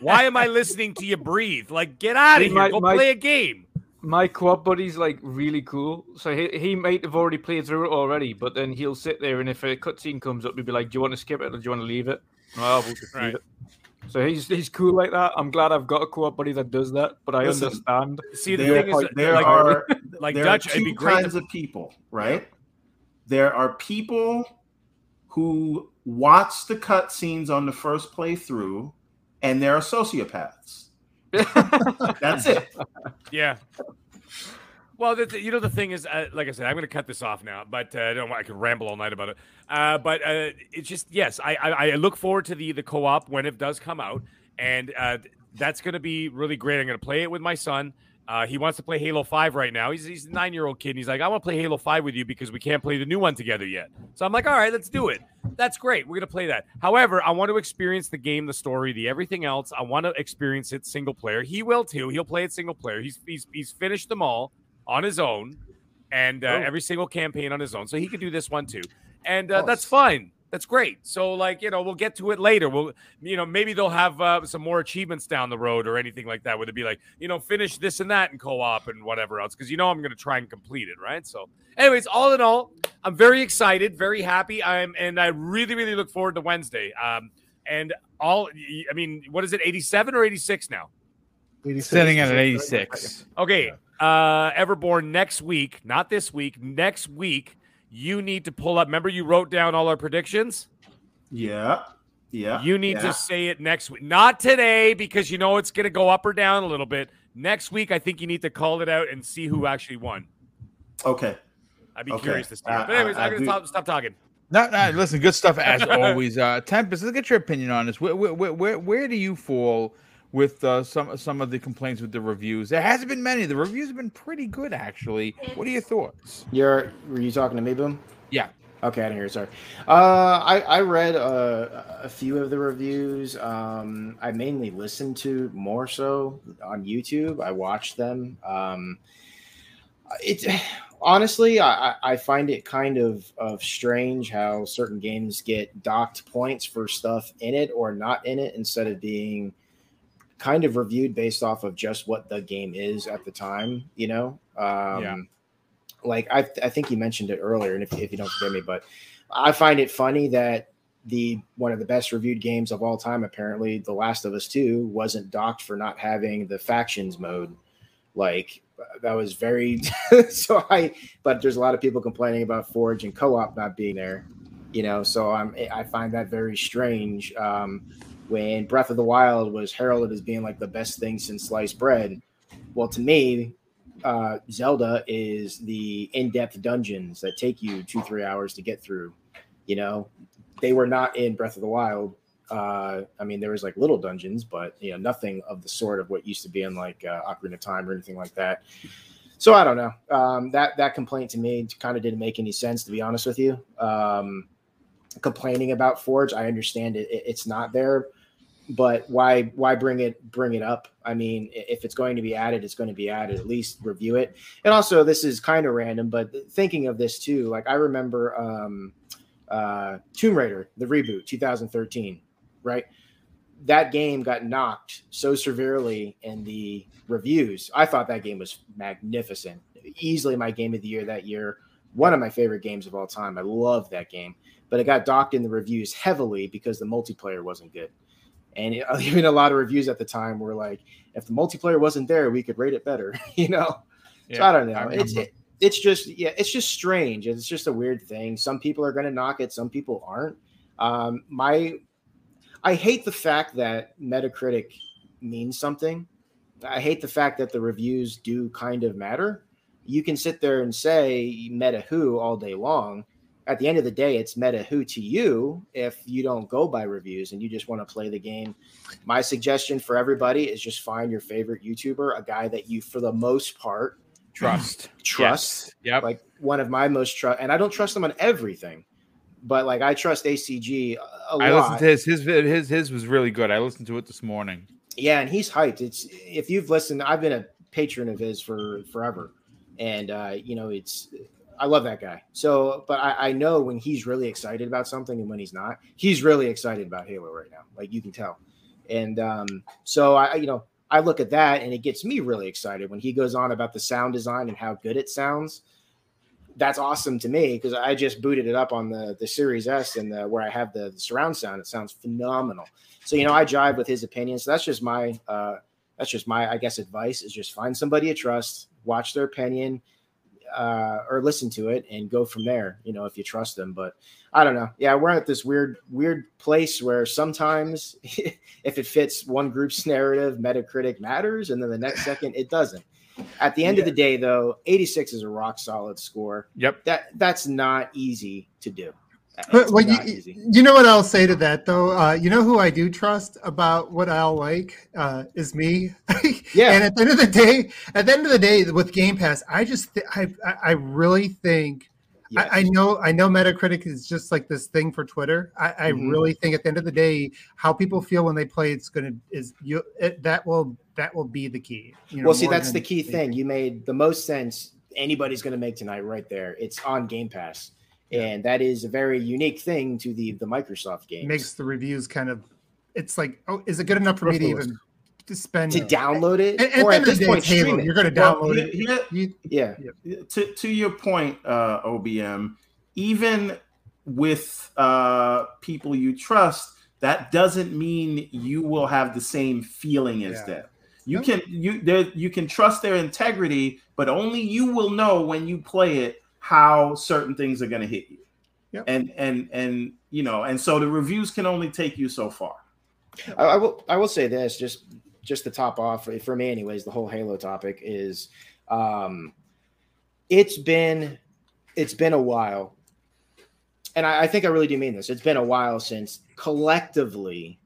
Why am I listening to you breathe? Like, get out of here, my- go my- play a game. my co-op buddy's like really cool. So he, he might have already played through it already, but then he'll sit there and if a cutscene comes up, he'll be like, "Do you want to skip it or do you want to leave it?" Oh, we'll just Right. leave it. So he's he's cool like that. I'm glad I've got a co-op buddy that does that, but I Listen, understand. See, the there, thing is, there like, are like there Dutch, are it'd two be kinds To, of people, right? There are people who watch the cutscenes on the first playthrough, and they're sociopaths. That's it. yeah. Well, the, the- you know the thing is, uh, like I said, I'm going to cut this off now, but uh, I don't. want- I could ramble all night about it. Uh, but uh, it's just yes, I, I I look forward to the the co-op when it does come out, and uh, that's going to be really great. I'm going to play it with my son. Uh, he wants to play Halo Five right now. He's he's a nine year old kid. And he's like, I want to play Halo Five with you because we can't play the new one together yet. So I'm like, all right, let's do it. That's great. We're gonna play that. However, I want to experience the game, the story, the everything else. I want to experience it single player. He will too. He'll play it single player. He's he's he's finished them all on his own, and uh, Oh. every single campaign on his own. So he could do this one too, and uh, that's fine. That's great. So like you know, we'll get to it later. We'll you know maybe they'll have uh, some more achievements down the road or anything like that. Where they'd be like you know finish this and that in co-op and whatever else because you know I'm going to try and complete it right. So anyways, all in all, I'm very excited, very happy. I'm and I really really look forward to Wednesday. Um and all I mean, what is it? 87 or 86 now? 86. Sitting at an 86. Okay. Uh Everborn next week, not this week, next week, you need to pull up. Remember you wrote down all our predictions? Yeah. Yeah. You need yeah. to say it next week. Not today because you know it's going to go up or down a little bit. Next week I think you need to call it out and see who actually won. Okay. I'd be Okay. curious to see. I- it. But anyways, I- I I'm gonna stop, stop talking. No, no, listen, good stuff as always. Uh, Tempest, let's get your opinion on this. Where, where, where, where do you fall with uh, some some of the complaints with the reviews? There hasn't been many. The reviews have been pretty good, actually. What are your thoughts? You're were you talking to me, Boom? Yeah. Okay, I didn't hear. it, Sorry. Uh, I I read uh, a few of the reviews. Um, I mainly listened to more so on YouTube. I watched them. Um, it honestly, I, I- I find it kind of of strange how certain games get docked points for stuff in it or not in it instead of being kind of reviewed based off of just what the game is at the time. You know. Um, Yeah. Like I, I think you mentioned it earlier, and if, if you don't forget me, but I find it funny that the one of the best reviewed games of all time, apparently, The Last of Us Two, wasn't docked for not having the factions mode. Like that was very so I. But there's a lot of people complaining about Forge and co-op not being there. You know, so I'm I find that very strange. Um, when Breath of the Wild was heralded as being like the best thing since sliced bread, well, to me, uh, Zelda is the in-depth dungeons that take you two three hours to get through. You know, they were not in Breath of the Wild. Uh, I mean, there was like little dungeons, but you know, nothing of the sort of what used to be in like uh, Ocarina of Time or anything like that. So I don't know. Um, that that complaint to me kind of didn't make any sense, to be honest with you. Um, complaining about Forge, I understand it, it- it's not there, but why why bring it bring it up? I mean, if it's going to be added, it's going to be added. At least review it. And also, this is kind of random, but thinking of this too, like I remember um, uh, Tomb Raider, the reboot, 2013, right? That game got knocked so severely in the reviews. I thought that game was magnificent. Easily my game of the year that year. One of my favorite games of all time. I love that game, but it got docked in the reviews heavily because the multiplayer wasn't good. And even a lot of reviews at the time were like, if the multiplayer wasn't there, we could rate it better, you know? so I don't know. it's it, it's just yeah, it's just strange. It's just a weird thing. Some people are going to knock it, some people aren't. Um, my I hate the fact that Metacritic means something. I hate the fact that the reviews do kind of matter. You can sit there and say meta who all day long. At the end of the day, it's meta who to you if you don't go by reviews and you just want to play the game. My suggestion for everybody is just find your favorite YouTuber, a guy that you, for the most part, Trust. trust Yep. like one of my most trust and i don't trust them on everything but like i trust ACG a, lot I listened to his his his his was really good. I listened to it this morning. yeah and he's hyped it's if you've listened i've been a patron of his for forever and uh you know it's i love that guy so but I, I know when he's really excited about something and when he's not he's really excited about halo right now like you can tell and um so i you know i look at that and it gets me really excited when he goes on about the sound design and how good it sounds that's awesome to me because I just booted it up on the the Series S and the, where I have the, the surround sound. It sounds phenomenal. So you know, I jive with his opinions. So that's just my uh, that's just my I guess advice is just find somebody you trust, watch their opinion, uh, or listen to it, and go from there. You know, if you trust them. But I don't know. Yeah, we're at this weird weird place where sometimes if it fits one group's narrative, Metacritic matters, and then the next second it doesn't. At the end of the day, though, 86 is a rock solid score. Yep. That that's not easy to do. But well, you, you know what I'll say to that though. Uh, you know who I do trust about what I'll like uh, is me. Yeah. and at the end of the day, at the end of the day, with Game Pass, I just th- I I really think Yes. I, I know I know Metacritic is just like this thing for Twitter. I, I Mhm. really think at the end of the day, how people feel when they play it's gonna is you it, that will that will be the key. You know, well, see, that's the key thing. You made the most sense anybody's going to make tonight, right there. It's on Game Pass, and that is a very unique thing to the the Microsoft games. makes the reviews kind of it's like oh is it good enough for me to even to spend to download it, And- and or at at the end of this point, it's Halo. You're going to Well, download here- it. here- You, Yeah, to to your point, uh, OBM, even with uh, people you trust, that doesn't mean you will have the same feeling as Yeah. them. You No. can you there you can trust their integrity, but only you will know when you play it how certain things are going to hit you. Yep. And and and you know, and so the reviews can only take you so far. I, I will. I will say this just just to top off for me, anyways. The whole Halo topic is, um, it's been it's been a while, and I, I think I really do mean this. It's been a while since collectively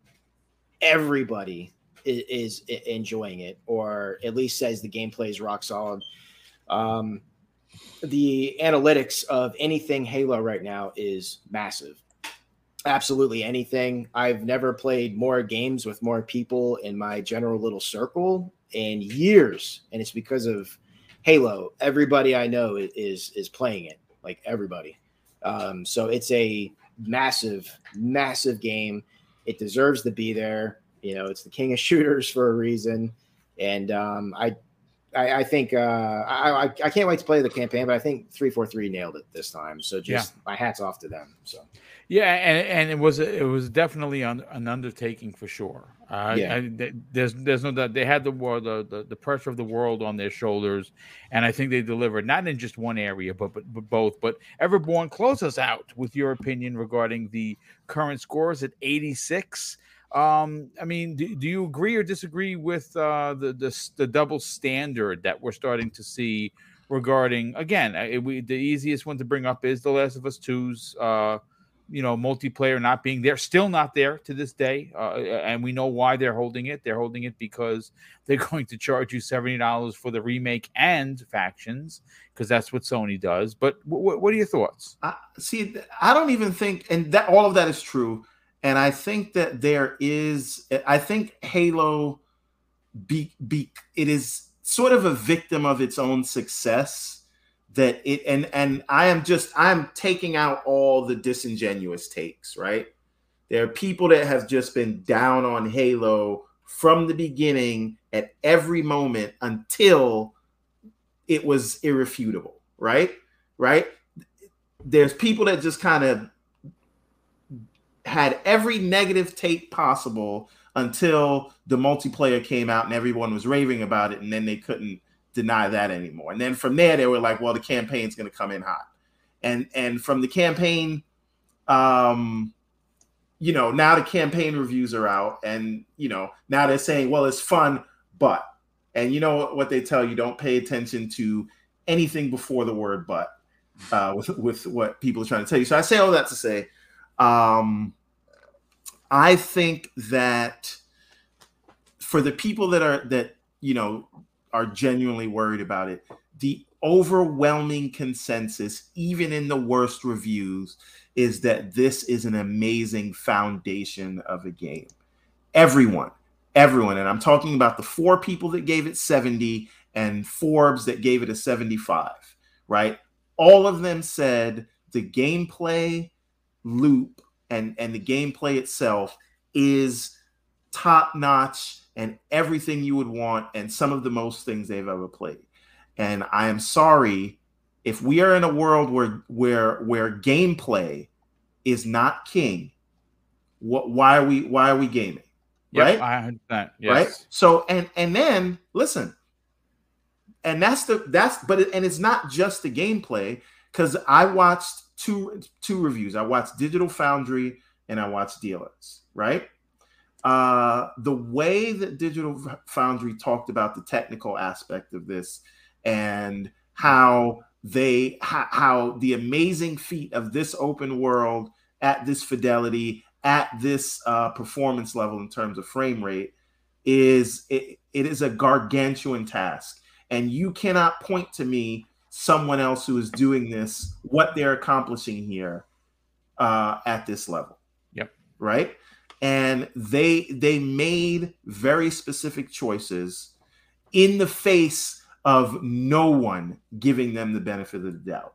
everybody is, is enjoying it, or at least says the gameplay is rock solid. Um, the analytics of anything Halo right now is massive. Absolutely anything. I've never played more games with more people in my general little circle in years, and it's because of Halo. Everybody I know is is playing it, like everybody. Um, so it's a massive, massive game. It deserves to be there. You know, it's the king of shooters for a reason, and um, I, I, I think uh, I, I can't wait to play the campaign. But I think three four three nailed it this time. So just yeah. my hats off to them. So yeah, and and it was it was definitely an, an undertaking for sure. Uh, yeah. I, there's there's no doubt they had the, the the the pressure of the world on their shoulders, and I think they delivered not in just one area, but but, but both. But Everborn, close us out with your opinion regarding the current scores at 86. Um, I mean, do, do you agree or disagree with uh, the, the the double standard that we're starting to see regarding again? It, we, the easiest one to bring up is The Last of Us 2's uh, you know multiplayer not being there still not there to this day uh, and we know why they're holding it they're holding it because they're going to charge you $70 for the remake and factions because that's what sony does but w- what are your thoughts I, see i don't even think and that all of that is true and I think that there is, I think Halo, be, be it is sort of a victim of its own success that it and and I am just I'm taking out all the disingenuous takes, right? There are people that have just been down on Halo from the beginning at every moment until it was irrefutable, right? Right? There's people that just kind of had every negative take possible until the multiplayer came out and everyone was raving about it, and then they couldn't deny that anymore. And then from there, they were like, "Well, the campaign's going to come in hot," and and from the campaign, um, you know, now the campaign reviews are out, and you know, now they're saying, "Well, it's fun, but," and you know what they tell you: don't pay attention to anything before the word "but." Uh, with with what people are trying to tell you. So I say all that to say um, I think that for the people that are that you know are genuinely worried about it, the overwhelming consensus, even in the worst reviews, is that this is an amazing foundation of a game. Everyone, everyone, and I'm talking about the four people that gave it 70 and Forbes that gave it a 75, right? All of them said the gameplay loop and and the gameplay itself is top notch and everything you would want and some of the most things they've ever played. And I am sorry if we are in a world where where where gameplay is not king. What why are we why are we gaming? Yep, right? I understand. Yes. Right? So and and then listen. And that's the that's but it, and it's not just the gameplay cuz I watched two two reviews. I watched Digital Foundry and I watched Dealers, right? Uh, the way that Digital Foundry talked about the technical aspect of this and how they how, how the amazing feat of this open world at this fidelity at this uh, performance level in terms of frame rate is it, it is a gargantuan task and you cannot point to me someone else who is doing this, what they're accomplishing here uh, at this level. Yep. Right. And they they made very specific choices in the face of no one giving them the benefit of the doubt.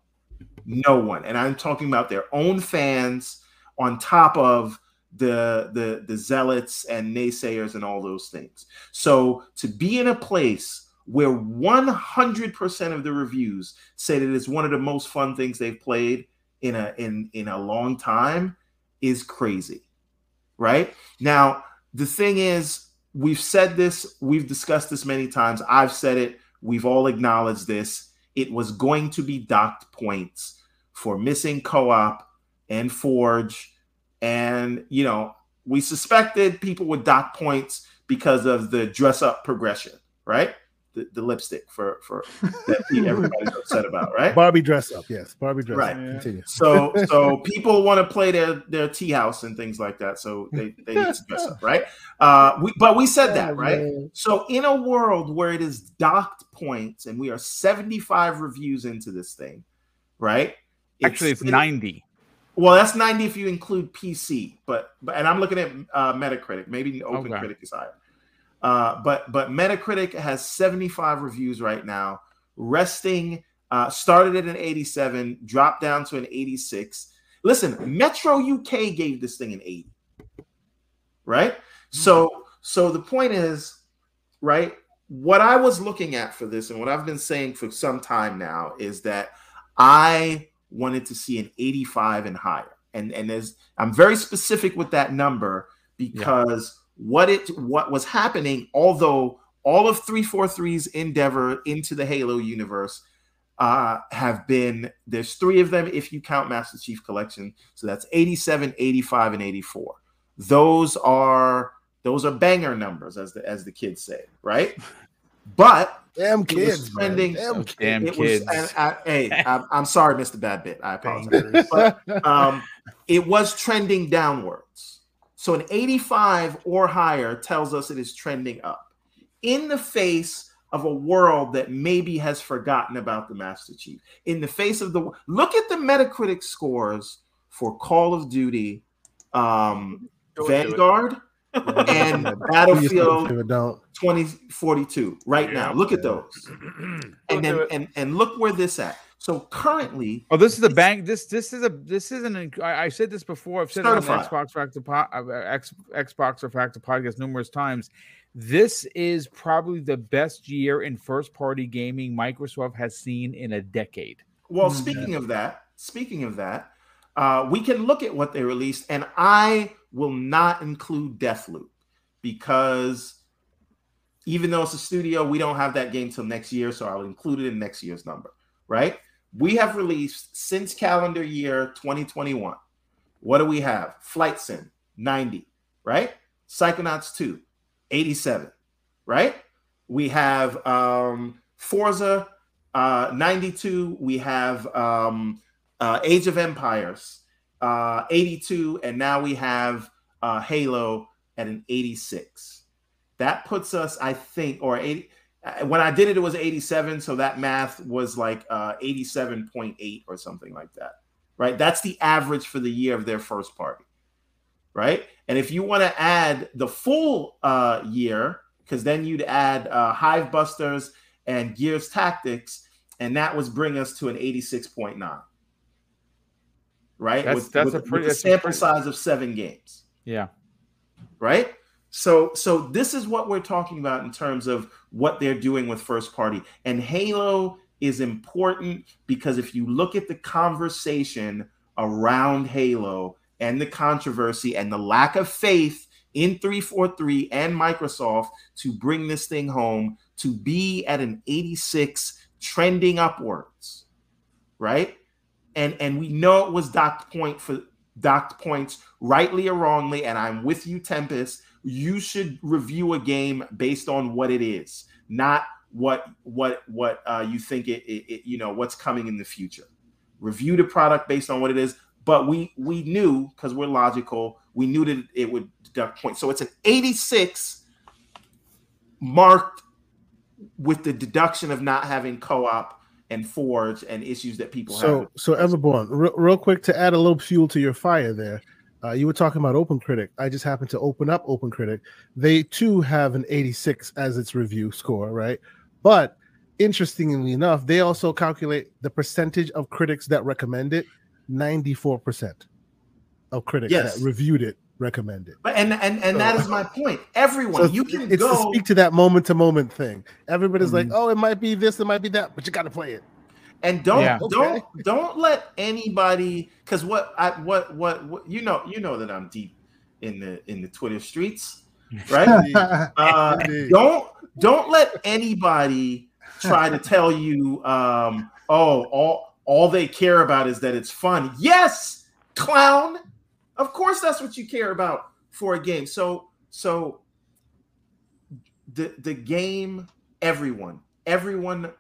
No one. And I'm talking about their own fans on top of the the the zealots and naysayers and all those things. So to be in a place where 100% of the reviews say that it's one of the most fun things they've played in a in in a long time is crazy right? Now the thing is we've said this we've discussed this many times i've said it we've all acknowledged this. It was going to be docked points for missing co-op and forge. And you know we suspected people would dock points because of the dress up progression right the, the lipstick for for that everybody's upset about, right? Barbie dress up, yes. Barbie dress Right. up. Continue. So so people want to play their their tea house and things like that. So they, they need to dress up, right? Uh we but we said that, right? So in a world where it is docked points and we are 75 reviews into this thing, right? Actually, it's it- 90. Well, that's 90 if you include PC, but but and I'm looking at uh, Metacritic. Maybe the Open Okay. Critic is higher. Uh, but but Metacritic has 75 reviews right now, resting uh, started at an 87, dropped down to an 86. Listen, Metro UK gave this thing an 80. Right? So so the point is, right? What I was looking at for this and what I've been saying for some time now is that I wanted to see an 85 and higher. And and there's I'm very specific with that number because what it what was happening, although all of 343's endeavor into the Halo universe uh, have been there's three of them if you count Master Chief Collection. So that's 87, 85, and 84. Those are those are banger numbers, as the as the kids say, right? But Damn it was kids, man. trending- Damn Damn it kids. was and I, hey, I'm, I'm sorry, Mr. Bad Bit. I apologize. But um, it was trending downwards. So an 85 or higher tells us it is trending up in the face of a world that maybe has forgotten about the Master Chief. In the face of the look at the Metacritic scores for Call of Duty, um, Don't do it. Vanguard, and Please Battlefield don't, don't. 2042 right now. Look at those. And then and, and look where this at. So currently, Oh, this is the bank. This this is a this isn't. A, I, I said this before. I've said it on the Certified. Xbox Factor po, uh, X, Xbox or Factor podcast numerous times. This is probably the best year in first party gaming Microsoft has seen in a decade. Well, Mhm. speaking of that, speaking of that, uh, we can look at what they released, and I will not include Deathloop because even though it's a studio, we don't have that game till next year, so I'll include it in next year's number. Right? We have released since calendar year 2021. What do we have? Flight Sim 90, right? Psychonauts 2 87, right? We have um, Forza uh, 92 we have um, uh, age of empires uh, 82 and now we have uh, halo at an 86 that puts us i think or 80 uh, when i did it it was 87 so that math was like uh, 87.8 or something like that right that's the average for the year of their first party right and if you want to add the full uh, year because then you'd add uh, Hivebusters and Gears Tactics, and that was bring us to an 86.9. Right? That's- with, that's with- a pretty- the a sample pretty- size of seven games. Yeah. Right? So so this is what we're talking about in terms of what they're doing with first party. And Halo is important because if you look at the conversation around Halo and the controversy and the lack of faith in 343 and Microsoft to bring this thing home to be at an 86 trending upwards right and and we know it was docked point for docked points rightly or wrongly and i'm with you tempest you should review a game based on what it is not what what what uh, you think it, it, it you know what's coming in the future. Review the product based on what it is but we we knew because we're logical we knew that it would deduct points. So it's an 86 marked with the deduction of not having co-op and forge and issues that people So, have. so Everborn, real, real quick to add a little fuel to your fire there. Uh, you were talking about Open Critic. I just happened to open up Open Critic. They too have an 86 as its review score, right? But interestingly enough, they also calculate the percentage of critics that recommend it. 94% of critics Yes. that reviewed it recommend it. but and and and that is my point everyone So you can it's to go speak to that moment to moment thing. Everybody's like, Mhm. "Oh, it might be this, it might be that," but you got to play it. And don't Yeah. don't Okay. don't let anybody because what i what, what what you know you know that i'm deep in the in the twitter streets right? Uh, don't don't let anybody try to tell you um oh all all they care about is that it's fun. Yes clown! Of course that's what you care about for a game. So so the the game everyone, everyone,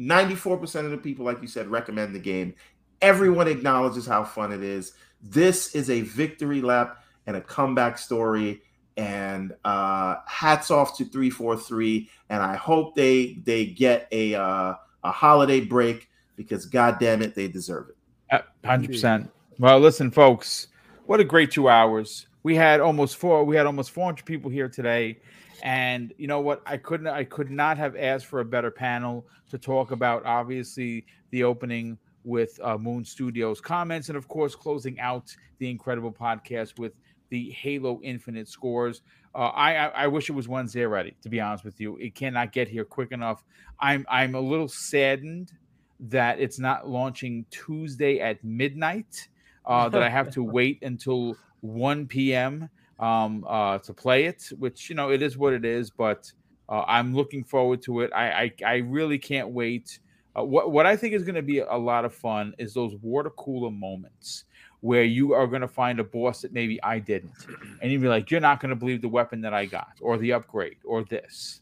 94% of the people, like you said, recommend the game. Everyone acknowledges how fun it is. This is a victory lap and a comeback story. And uh, hats off to 343. And I hope they they get a uh, a holiday break because god damn it, they deserve it. Hundred percent. Well, listen, folks, what a great two hours. We had almost four. We had almost 400 people here today, and you know what? I couldn't. I could not have asked for a better panel to talk about. Obviously, the opening with uh, Moon Studios comments, and of course, closing out the incredible podcast with the Halo Infinite scores. Uh, I, I, I wish it was Wednesday already. To be honest with you, it cannot get here quick enough. I'm I'm a little saddened that it's not launching Tuesday at midnight. Uh, that I have to wait until 1 p.m. Um, uh, to play it, which you know it is what it is. But uh, I'm looking forward to it. I I, I really can't wait. Uh, what what I think is going to be a lot of fun is those water cooler moments where you are going to find a boss that maybe I didn't, and you'd be like, "You're not going to believe the weapon that I got, or the upgrade, or this."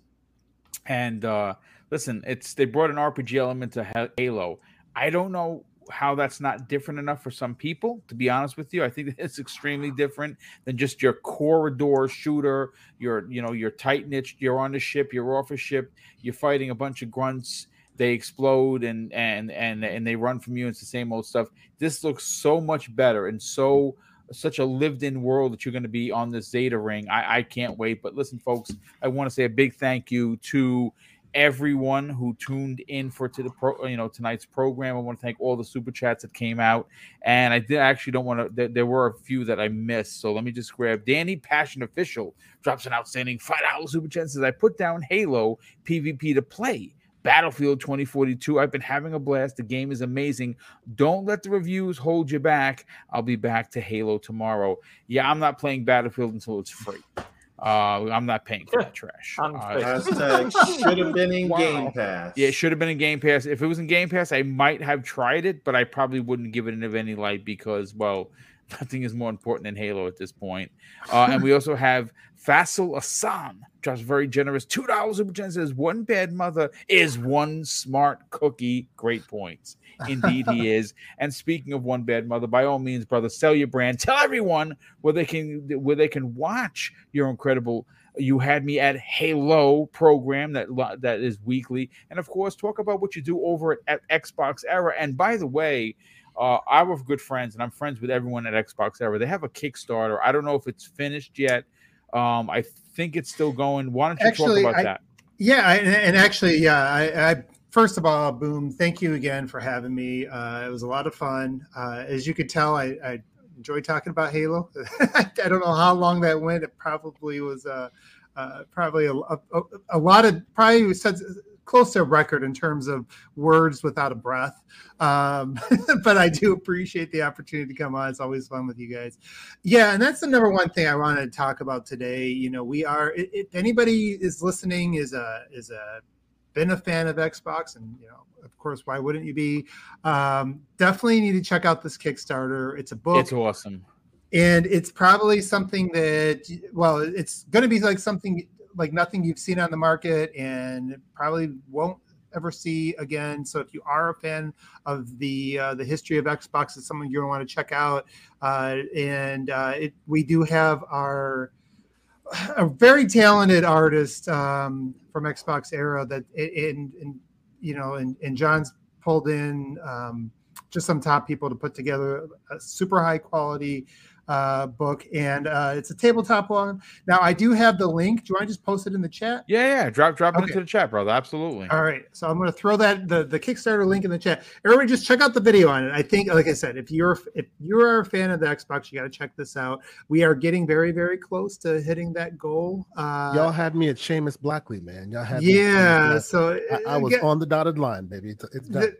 And uh, listen, it's they brought an RPG element to Halo. I don't know how that's not different enough for some people. To be honest with you, I think it's extremely different than just your corridor shooter. Your you know your tight niche. You're on the ship. You're off a ship. You're fighting a bunch of grunts. They explode and and and and they run from you. It's the same old stuff. This looks so much better and so such a lived-in world that you're going to be on this Zeta ring. I, I can't wait. But listen, folks, I want to say a big thank you to everyone who tuned in for to the pro, you know tonight's program. I want to thank all the super chats that came out, and I did actually don't want to. There, there, were a few that I missed, so let me just grab. Danny Passion Official drops an outstanding five dollar super chat. Says I put down Halo PvP to play. Battlefield 2042. I've been having a blast. The game is amazing. Don't let the reviews hold you back. I'll be back to Halo tomorrow. Yeah, I'm not playing Battlefield until it's free. Uh, I'm not paying for that trash. Uh, should have been in wow. Game Pass. Yeah, it should have been in Game Pass. If it was in Game Pass, I might have tried it, but I probably wouldn't give it any light because, well, nothing is more important than Halo at this point. Uh, and we also have Faisal Asan, just very generous. Two dollars super chat says one bad mother is one smart cookie. Great points. Indeed, he is. And speaking of one bad mother, by all means, brother, sell your brand. Tell everyone where they can where they can watch your incredible you had me at Halo program that that is weekly, and of course, talk about what you do over at, at Xbox Era. And by the way, uh, I'm with good friends, and I'm friends with everyone at Xbox Era. They have a Kickstarter. I don't know if it's finished yet. Um, I think it's still going. Why don't you actually, talk about I, that? Yeah, I, and actually, yeah, I, I first of all, boom, thank you again for having me. Uh, it was a lot of fun. Uh, as you could tell, I, I enjoy talking about Halo. I don't know how long that went. It probably was uh, uh, probably a, a, a, lot of probably said close to a record in terms of words without a breath. Um, but I do appreciate the opportunity to come on. It's always fun with you guys. Yeah, and that's the number one thing I wanted to talk about today. You know, we are if anybody is listening is a is a been a fan of Xbox, and you know, of course, why wouldn't you be? Um, definitely need to check out this Kickstarter. It's a book. It's awesome. And it's probably something that, well, it's going to be like something like nothing you've seen on the market and probably won't ever see again. So if you are a fan of the uh, the history of Xbox, it's something to want to check out. Uh, and uh, it, we do have our a very talented artist um, from Xbox era that in, in you know and, and John's pulled in um, just some top people to put together a super high quality uh, book, and uh, it's a tabletop one. Now, I do have the link. Do you want to just post it in the chat? Yeah, yeah. Drop drop it into the chat, brother. Absolutely. All right. So I'm going to throw that the the Kickstarter link in the chat. Everybody, just check out the video on it. I think, like I said, if you're if you are a fan of the Xbox, you got to check this out. We are getting very very close to hitting that goal. Uh, Y'all had me at Seamus Blackley, man. Y'all had yeah. So I, I was on the dotted line, baby. It's, it's done. The,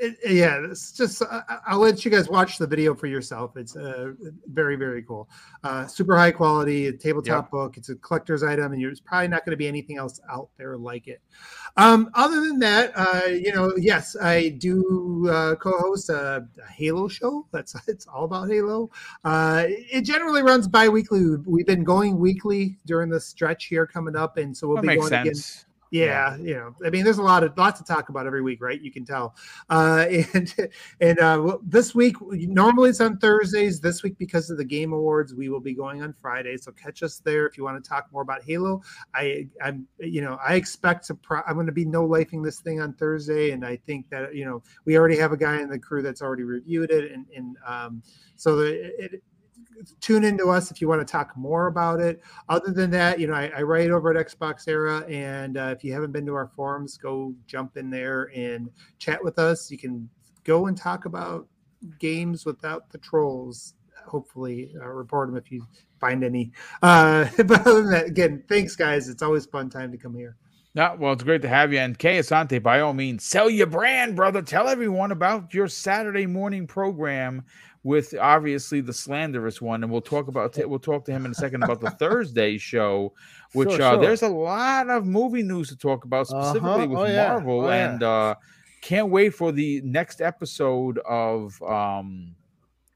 it, yeah, it's just I, will let you guys watch the video for yourself. It's uh, very very cool, uh, super high quality tabletop yep. book. It's a collector's item, and there's probably not going to be anything else out there like it. Um, other than that, uh, you know, yes, I do uh, co-host a, a, Halo show. That's it's all about Halo. Uh, it generally runs bi-weekly. We've been going weekly during the stretch here coming up, and so we'll that be going sense. again Yeah, you know, I mean, there's a lot of lots to talk about every week, right? You can tell. Uh, and and uh, this week, normally it's on Thursdays. This week, because of the Game Awards, we will be going on Friday. So catch us there if you want to talk more about Halo. I, I'm, you know, I expect to. Pro- I'm going to be no lifing this thing on Thursday, and I think that you know we already have a guy in the crew that's already reviewed it, and and um, so the, it, tune into us if you want to talk more about it. Other than that, you know, I, I write over at Xbox Era, and uh, if you haven't been to our forums, go jump in there and chat with us. You can go and talk about games without the trolls. Hopefully, uh, report them if you find any. Uh, but other than that, again, thanks, guys. It's always fun time to come here. Yeah, well, it's great to have you. And Kay Asante, by all means, sell your brand, brother. Tell everyone about your Saturday morning program with obviously the slanderous one, and we'll talk about we'll talk to him in a second about the Thursday show, which Sure, uh, there's a lot of movie news to talk about specifically Uh-huh. with Oh, yeah. Marvel, Oh, yeah. and uh, can't wait for the next episode of um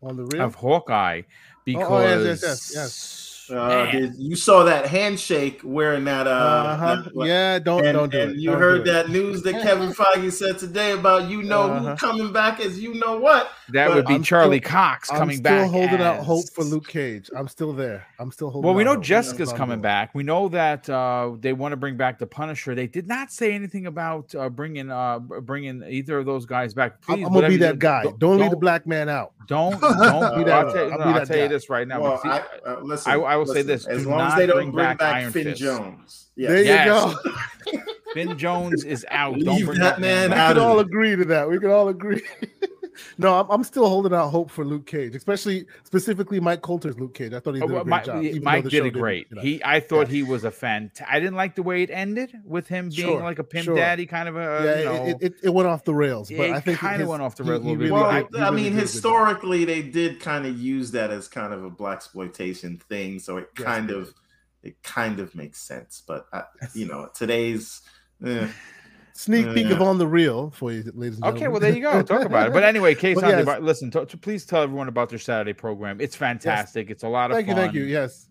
On the real. of Hawkeye because Oh, oh, yes, yes, yes, Uh, did, you saw that handshake wearing that. Uh, Uh-huh. that- Yeah, don't and, don't do and it. you Don't heard that news that Kevin Feige said today about you know Uh-huh. who coming back as you know what. That but would be I'm Charlie still- Cox I'm coming still back. holding out hope for Luke Cage. I'm still there. I'm still holding. Well, we know hope. Jessica's coming on back. We know that uh, they want to bring back the Punisher. They did not say anything about uh, bringing uh, bringing either of those guys back. I'm, Please, I'm gonna be that guy. you- Don't, leave the black man out. Don't don't. Be I'll that- tell, you- I'll no, be I'll that tell you this right now. Well, See, I, uh, listen, I- I will say this, As long as they don't bring bring back back, Iron Finn Fist. Jones. Yeah. There you Yes. go. Finn Jones is out. Don't Leave bring that man out. We can all agree to that. We can all agree. no, I'm, I'm still holding out hope for Luke Cage, especially specifically Mike Colter's Luke Cage. I thought he Oh, did a great Mike, job. Mike did show it great. you know. He, I thought Yeah. he was a fan. I didn't like the way it ended with him being Sure, like a pimp sure. daddy kind of a. yeah, you know, it, it, it went off the rails, but It I think kinda went off the he- rails a he little bit. really Well, did- he I mean, did a good job. historically, they did kind of use that as kind of a blaxploitation thing, so it Yes, kind of it kind of makes sense. But I, you know, today's eh, Sneak peek Yeah. of on the real for you, ladies and gentlemen. Okay, well there you go. Talk about it. But anyway, Case yes. listen. To, to- please tell everyone about their Saturday program. It's fantastic. It's a lot of thank you, fun. thank you. Yes,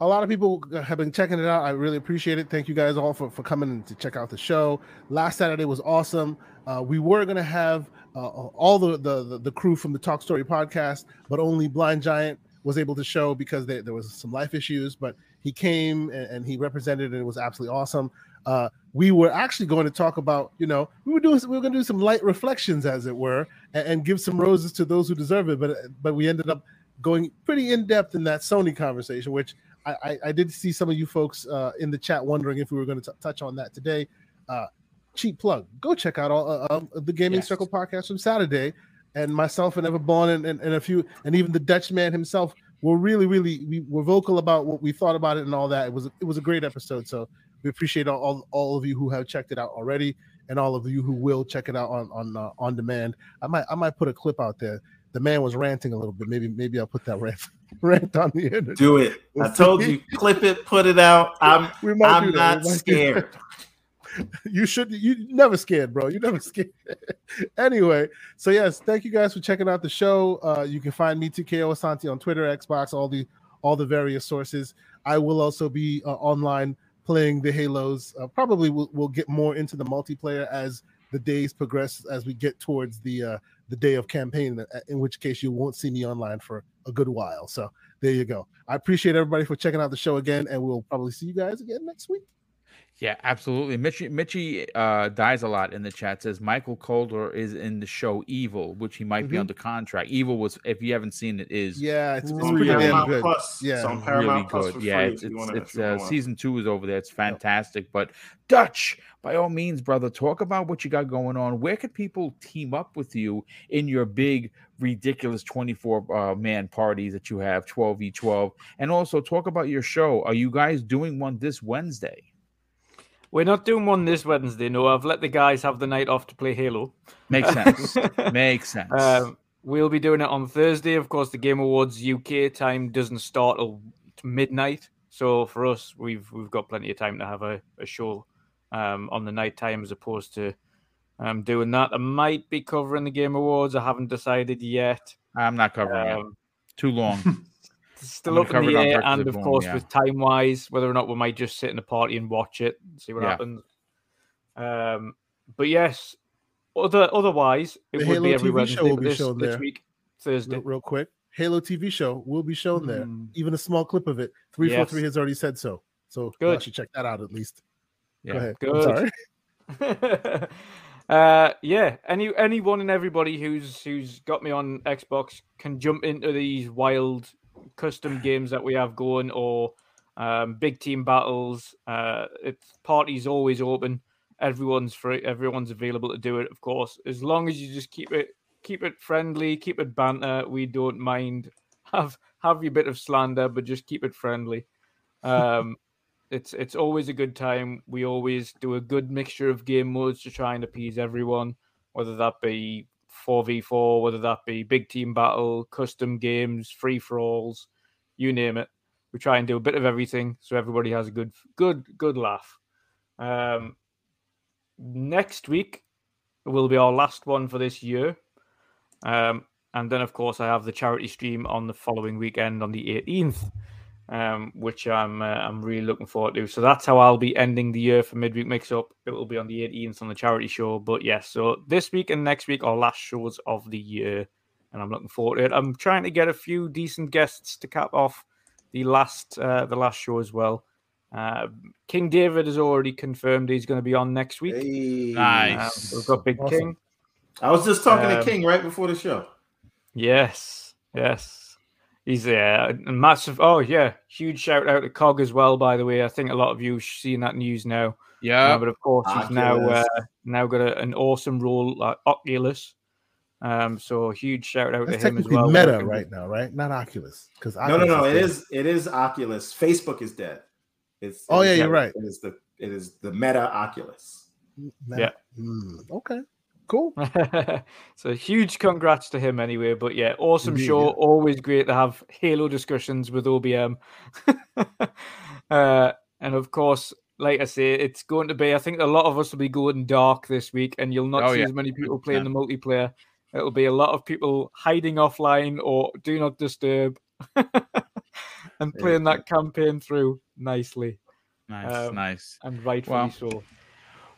a lot of people have been checking it out. I really appreciate it. Thank you guys all for, for coming to check out the show. Last Saturday was awesome. Uh, we were going to have uh, all the, the the the crew from the Talk Story podcast, but only Blind Giant was able to show because they, there was some life issues. But he came and, and he represented, and it was absolutely awesome. Uh, we were actually going to talk about, you know, we were doing, we were going to do some light reflections, as it were, and, and give some roses to those who deserve it. But but we ended up going pretty in depth in that Sony conversation, which I, I, I did see some of you folks uh, in the chat wondering if we were going to touch on that today. Uh, cheap plug: go check out all uh, uh, the Gaming Yes. Circle podcast from Saturday, and myself and Everborn and, and, and a few, and even the Dutch man himself were really, really we were vocal about what we thought about it and all that. It was it was a great episode. So we appreciate all, all, of you who have checked it out already, and all of you who will check it out on on uh, on demand. I might I might put a clip out there. The man was ranting a little bit. Maybe maybe I'll put that rant rant on the internet. do it. I told you, clip it, put it out. I'm I'm not scared. you should you never scared bro you never scared anyway so yes thank you guys for checking out the show uh you can find me tko asante on twitter xbox all the all the various sources i will also be uh, online playing the halos uh, probably we'll, we'll get more into the multiplayer as the days progress as we get towards the uh the day of campaign uh, in which case you won't see me online for a good while. So there you go. I appreciate everybody for checking out the show again and we'll probably see you guys again next week Yeah, absolutely. Mitchy Mitchy uh, dies a lot in the chat. Says Michael Colter is in the show Evil, which he might be Mhm. under contract. Evil was, if you haven't seen it, is yeah it's, it's on pretty damn good Plus. Yeah, it's on really Paramount Plus good. for Yeah, it's it's, it's uh, season two is over there. It's fantastic. But Dutch, by all means, brother, talk about what you got going on. Where could people team up with you in your big, ridiculous twenty-four uh, man parties that you have, twelve v twelve, and also talk about your show. Are you guys doing one this Wednesday? We're not doing one this Wednesday. No, I've let the guys have the night off to play Halo. Makes sense. Makes sense. Um, we'll be doing it on Thursday. Of course, the Game Awards UK time doesn't start till midnight. So for us, we've we've got plenty of time to have a, a show um, on the night time as opposed to um, doing that. I might be covering the Game Awards. I haven't decided yet. I'm not covering it. Um, Too long. still gonna up in the air, and of Dawn, course, yeah. with time wise, whether or not we might just sit in a party and watch it, see what Yeah. happens. Um, but yes, other otherwise it The would Halo be every TV Wednesday. show will be this, shown this there. week, Thursday. real, real quick. Halo TV show will be shown there. Mm. Even a small clip of it. Three four Yes. three has already said so. So Good. you should check that out at least. Yeah. Go ahead. Good. uh yeah any anyone and everybody who's who's got me on xbox can jump into these wild custom games that we have going or um big team battles uh it's party's always open. Everyone's free everyone's available to do it of course. As long as you just keep it keep it friendly keep it banter we don't mind. Have have your bit of slander but just keep it friendly. Um it's it's always a good time. We always do a good mixture of game modes to try and appease everyone, whether that be four v four, whether that be big team battle, custom games, free for alls, you name it. We try and do a bit of everything so everybody has a good good good laugh. Um, next week will be our last one for this year. Um, and then, of course, I have the charity stream on the following weekend on the 18th, um, which I'm uh, I'm really looking forward to. So that's how I'll be ending the year for midweek mix up. It will be on the 18th on the charity show. But yes, so this week and next week are last shows of the year, and I'm looking forward to it. I'm trying to get a few decent guests to cap off the last uh, the last show as well. Uh, King David has already confirmed he's going to be on next week. Hey. Nice. Um, we've got Big Awesome. King. I was just talking Um, to King right before the show. Yes, yes. He's there. A massive. Oh, yeah. Huge shout out to Cog as well, by the way. I think a lot of you have seen that news now. Yeah. Uh, but of course, he's now uh, now got a, an awesome role like Oculus. Um, so huge shout out That's to him as well. Meta Working- right now, right? Not Oculus. Because No, no, no. It is it is Oculus. Facebook is dead. It's Oh, it is yeah, you're right. It is the it is the Meta Oculus. Yeah. Mm, okay. Cool. so huge congrats to him anyway. But yeah, awesome Indeed, show. yeah. Always great to have Halo discussions with OBM. uh, and of course, like I say, it's going to be. I think a lot of us will be going dark this week, and you'll not Oh, see yeah. as many people playing the multiplayer. It'll be a lot of people hiding offline or do not disturb, and playing that campaign through nicely Nice, um, nice. and rightfully Well, so.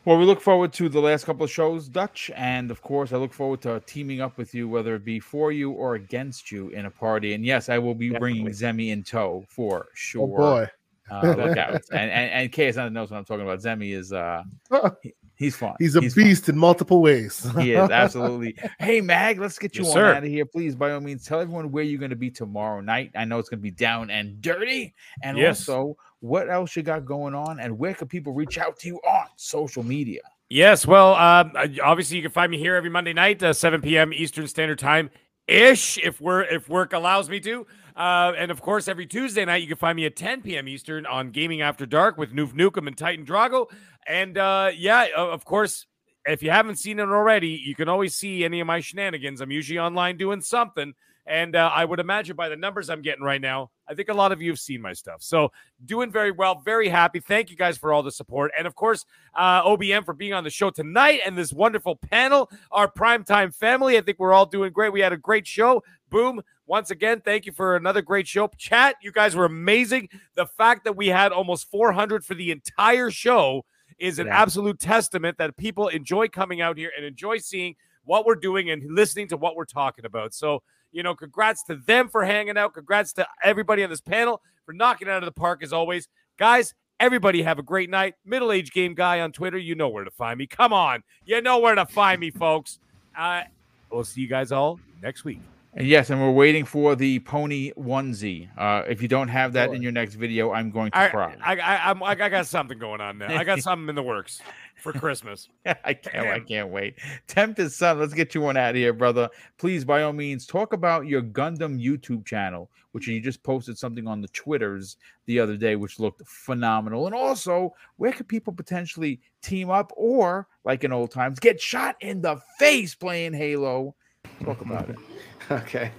Well, we look forward to the last couple of shows, Dutch, and of course, I look forward to teaming up with you, whether it be for you or against you in a party. And yes, I will be bringing Zemi in tow for sure. Oh boy. uh, look out! and and and KS knows what I'm talking about. Zemi is uh, he- he's fun. He's a fun. beast in multiple ways. He is absolutely. Hey, Mag, let's get you Yes, on sir. out of here, please. By all means, tell everyone where you're going to be tomorrow night. I know it's going to be down and dirty, and Yes. also what else you got going on, and where can people reach out to you on social media? Yes, well, uh, obviously you can find me here every Monday night, uh, 7 p.m. Eastern Standard Time ish, if we're if work allows me to. Uh, and of course, every Tuesday night you can find me at 10 p.m. Eastern on Gaming After Dark with Noof Nukem and Titan Drago. And uh, yeah, of course, if you haven't seen it already, you can always see any of my shenanigans. I'm usually online doing something. And uh, I would imagine by the numbers I'm getting right now, I think a lot of you have seen my stuff. So doing very well, very happy. Thank you guys for all the support. And of course, uh, OBM for being on the show tonight and this wonderful panel, our primetime family. I think we're all doing great. We had a great show. Boom. Once again, thank you for another great show. Chat, you guys were amazing. The fact that we had almost 400 for the entire show is an Yeah. absolute testament that people enjoy coming out here and enjoy seeing what we're doing and listening to what we're talking about. So, you know, congrats to them for hanging out. Congrats to everybody on this panel for knocking it out of the park as always. Guys, everybody have a great night. Middle aged game guy on Twitter, you know where to find me. Come on. You know where to find me, folks. Uh, we'll see you guys all next week. And yes, and we're waiting for the pony onesie. Uh, if you don't have that in your next video, I'm going to I, cry. I, I, I'm, I got something going on now. I got something in the works for Christmas. I can't. I can't wait. Tempest son, let's get you one out of here, brother. Please, by all means, talk about your Gundam YouTube channel, which you just posted something on the Twitters the other day, which looked phenomenal. And also, where could people potentially team up or, like in old times, get shot in the face playing Halo? Talk about it. Okay.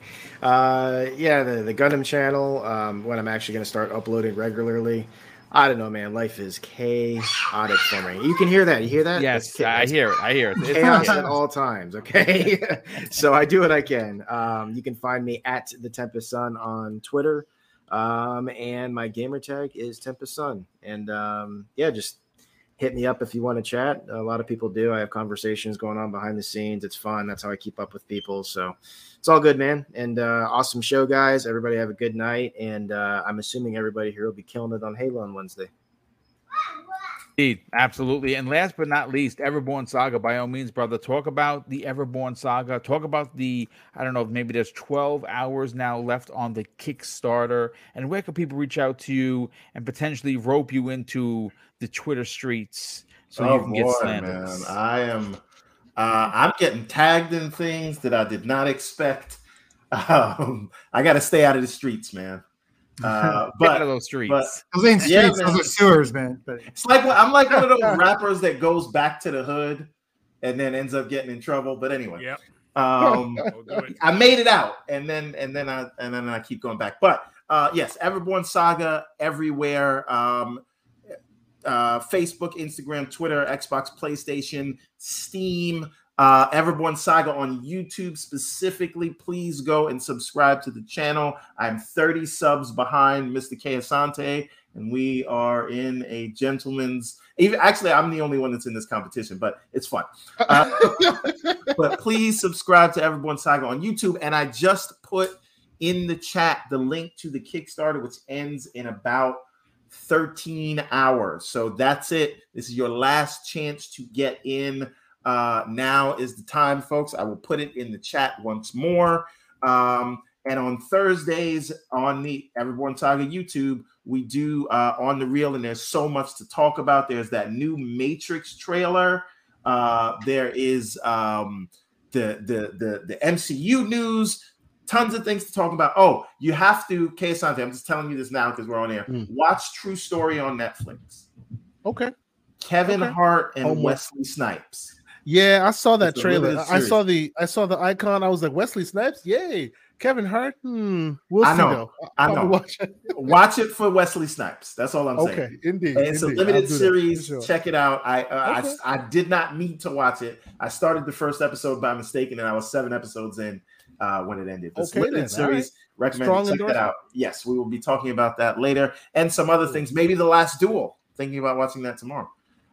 Uh, yeah, the, the Gundam channel, um, when I'm actually going to start uploading regularly. I don't know, man. Life is chaotic for me. You can hear that. You hear that? Yes, I hear it. I hear it. It's chaos at all times. Okay. so I do what I can. Um, you can find me at the Tempest Sun on Twitter. Um, and my gamer tag is Tempest Sun. And um, yeah, just hit me up if you want to chat. A lot of people do. I have conversations going on behind the scenes. It's fun. That's how I keep up with people. So it's all good, man. And uh, awesome show, guys. Everybody have a good night. And uh, I'm assuming everybody here will be killing it on Halo on Wednesday. Indeed, absolutely. And last but not least, Everborn Saga, by all means, brother, talk about the Everborn Saga. Talk about the, I don't know, maybe there's 12 hours now left on the Kickstarter. And where can people reach out to you and potentially rope you into the Twitter streets so oh, you can boy, get slanders? Man. I am, uh, I'm getting tagged in things that I did not expect. Um, I got to stay out of the streets, man. Uh, Get out but of those streets. but Those ain't Yeah, streets, those are sewers, man. But It's like I'm like one of those rappers that goes back to the hood and then ends up getting in trouble. But anyway, Yep. um, We'll do it. I made it out, and then and then I and then I keep going back. But uh, yes, Everborn Saga everywhere. Um, uh, Facebook, Instagram, Twitter, Xbox, PlayStation, Steam. Uh, Everborn Saga on YouTube specifically. Please go and subscribe to the channel. I'm 30 subs behind Mr. K Asante, and we are in a gentleman's. Even actually, I'm the only one that's in this competition, but it's fun. Uh, but please subscribe to Everborn Saga on YouTube. And I just put in the chat the link to the Kickstarter, which ends in about 13 hours. So that's it. This is your last chance to get in. Uh, now is the time, folks. I will put it in the chat once more. Um, and on Thursdays on the Everborn Saga YouTube, we do uh, on the real, and there's so much to talk about. There's that new Matrix trailer. Uh, there is um, the, the the the MCU news. Tons of things to talk about. Oh, you have to, K Asante, I'm just telling you this now because we're on air. Mm. Watch True Story on Netflix. Okay. Kevin Okay. Hart and. Wesley Snipes. Yeah, I saw that It's trailer. I saw the I saw the icon. I was like, Wesley Snipes, yay! Kevin Hart, hmm. We'll I know. though. I know. Watch it. Watch it for Wesley Snipes. That's all I'm saying. Okay, indeed. And it's indeed. a limited series. sure. Check it out. I, uh, Okay. I I did not need to watch it. I started the first episode by mistake, and then I was seven episodes in uh, when it ended. This Okay, limited then. Series. Recommend Strong check that out. Yes, we will be talking about that later, and some other things. Maybe the last duel. Thinking about watching that tomorrow.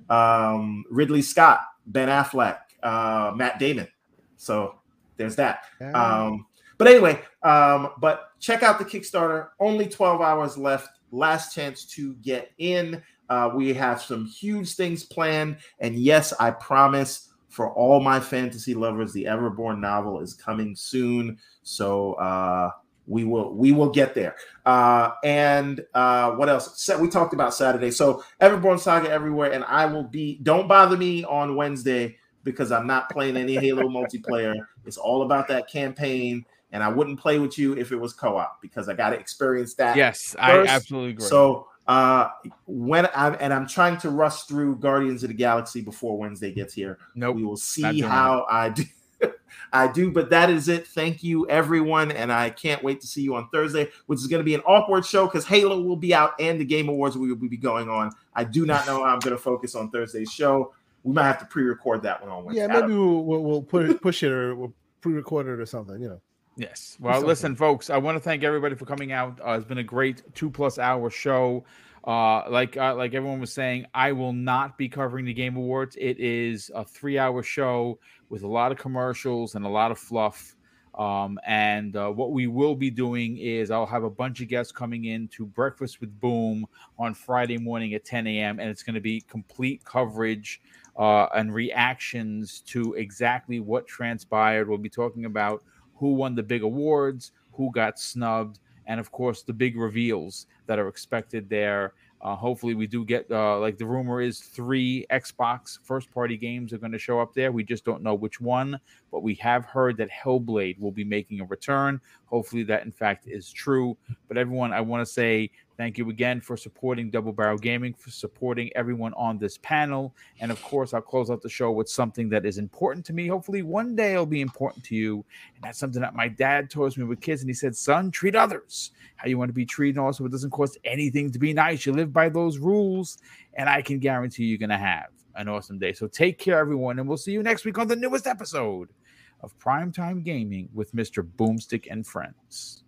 Um, Ridley Scott, Ben Affleck, uh, Matt Damon. So there's that. Um, but anyway, um, but check out the Kickstarter. Only 12 hours left. Last chance to get in. Uh, we have some huge things planned. And yes, I promise for all my fantasy lovers, the Everborn novel is coming soon. So uh, we will we will get there. Uh, and uh, what else? So we talked about Saturday. So Everborn Saga everywhere, and I will be. Don't bother me on Wednesday because I'm not playing any Halo multiplayer. It's all about that campaign, and I wouldn't play with you if it was co-op because I got to experience that. yes, first, I absolutely agree. So uh when I'm and I'm trying to rush through Guardians of the Galaxy before Wednesday gets here. nope. We will see doing how I do. I do, but that is it. Thank you, everyone, and I can't wait to see you on Thursday, which is going to be an awkward show because Halo will be out and the Game Awards will be going on. I do not know how I'm going to focus on Thursday's show. We might have to pre-record that one on Wednesday. yeah, maybe we'll, we'll, we'll put it, push it or we'll pre-record it or something. You know. Yes. Well, listen, folks, I want to thank everybody for coming out. Uh, it's been a great two plus hour show. Uh, like uh, like everyone was saying, I will not be covering the Game Awards. It is a three hour show with a lot of commercials and a lot of fluff. Um, and uh, what we will be doing is I'll have a bunch of guests coming in to Breakfast with Boom on Friday morning at 10 a.m. And it's going to be complete coverage uh, and reactions to exactly what transpired. We'll be talking about who won the big awards, who got snubbed, and of course the big reveals that are expected there. Uh, hopefully, we do get uh, like the rumor is three Xbox first party games are going to show up there. We just don't know which one, but we have heard that Hellblade will be making a return. Hopefully, that in fact is true. But everyone, I want to say thank you again for supporting Double Barrel Gaming, for supporting everyone on this panel. And of course, I'll close out the show with something that is important to me. Hopefully, one day it'll be important to you. And that's something that my dad taught me with kids. And he said, Son, treat others how you want to be treated. And also, it doesn't cost anything to be nice. You live by those rules. And I can guarantee you're going to have an awesome day. So take care, everyone. And we'll see you next week on the newest episode of Primetime Gaming with Mr. Boomstick and Friends.